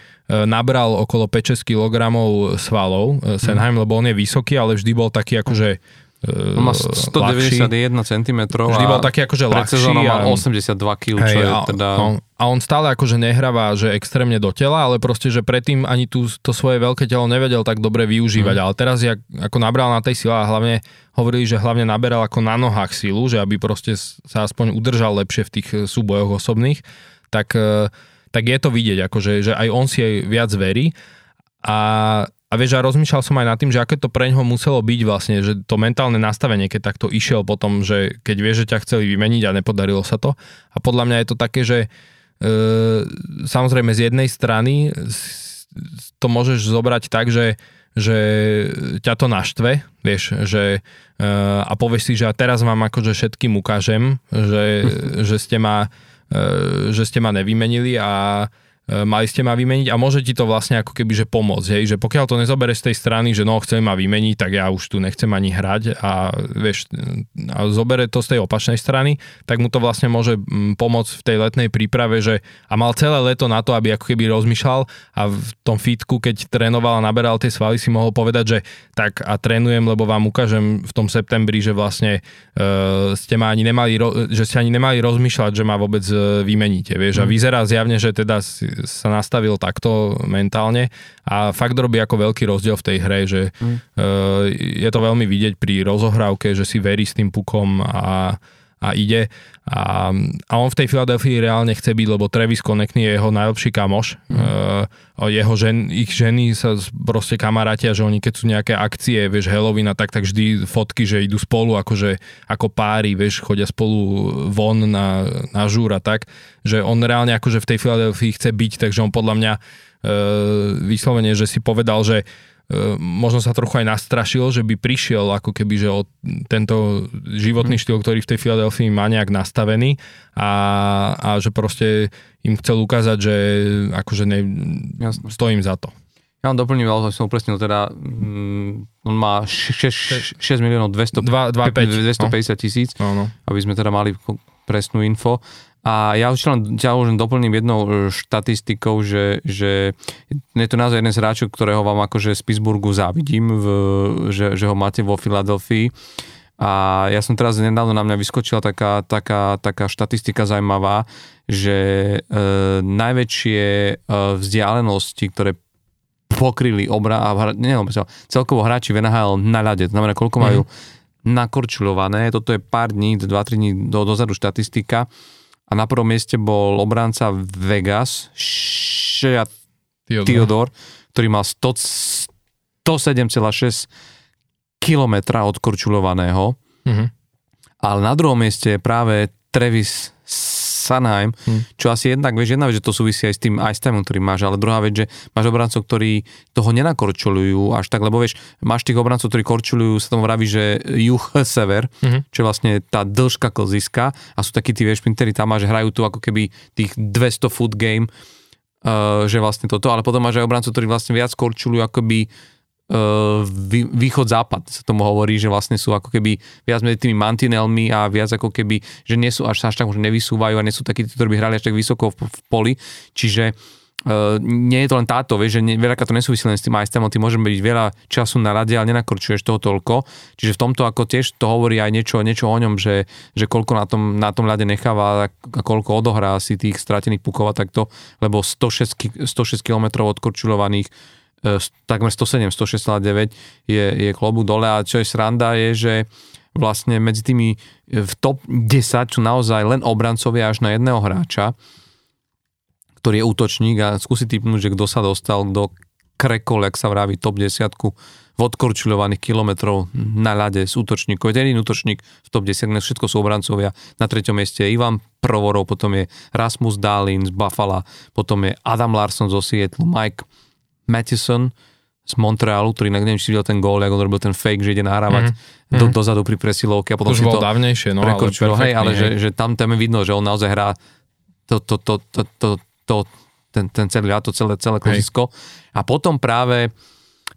Speaker 2: nabral okolo 5-6 kg svalov Senheim, mm. lebo on je vysoký, ale vždy bol taký akože
Speaker 1: on má 191 cm
Speaker 2: Vždy bol taký akože ľahší.
Speaker 1: má 82 kg, čo je teda...
Speaker 2: On, a on stále akože nehráva, že extrémne do tela, ale proste, že predtým ani tú, to svoje veľké telo nevedel tak dobre využívať. Mm. Ale teraz, jak, ako nabral na tej sile a hlavne hovorili, že hlavne naberal ako na nohách silu, že aby proste sa aspoň udržal lepšie v tých eh, súbojoch osobných, tak, eh, tak je to vidieť, akože, že aj on si aj viac verí. A a vieš, a rozmýšľal som aj nad tým, že aké to pre ňoho muselo byť vlastne, že to mentálne nastavenie, keď takto išiel potom, že keď vieš, že ťa chceli vymeniť a nepodarilo sa to. A podľa mňa je to také, že e, samozrejme z jednej strany to môžeš zobrať tak, že že ťa to naštve, vieš, že e, a povieš si, že a teraz vám akože všetkým ukážem, že, že, ste ma, e, že ste ma nevymenili a mali ste ma vymeniť a môže ti to vlastne ako keby že pomôcť, hej? že pokiaľ to nezobere z tej strany, že no chcem ma vymeniť, tak ja už tu nechcem ani hrať a vieš, a zobere to z tej opačnej strany, tak mu to vlastne môže pomôcť v tej letnej príprave, že a mal celé leto na to, aby ako keby rozmýšľal a v tom fitku, keď trénoval a naberal tie svaly, si mohol povedať, že tak a trénujem, lebo vám ukážem v tom septembri, že vlastne uh, ste ma ani nemali, že ste ani nemali rozmýšľať, že ma vôbec uh, vymeníte, vieš, mm. a vyzerá zjavne, že teda sa nastavil takto mentálne a fakt robí ako veľký rozdiel v tej hre, že mm. je to veľmi vidieť pri rozohrávke, že si verí s tým pukom a, a ide. A, a on v tej Filadelfii reálne chce byť, lebo Travis Konekny je jeho najlepší kamoš. Mm. Uh, jeho žen, ich ženy sa proste kamarátia, že oni keď sú nejaké akcie, vieš, Halloween a tak, tak vždy fotky, že idú spolu akože, ako páry, vieš, chodia spolu von na, na žúr a tak, že on reálne akože v tej Filadelfii chce byť, takže on podľa mňa uh, vyslovene, že si povedal, že možno sa trochu aj nastrašil, že by prišiel ako keby, že o tento životný štýl, ktorý v tej Filadelfii má nejak nastavený a, a že proste im chcel ukázať, že akože ne, Jasne. stojím za to.
Speaker 1: Ja vám doplním, ale som upresnil, teda mm, on má 6, 6 miliónov 200, 2, 2, 250 tisíc, no. no, no. aby sme teda mali presnú info. A ja už len, ja už len doplním jednou e, štatistikou, že, že je to naozaj jeden z hráčov, ktorého vám akože z Pittsburghu závidím, v, že, že ho máte vo Filadelfii. A ja som teraz nedávno na mňa vyskočila taká, taká, taká štatistika zaujímavá, že e, najväčšie e, vzdialenosti, ktoré pokryli obra, a nie, celkovo hráči v NHL na ľade, to znamená, koľko majú mm. nakorčulované, toto je pár dní, 2-3 dní do, dozadu štatistika, a na prvom mieste bol obranca Vegas, Shea Theodore. Theodore, ktorý mal 107,6 km odkorčulovaného. Mm-hmm. Ale na druhom mieste je práve Travis Sanheim, hmm. čo asi jednak, vieš, jedna vec, že to súvisí aj s tým ice time, ktorý máš, ale druhá vec, že máš obrancov, ktorí toho nenakorčulujú až tak, lebo vieš, máš tých obrancov, ktorí korčulujú, sa tomu vraví, že juh, sever, hmm. čo je vlastne tá dĺžka klziska a sú takí tí, vieš, pintery tam máš, hrajú tu ako keby tých 200 foot game, uh, že vlastne toto, ale potom máš aj obrancov, ktorí vlastne viac korčulujú akoby východ-západ sa tomu hovorí, že vlastne sú ako keby viac medzi tými mantinelmi a viac ako keby, že nie sú až, až tak už nevysúvajú a nie sú takí, ktorí by hrali až tak vysoko v, v poli. Čiže Uh, nie je to len táto, vieš, že veľakrát to nesúvisí len s tým ISTM, ty môžem byť veľa času na rade, ale nenakorčuješ toho toľko. Čiže v tomto ako tiež to hovorí aj niečo, niečo o ňom, že, že koľko na tom, na tom ľade necháva a koľko odohrá si tých stratených pukov a takto, lebo 106, 106 km odkorčulovaných takmer 107, 106,9 je, je klobúk dole a čo je sranda je, že vlastne medzi tými e, v top 10 sú naozaj len obrancovia až na jedného hráča, ktorý je útočník a skúsi typnúť, že kto sa dostal do krekol, jak sa vraví, top 10 v odkorčulovaných kilometrov na ľade z útočníkov. Jeden útočník v top 10, všetko sú obrancovia. Na treťom mieste je Ivan Provorov, potom je Rasmus Dahlin z Buffalo, potom je Adam Larson zo Seattle, Mike Matheson z Montrealu, ktorý inak neviem, či videl ten gól, ako on robil ten fake, že ide nahrávať mm-hmm. do, dozadu pri presilovke a potom
Speaker 2: to si to dávnejšie, no, ale
Speaker 1: hej, ale že, že tam, tam je vidno, že on naozaj hrá to, to, to, to, to, to ten, ten celý to celé, celé kozisko. A potom práve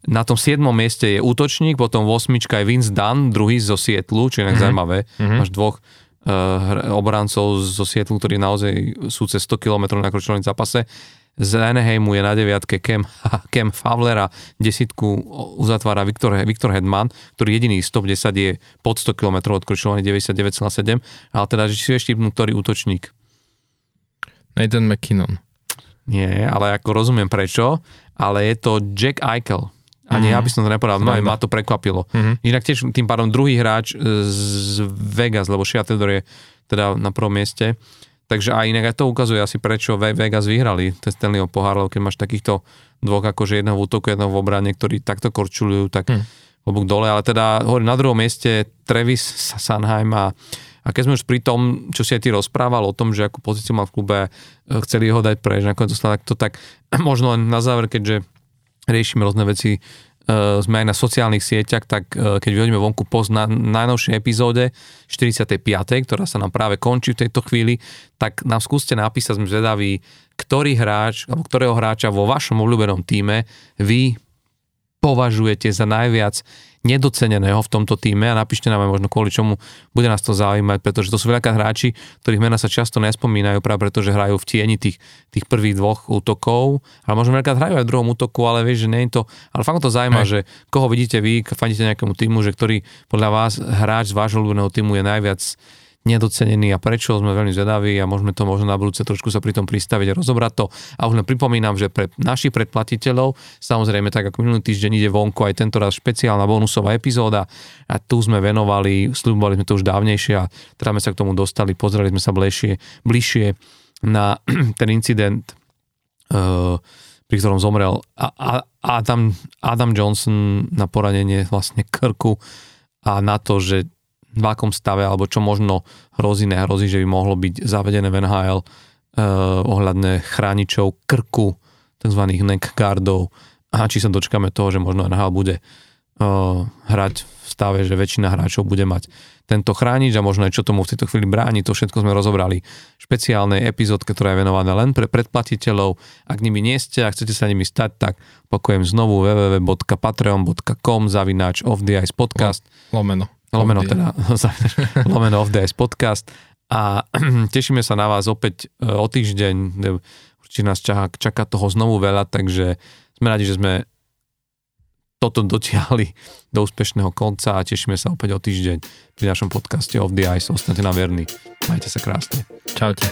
Speaker 1: na tom 7. mieste je útočník, potom 8. je Vince Dunn, druhý zo Sietlu, čo je inak mm-hmm. zaujímavé. Mm-hmm. Máš dvoch uh, obrancov zo Sietlu, ktorí naozaj sú cez 100 km na kročnom zápase z Anaheimu je na deviatke Kem, Kem Favler a desítku uzatvára Viktor, Viktor Hedman, ktorý jediný z top 10 je pod 100 km odkročovaný 99,7, ale teda, že si ešte ktorý útočník.
Speaker 2: Nathan McKinnon.
Speaker 1: Nie, ale ako rozumiem prečo, ale je to Jack Eichel. A nie, mm-hmm. aby som to nepovedal, no ma to prekvapilo. Mm-hmm. Inak tiež tým pádom druhý hráč z Vegas, lebo Shea je teda na prvom mieste, Takže aj inak aj to ukazuje asi prečo Vegas vyhrali ten Stanleyho pohár, keď máš takýchto dvoch akože jedného v útoku, jedného v obrane, ktorí takto korčulujú, tak hmm. obok dole, ale teda hovorím na druhom mieste Travis Sanheim a, a keď sme už pri tom, čo si aj ty rozprával o tom, že akú pozíciu má v klube, e, chceli ho dať preč, nakoniec dostal takto, tak možno len na záver, keďže riešime rôzne veci sme aj na sociálnych sieťach, tak uh, keď vyhodíme vonku post na najnovšej epizóde 45., ktorá sa nám práve končí v tejto chvíli, tak nám skúste napísať, sme zvedaví, ktorý hráč, alebo ktorého hráča vo vašom obľúbenom týme vy považujete za najviac nedoceneného v tomto týme a napíšte nám možno kvôli čomu bude nás to zaujímať, pretože to sú veľká hráči, ktorých mena sa často nespomínajú práve preto, že hrajú v tieni tých, tých prvých dvoch útokov, ale možno veľká hrajú aj v druhom útoku, ale vieš, že nie je to, ale fakt to zaujíma, aj. že koho vidíte vy, fandíte nejakému týmu, že ktorý podľa vás hráč z vášho ľúbeného týmu je najviac nedocenený a prečo sme veľmi zvedaví a môžeme to možno na budúce trošku sa pri tom pristaviť a rozobrať to. A už len pripomínam, že pre našich predplatiteľov, samozrejme tak ako minulý týždeň ide vonku aj tento raz špeciálna bonusová epizóda a tu sme venovali, slúbovali sme to už dávnejšie a teraz sme sa k tomu dostali, pozreli sme sa bližšie, bližšie na ten incident, uh, pri ktorom zomrel Adam, Adam Johnson na poranenie vlastne krku a na to, že v akom stave, alebo čo možno hrozí, nehrozí, že by mohlo byť zavedené v NHL eh, ohľadne chráničov krku, tzv. neck guardov a či sa dočkame toho, že možno NHL bude eh, hrať v stave, že väčšina hráčov bude mať tento chránič a možno aj čo tomu v tejto chvíli bráni, to všetko sme rozobrali v špeciálnej epizódke, ktorá je venovaná len pre predplatiteľov. Ak nimi nie ste a chcete sa nimi stať, tak opakujem znovu www.patreon.com zavináč off the ice podcast.
Speaker 2: Lomeno
Speaker 1: lomeno teda, lomeno of the Ice podcast a tešíme sa na vás opäť e, o týždeň, určite nás čaká, čaká toho znovu veľa, takže sme radi, že sme toto dotiahli do úspešného konca a tešíme sa opäť o týždeň pri našom podcaste of the Ice. Ostanete nám verní. Majte sa krásne.
Speaker 2: Čaute.